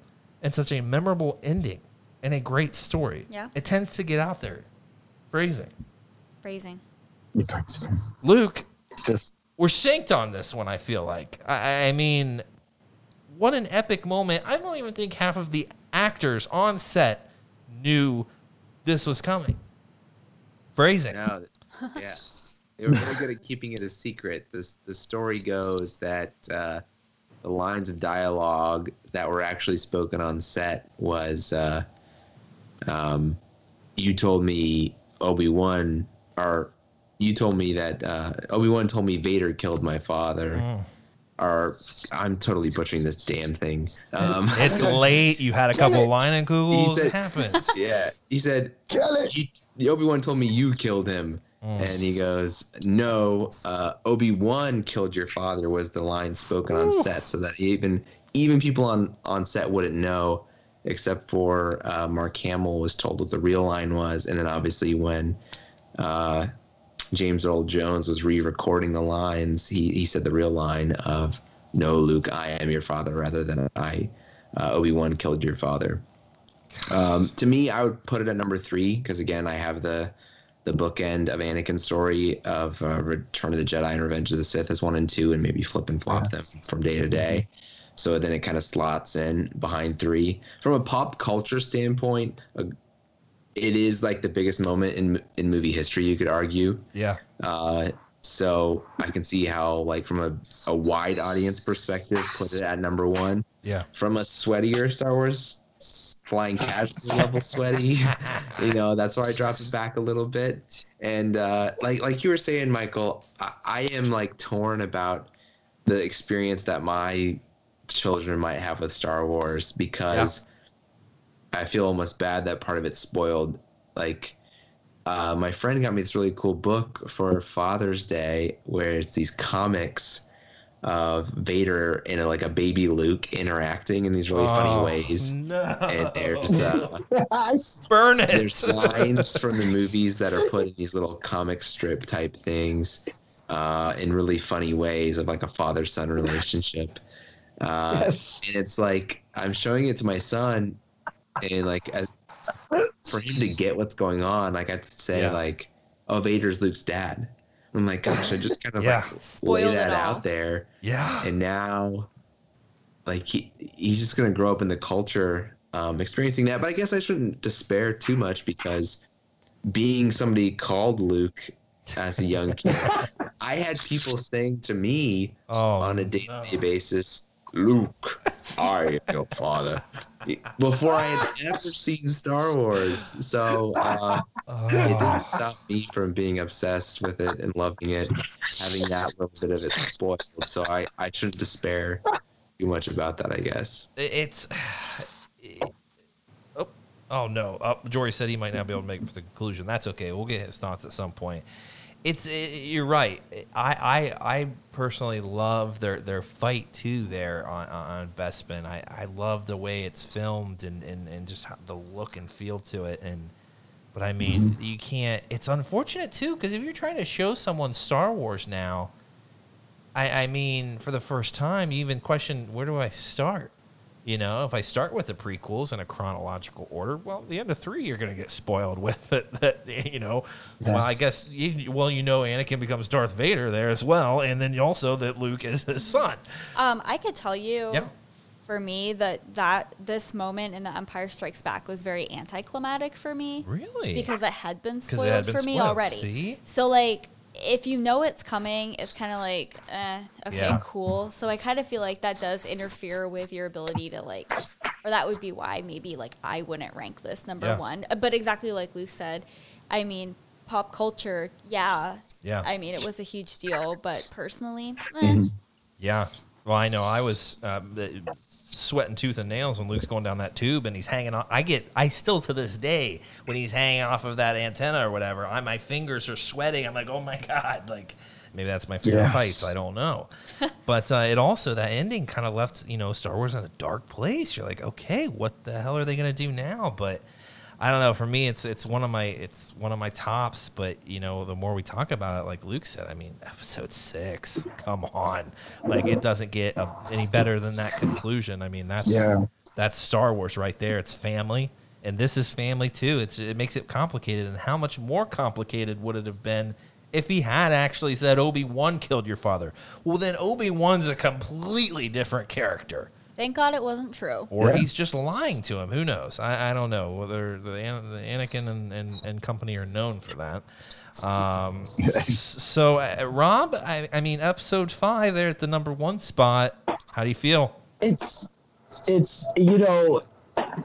and such a memorable ending and a great story. Yeah. It tends to get out there. Phrasing. Phrasing. Luke, Just we're synced on this one. I feel like. I, I mean, what an epic moment! I don't even think half of the actors on set knew this was coming. Phrasing. No, yeah, they were really good at keeping it a secret. This the story goes that uh, the lines of dialogue that were actually spoken on set was, uh, um, "You told me Obi Wan," or "You told me that uh, Obi Wan told me Vader killed my father." Or I'm totally butchering this damn thing. Um, It's late. You had a couple it. line and Googles. said- it happens. yeah, he said Kill it. Obi Wan told me you killed him. Mm. And he goes, No, uh, Obi Wan killed your father was the line spoken on set, so that even even people on on set wouldn't know, except for uh, Mark Hamill was told what the real line was, and then obviously when uh, James Earl Jones was re-recording the lines, he he said the real line of "No, Luke, I am your father," rather than "I, uh, Obi Wan killed your father." Um, to me, I would put it at number three because again, I have the the bookend of Anakin's story of uh, Return of the Jedi and Revenge of the Sith as one and two, and maybe flip and flop them from day to day. So then it kind of slots in behind three. From a pop culture standpoint, uh, it is like the biggest moment in in movie history. You could argue. Yeah. Uh, so I can see how, like, from a, a wide audience perspective, put it at number one. Yeah. From a sweatier Star Wars flying casual level sweaty, you know, that's why I dropped it back a little bit. And uh, like like you were saying, Michael, I, I am like torn about the experience that my children might have with Star Wars because I feel almost bad that part of it's spoiled. Like uh, my friend got me this really cool book for Father's Day where it's these comics of Vader and like a baby Luke interacting in these really Oh, funny ways. No. And there's uh, I Burn it. there's lines from the movies that are put in these little comic strip type things uh, in really funny ways of like a father son relationship. Uh, Yes. And it's like I'm showing it to my son, and like as, for him to get what's going on, like I'd say Yeah. like, "Oh, Vader's Luke's dad." I'm like, gosh, I just kind of Yeah. like Spoiled lay that out there yeah. and now like he he's just gonna grow up in the culture um, experiencing that but i guess i shouldn't despair too much because being somebody called luke as a young kid i had people saying to me Oh. on a day-to-day basis luke i am your father before i had ever seen star wars so uh, it didn't Oh. stop me from being obsessed with it and loving it, having that little bit of it spoiled. So I, I shouldn't despair too much about that, I guess. It's. Oh, oh no! Oh, Jory said he might not be able to make it for the conclusion. That's okay. We'll get his thoughts at some point. It's it, you're right. I, I I personally love their their fight too there on on Bespin. I, I love the way it's filmed and, and, and just how the look and feel to it. And but I mean, mm-hmm. you can't. It's unfortunate too because if you're trying to show someone Star Wars now, I, I mean, for the first time, you even question where do I start? You know, if I start with the prequels in a chronological order, well, the end of three, you're going to get spoiled with it. That you know, well, I guess you, well, you know, Anakin becomes Darth Vader there as well, and then also that Luke is his son. Um, I could tell you, Yep. for me, that that this moment in The Empire Strikes Back was very anticlimactic for me. Really? Because it had been spoiled had been for me already. see? So like, if you know it's coming, it's kind of like, eh, okay, Yeah. cool. So I kind of feel like that does interfere with your ability to like, or that would be why maybe like I wouldn't rank this number Yeah. one. Uh, But exactly like Luke said, I mean, pop culture, yeah. Yeah. I mean, it was a huge deal, but personally, eh. Mm-hmm. Yeah. Well, I know. I was uh, sweating tooth and nails when Luke's going down that tube and he's hanging on. I get, I still to this day, when he's hanging off of that antenna or whatever, I, my fingers are sweating. I'm like, oh my God. Like, maybe that's my fear of Yeah. heights. I don't know. but uh, it also, that ending kind of left, you know, Star Wars in a dark place. You're like, okay, what the hell are they going to do now? But. I don't know. For me, it's it's one of my it's one of my tops. But you know, the more we talk about it, like Luke said, I mean, episode six. Come on, like it doesn't get a, any better than that conclusion. I mean, that's Yeah. that's Star Wars right there. It's family, and this is family too. It's it makes it complicated. And how much more complicated would it have been if he had actually said Obi Wan killed your father? Well, then Obi Wan's a completely different character. Thank God it wasn't true. or Yeah. he's just lying to him. Who knows? I, I don't know whether the, An- the Anakin and, and, and company are known for that. Um, so, uh, Rob, I, I mean, episode five there at the number one spot. How do you feel? it's it's you know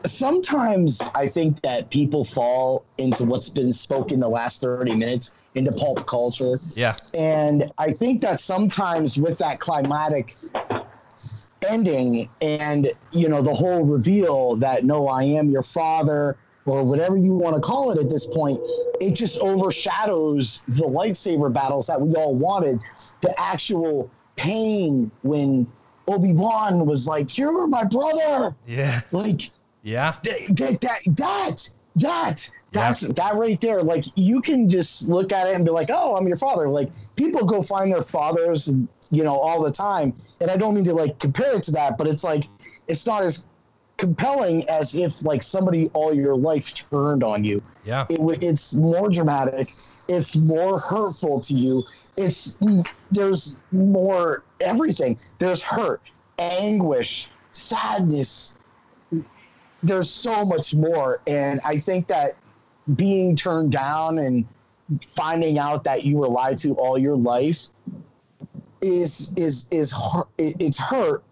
sometimes i think that people fall into what's been spoken the last 30 minutes into pulp culture Yeah, and i think that sometimes with that climatic ending and you know the whole reveal that no i am your father or whatever you want to call it at this point it just overshadows the lightsaber battles that we all wanted. The actual pain when obi-wan was like you're my brother. Yeah, like yeah, that that that that that that's that right there like you can just look at it and be like oh i'm your father. Like people go find their fathers you know all the time. And i don't mean to like compare it to that but it's like it's not as compelling as if like somebody all your life turned on you. Yeah, it, it's more dramatic. It's more hurtful to you. It's there's more everything. There's hurt anguish sadness. There's so much more. And i think that being turned down and finding out that you were lied to all your life is is is hurt, it's hurt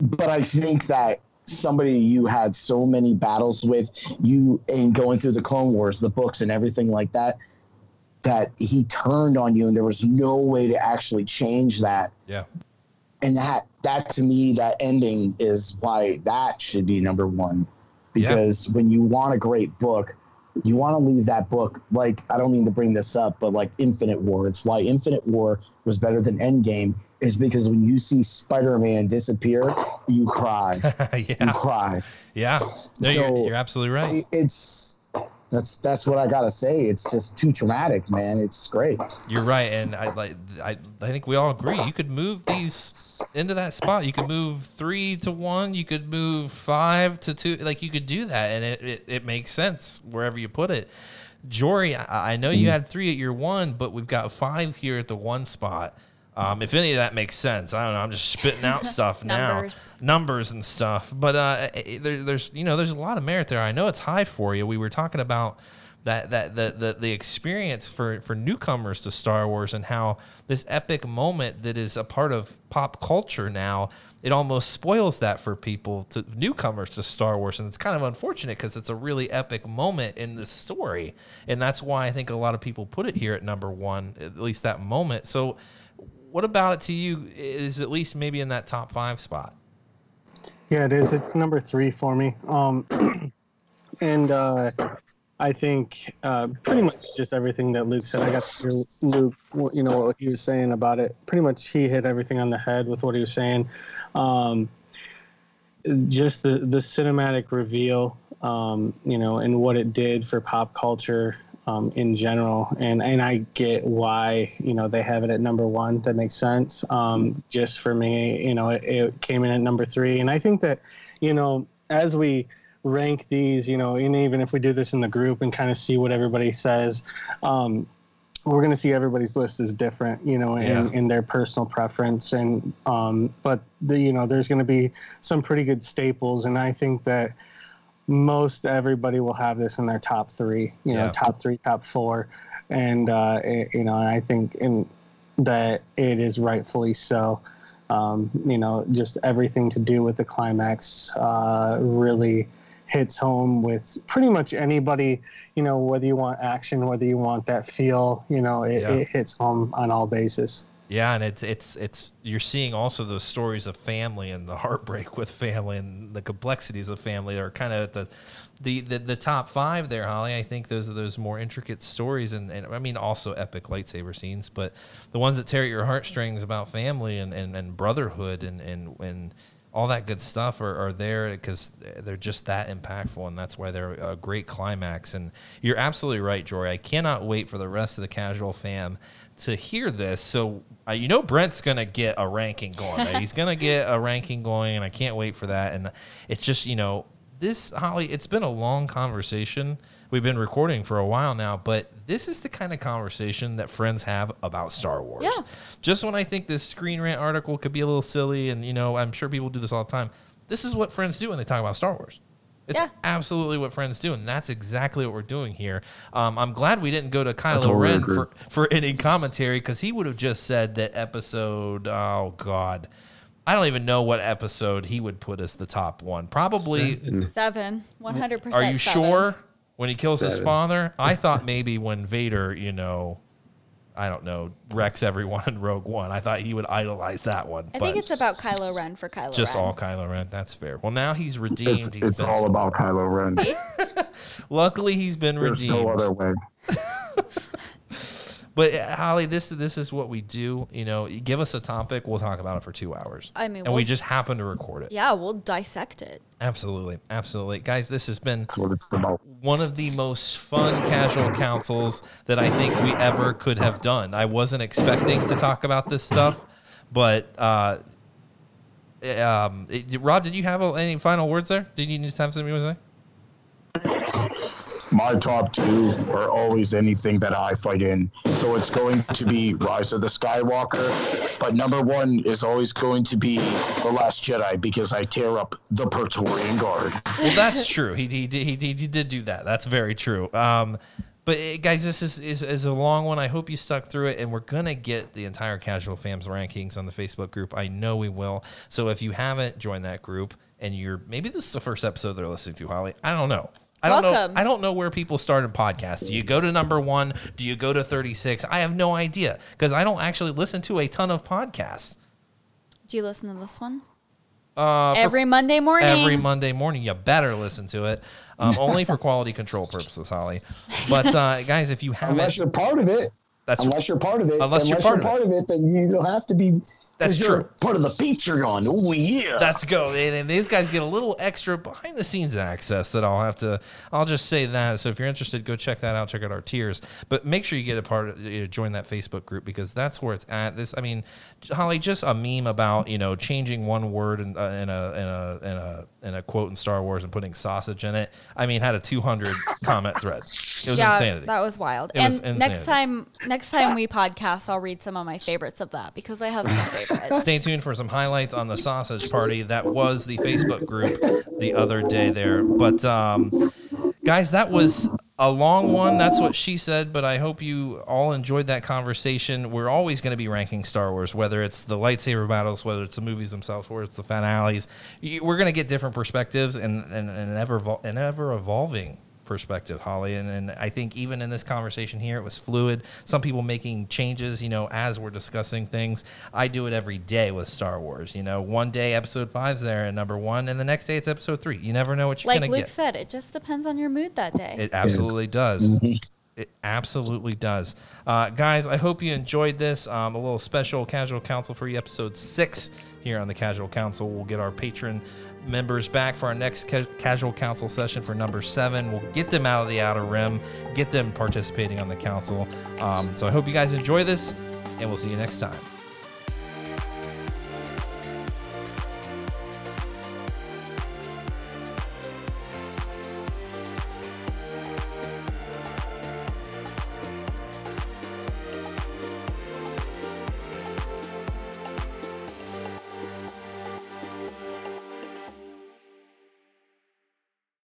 but i think that somebody you had so many battles with you and going through the clone wars the books and everything like that that he turned on you and there was no way to actually change that. Yeah, and that that to me that ending is why that should be number one. Yeah. because when you want a great book you want to leave that book like i don't mean to bring this up but like infinite war it's why infinite war was better than endgame is because when you see spider-man disappear you cry you cry yeah. No, So- you're, you're absolutely right. It's that's that's what i gotta say it's just too traumatic man it's great You're right, and I like I, I think we all agree. You could move these into that spot. You could move three to one. You could move five to two. Like you could do that, and it, it, it makes sense wherever you put it. Jory, I, I know you mm-hmm. had three at your one, but we've got five here at the one spot. Um, if any of that makes sense, I don't know. I'm just spitting out stuff now, Numbers. numbers and stuff. But uh, eh, there, there's you know there's a lot of merit there. I know it's high for you. We were talking about that that the, the the experience for for newcomers to Star Wars and how this epic moment that is a part of pop culture now it almost spoils that for people to newcomers to Star Wars and it's kind of unfortunate because it's a really epic moment in the story and that's why I think a lot of people put it here at number 1 at least that moment so what about it to you is at least maybe in that top 5 spot Yeah, it is. It's number three for me. Um, and uh, I think uh, pretty much just everything that Luke said. I got to hear Luke, you know, what he was saying about it. Pretty much he hit everything on the head with what he was saying. Um, just the, the cinematic reveal, um, you know, and what it did for pop culture um, in general. And, and I get why, you know, they have it at number one. That makes sense. Um, just for me, you know, it, it came in at number three. And I think that, you know, as we rank these, you know, and even if we do this in the group and kind of see what everybody says, um, we're going to see everybody's list is different, you know, in, Yeah. in their personal preference. And, um, but the, you know, there's going to be some pretty good staples. And I think that most everybody will have this in their top three, you know, Yeah. top three, top four. And, uh, it, you know, I think in that it is rightfully so. Um, you know, just everything to do with the climax uh, really hits home with pretty much anybody, you know, whether you want action, whether you want that feel, you know, it, Yeah. it hits home on all bases. Yeah, and it's it's it's you're seeing also those stories of family and the heartbreak with family and the complexities of family are kind of at the the, the the top five there, Holly. I think those are those more intricate stories and, and I mean also epic lightsaber scenes, but the ones that tear at your heartstrings about family and, and, and brotherhood and, and and all that good stuff are, are there because they're just that impactful and that's why they're a great climax. And you're absolutely right jory. I cannot wait for the rest of the casual fam to hear this. So uh, you know brent's gonna get a ranking going right? he's gonna get a ranking going and i can't wait for that and it's just you know this holly it's been a long conversation we've been recording for a while now but this is the kind of conversation that friends have about star wars Yeah. just when I think this Screen Rant article could be a little silly, and you know, I'm sure people do this all the time. this is what friends do when they talk about Star Wars. It's Yeah. absolutely what friends do, and that's exactly what we're doing here. Um, I'm glad we didn't go to Kylo totally Ren for, for any commentary because he would have just said that episode. Oh God, I don't even know what episode he would put as the top one. Probably. Seven, one hundred percent. Are you sure? When he kills his father, I thought maybe when Vader, you know, I don't know, wrecks everyone in Rogue One. I thought he would idolize that one. I but think it's about Kylo Ren for Kylo just Ren. all Kylo Ren. That's fair. Well, now he's redeemed. It's, He's it's been- all about Kylo Ren. Luckily, he's been There's redeemed. no other way. But uh, Holly, this this is what we do. You know, you give us a topic, we'll talk about it for two hours. I mean, and we we'll- just happen to record it. Yeah, we'll dissect it. Absolutely, absolutely, guys. This has been That's what it's about. one of the most fun casual councils that I think we ever could have done. I wasn't expecting to talk about this stuff, but uh, um, it- Rob, did you have any final words there? Did you just have something you want to say? My top two are always anything that I fight in. So it's going to be Rise of the Skywalker, but number one is always going to be The Last Jedi because I tear up the Praetorian Guard. Well, that's true. He, he, he, he did do that. That's very true. Um, but eh, guys, this is, is, is a long one. I hope you stuck through it, and we're gonna get the entire Casual Fams rankings on the Facebook group. I know we will. So if you haven't joined that group, and you're maybe this is the first episode they're listening to, Holly. I don't know. I don't Welcome. know. I don't know where people start in podcasts. Do you go to number one? Do you go to thirty six? I have no idea because I don't actually listen to a ton of podcasts. Do you listen to this one? Uh, for- Every Monday morning. every Monday morning. You better listen to it, um, only for quality control purposes, Holly. But uh, guys, if you haven't, Unless you're part of it. that's unless you're part of it. Unless you're part of it. it, then you don't have to be. That's 'cause you're true. Part of the Patreon. Oh yeah. Let's go. And, and these guys get a little extra behind the scenes access that I'll have to, I'll just say that. So if you're interested, go check that out. Check out our tiers. But make sure you get a part of, you know, join that Facebook group because that's where it's at. This, I mean, Holly, just a meme about, you know, changing one word in, uh, in, a, in, a, in, a, in a quote in Star Wars and putting sausage in it. I mean, had a 200 comment thread. It was yeah, insanity. that was wild. It was and next time, next time we podcast, I'll read some of my favorites of that because I have some favorites. Stay tuned for some highlights on the sausage party. That was the Facebook group the other day there. But um, guys, that was a long one. That's what she said. But I hope you all enjoyed that conversation. We're always going to be ranking Star Wars, whether it's the lightsaber battles, whether it's the movies themselves, or it's the finales. We're going to get different perspectives and and, and an ever evol- an ever evolving perspective, Holly. And, and I think even in this conversation here, it was fluid. Some people making changes, you know, as we're discussing things. I do it every day with Star Wars. You know, one day episode five's there and number one, and the next day it's episode three. You never know what you're like gonna Luke get. said, it just depends on your mood that day. It absolutely does. It absolutely does. Uh, guys, I hope you enjoyed this. Um, a little special Casual Council for you, episode six here on the Casual Council. We'll get our patron members back for our next ca- Casual Council session for number seven. We'll get them out of the outer rim, get them participating on the council. Um, so I hope you guys enjoy this, and we'll see you next time.